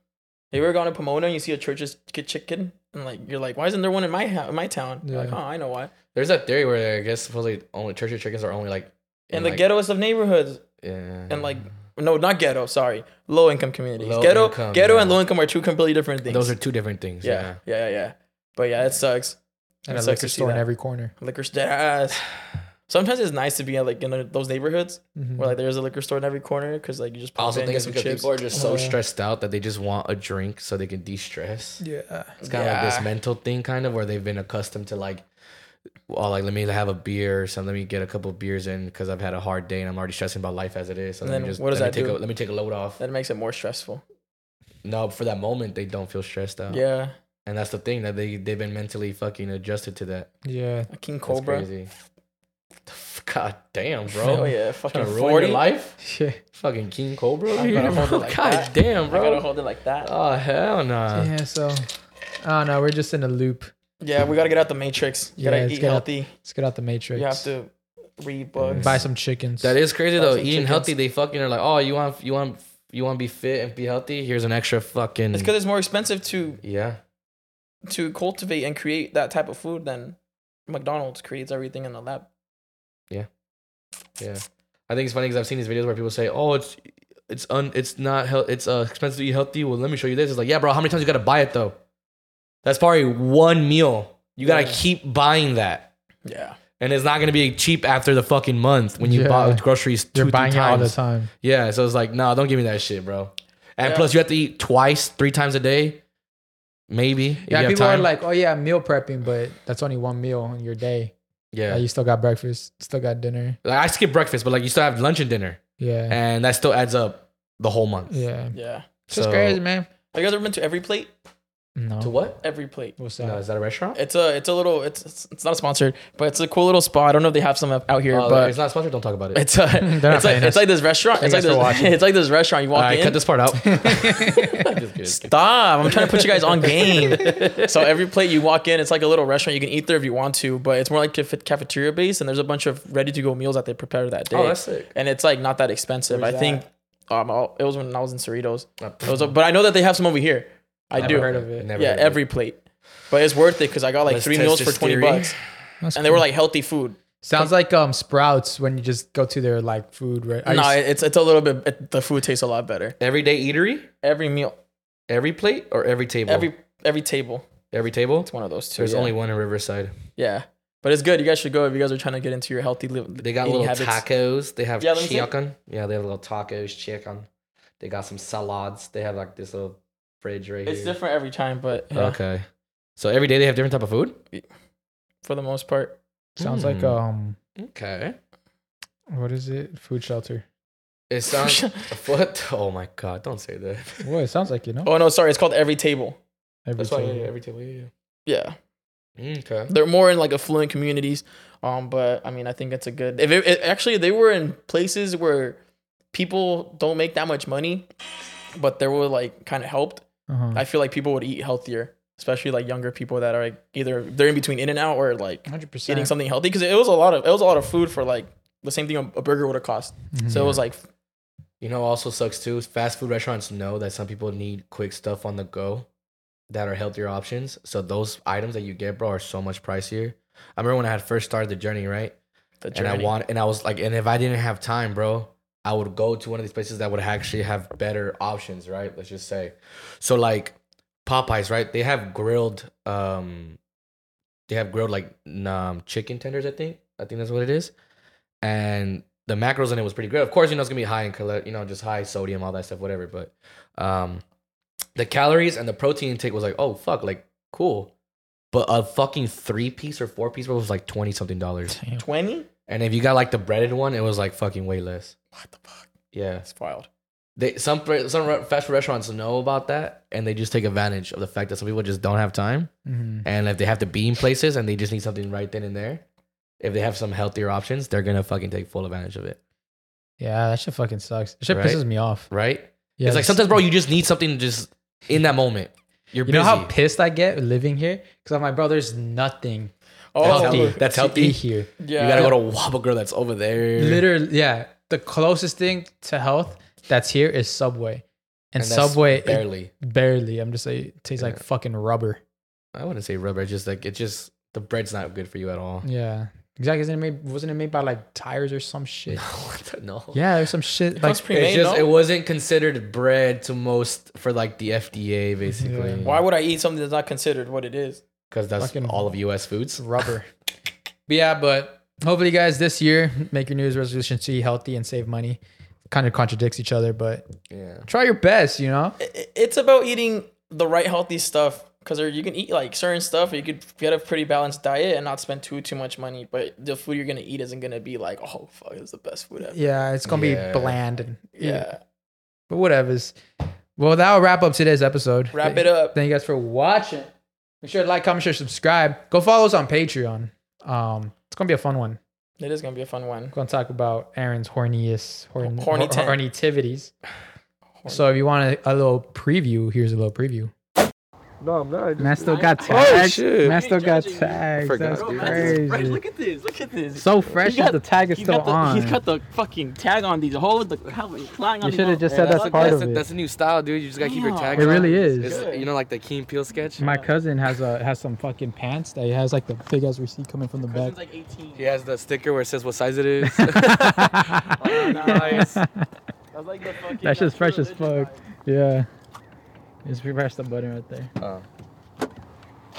you ever gone to Pomona and you see a Church's kid chicken and like you're like, why isn't there one in my ha- in my town? You're Like, oh, I know why. There's that theory where I guess supposedly only church or chickens are only like In the like, ghettoest of neighborhoods yeah. and like no, not ghetto. Sorry, low income communities. Low ghetto, income, ghetto, and low income are two completely different things. those are two different things. yeah, Yeah. yeah, yeah, yeah. But yeah, it sucks. And It a sucks liquor store in every corner. Liquor store. Ah, Yes. Sometimes it's nice to be at like in a, those neighborhoods Mhm. where like there's a liquor store in every corner because like you just pop also in, think get it's some because chips. people are just so Oh. stressed out that they just want a drink so they can de-stress. yeah, It's kind of like this mental thing, kind of where they've been accustomed to like, well, like let me have a beer or something. Let me get a couple of beers in because I've had a hard day and I'm already stressing about life as it is. So And let then me just what does let me that take do? A, let me take a load off. That makes it more stressful. No, for that moment they don't feel stressed out. Yeah, and that's the thing that they they've been mentally fucking adjusted to that. yeah. a King That's Cobra. crazy. God damn, bro. Oh yeah, Trying fucking to ruin forty. your life? Yeah. Fucking King Cobra. over I here, gotta hold bro? it like God that. damn, bro. I gotta hold it like that. Oh hell no. yeah, so oh, I don't. We're just in a loop. Yeah, we gotta get out the matrix. You Yeah, gotta eat get out- healthy. Let's get out the matrix. You have to read books. buy some chickens. That is crazy Buy though. Eating chickens. healthy, they fucking are like, oh, you want you want you want to be fit and be healthy. Here's an extra fucking. It's because it's more expensive to yeah. to cultivate and create that type of food than McDonald's creates everything in the lab. Yeah, yeah. I think it's funny because I've seen these videos where people say, "Oh, it's it's un it's not health it's uh expensive to eat healthy." Well, let me show you this. It's like, yeah, bro, how many times you gotta buy it though? That's probably one meal. You gotta Yeah. keep buying that, Yeah. and it's not gonna be cheap after the fucking month when you Yeah. bought groceries 2 You're buying it all the time. Yeah, so it's like, no, don't give me that shit, bro. And Yeah. plus, you have to eat twice, three times a day, maybe. Yeah, people are like, oh yeah, meal prepping, but that's only one meal in your day. Yeah. Yeah, you still got breakfast, still got dinner. Like I skip breakfast, but like you still have lunch and dinner, Yeah, and that still adds up the whole month. yeah. Yeah. It's just So- crazy, man. Have you guys ever been to Every Plate? No. To what? Every Plate. What's No, that? is that a restaurant? It's a it's a little it's it's, it's not sponsored, but it's a cool little spot. I don't know if they have some out here, Oh, but it's not sponsored. Don't talk about it. it's a it's like it's like this restaurant. It's like Thank you guys for this it's like this restaurant. You walk right, in. cut this part out. Stop! I'm trying to put you guys on game. so every plate you walk in, it's like a little restaurant. You can eat there if you want to, but it's more like caf- cafeteria based, and there's a bunch of ready to go meals that they prepare that day. Oh, that's sick. and it's like not that expensive. Where's I think um it was when I was in Cerritos. Uh, It was, a, but I know that they have some over here. I Never do. heard of it. Never yeah, heard of it. every plate. But it's worth it because I got like Let's three test meals for this twenty theory. bucks, That's and they were cool. like healthy food. sounds like um Sprouts when you just go to their like food. Right? no, it's it's a little bit. It, the food tastes a lot better. Everyday eatery, Every meal, every plate or every table. every every table. every table. It's one of those two. There's yeah. only one in Riverside. yeah, but it's good. You guys should go if you guys are trying to get into your healthy. Li- They got eating little habits. tacos. They have Yeah, let me see. chicken. Yeah, they have little tacos, chicken. They got some salads. They have like this little fridge right It's here. different every time, but yeah, Okay. So every day they have different type of food. for the most part. sounds like Hmm. um Okay. what is it? Food shelter. It sounds. what? Oh my god! Don't say that. What it sounds like you know. Oh no, sorry, it's called every table. Every That's why. Yeah, table. yeah, every table. Yeah. Yeah, yeah. Okay. they're more in like affluent communities. Um, but I mean, I think it's a good. If it, it actually they were in places where people don't make that much money, but they were like kind of helped. Uh-huh. I feel like people would eat healthier, especially like younger people that are like either they're in between In and Out or like 100%. eating something healthy because it was a lot of it was a lot of food for like the same thing a a burger would have cost. So it was like You know, also sucks too. Fast food restaurants know that some people need quick stuff on the go that are healthier options. So those items that you get, bro, are so much pricier. I remember when I had first started the journey, right? the And I want, and I was like, and if I didn't have time, bro, I would go to one of these places that would actually have better options, right? Let's just say, so like Popeyes, right? They have grilled, um, they have grilled like um chicken tenders. I think, I think that's what it is, and the macros in it was pretty good. Of course, you know it's gonna be high in calo- you know, just high sodium, all that stuff, whatever. But um, the calories and the protein intake was like, oh fuck, like cool. But a fucking three piece or four piece was like twenty something dollars. twenty. And if you got like the breaded one, it was like fucking way less. What the fuck? Yeah, That's wild. they some some fast food restaurants know about that, and they just take advantage of the fact that some people just don't have time, Mhm. and if they have to be in places and they just need something right then and there, if they have some healthier options, they're gonna fucking take full advantage of it, Yeah, that shit fucking sucks. That shit Right? pisses me off. right? Yeah, it's like this- sometimes, bro, you just need something just in that moment. You're You busy. know how pissed I get living here? Because I'm like, bro, there's nothing Oh, healthy That's to healthy? eat here. yeah. you gotta go to Whopper Grill that's over there. Literally, yeah. The closest thing to health that's here is Subway, and, And that's Subway it- barely. barely. I'm just saying, it tastes like Yeah. fucking rubber. I wouldn't say rubber. It's just like it's just the bread's not good for you at all. Yeah, exactly. Isn't it made, wasn't it made by like tires or some shit? no. Yeah, there's some shit like Comes pre-made, It's just no? it wasn't considered bread to most for like the FDA basically. Yeah. Why would I eat something that's not considered what it is? Because that's Fucking- all of U.S. foods. rubber. but yeah, but hopefully, guys, this year make your New Year's resolution to eat healthy and save money. Kind of contradicts each other, but Yeah. try your best. You know. I- I- It's about eating the right healthy stuff because you can eat like certain stuff. Or you could get a pretty balanced diet and not spend too too much money. But the food you're gonna eat isn't gonna be like, oh fuck, it's the best food ever. Yeah, it's gonna Yeah. be bland and Yeah. But whatever's. Well, that'll wrap up today's episode. Wrap it up. Thank you guys for watching. Make sure to like, comment, share, subscribe. Go follow us on Patreon. Um, it's gonna be a fun one. It is gonna be a fun one. We're gonna talk about Aaron's horniest, horn, Horny hor- ten. hornitivities. So if you want a, a little preview, here's a little preview. No, I'm not. Man still got Oh, tagged. shit. Man still got Judging me. tagged. Forgot, That's dude. crazy. Look at this. Look at this. So fresh He got- as the tag is He's still got the, on. He's got the fucking tag on these whole the helmet flying on You these should have whole- just said that's part of a, it. That's a new style, dude. You just gotta keep your Yeah. tag. It on. really is. It's, you know, like the Key & Peele sketch. My cousin has a has some fucking pants that he has like the big ass receipt coming from the back. Cousin's like 18. He has the sticker where it says what size it is. Oh, nice. That's like the fucking. That's just fresh as fuck. Yeah. Just press the button right there. Oh.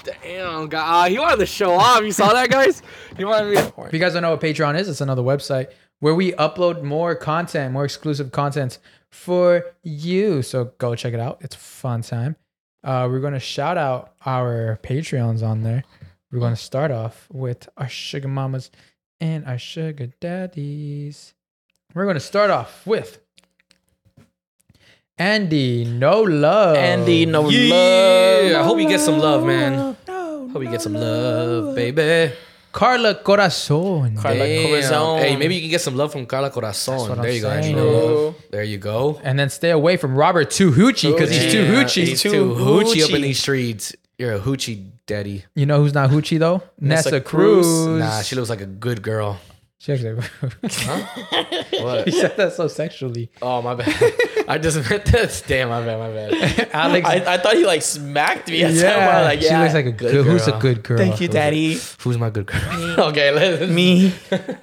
Damn, God. he wanted to show off. You saw that, guys? He wanted me. If you guys don't know what Patreon is, it's another website where we upload more content, more exclusive content for you. So go check it out. It's a fun time. Uh, we're going to shout out our Patreons on there. We're going to start off with our sugar mamas and our sugar daddies. We're going to start off with Andy No Love. Andy, no Yeah, I hope you get some love, man. No, hope you get some love, baby. Carla Corazon. Carla Damn. Corazon. Hey, maybe you can get some love from Carla That's Corazon. what There I'm you go. Andy. saying. Love. There you go. And then stay away from Robert Too oh, Hoochie because he's too hoochie. He's Too too hoochie up in these streets. You're a hoochie daddy. You know who's not hoochie though? Nessa, Nessa Cruz. Cruz. Nah, she looks like a good girl. She actually. What? he said that so sexually. Oh my bad. I just meant that. Damn, my bad, my bad. Alex. I, I thought he like smacked me. At yeah, yeah. Like, yeah. she looks like a Good good. Who's a good girl? Thank you, daddy. Who's my good girl? okay, let Me.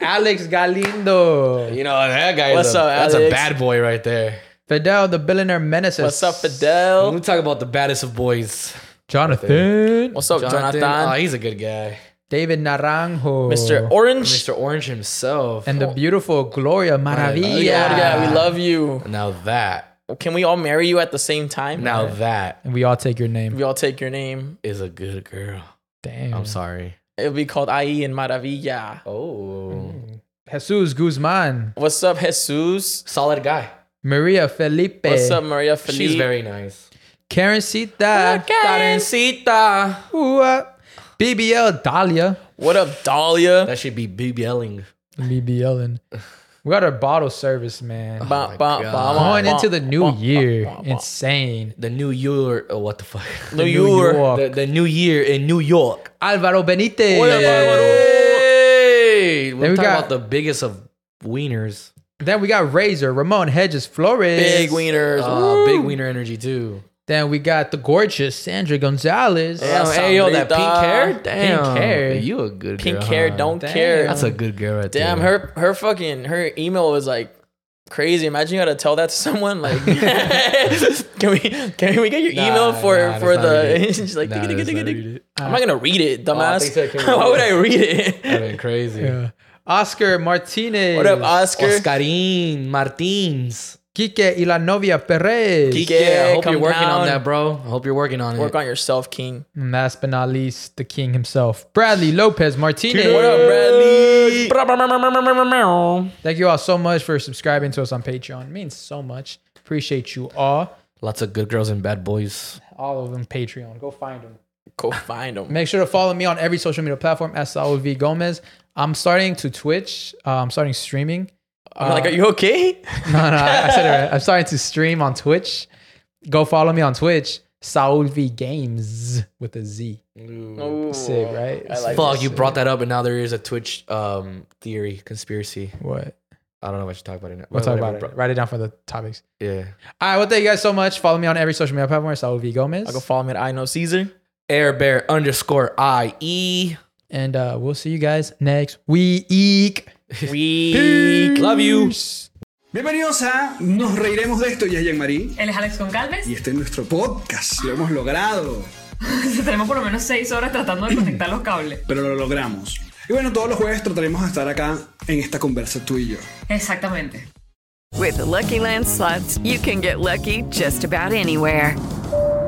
Alex Galindo. You know that guy. What's is a, up, Alex? That's a bad boy right there. Fidel, the billionaire menace. What's up, Fidel? Let me talk about the baddest of boys. Jonathan. What's up, Jonathan? Oh, he's a good guy. David Naranjo. Mr. Orange. Mr. Orange himself. And the beautiful Gloria Maravilla. Yeah, yeah, we love you. now that. Can we all marry you at the same time? Now that And we all take your name. we all take your name. is a good girl. Damn. I'm sorry. It'll be called IE and Maravilla. Oh. Jesus Guzman. What's up, Jesus? Solid guy. Maria Felipe. What's up, Maria Felipe? She's very nice. Karen Sita. Karencita. Ooh, uh, BBL Dahlia. What up, Dahlia? That should be BBLing. BBLing. We got our bottle service, man. Ba- my ba- God. ba- Going ba- into the new ba- year, ba- ba- insane. The New Year, oh, what the fuck? New New York. York. The, the New Year in New York. Alvaro Benitez. Oye, Alvaro. Hey, we're Then we talking got- about the biggest of wieners. Then we got Razor, Ramon Hedges Flores. Big wieners. Uh, big wiener energy too. Then we got the gorgeous Sandra Gonzalez. Yeah. Damn, hey yo, that pink hair. Damn, hair. You a good Pink girl, hair, huh? don't Damn. care. That's a good girl right Damn, there. her her fucking her email was like crazy. Imagine you gotta tell that to someone. Like, can we can we get your Nah, email for nah, for the? read. She's like, Nah, "Digga, digga, that's digga, not digga." read it. I'm not gonna read it, Oh, I dumbass. think so, Why would? I read it? That'd been crazy. Yeah. Oscar Martinez. What up, Oscar? Oscarín Martins. Kike y la novia Perez. Kike. I hope come you're working on that, bro. I hope you're working on Work it. Work on yourself, King. And last but not least, the king himself, Bradley Lopez Martinez. What up, Bradley? Thank you all so much for subscribing to us on Patreon. It means so much. Appreciate you all. Lots of good girls and bad boys. All of them Patreon. Go find them. Go find them. Make sure to follow me on every social media platform as Saul V Gomez. I'm starting to Twitch. Uh, I'm starting streaming. I'm like, are you okay? No, no, I I said it right. I'm starting to stream on Twitch. Go follow me on Twitch. Saul V Games with a Z. Ooh, Sick, right? I like Fuck, you shit. brought that up, and now there is a Twitch um theory conspiracy. What? I don't know if I should talk about it. Now. We'll talk about it. bro. Write it down for the topics. Yeah. All right. Well, thank you guys so much. Follow me on every social media platform. Saul V Gomez. I'll go follow me at I know Cesar. Air Bear underscore I E. and uh, we'll see you guys next week. We Love you. Bienvenidos a Nos Reiremos de Esto. Y es Jean-Marie. Él es Alex Goncalves. Y este es nuestro podcast. Lo hemos logrado. Tenemos por lo menos seis horas tratando de conectar los cables. Pero lo logramos. Y bueno, todos los jueves trataremos de estar acá en esta conversa tú y yo. Exactamente. With the Lucky Land slots, you can get lucky just about anywhere.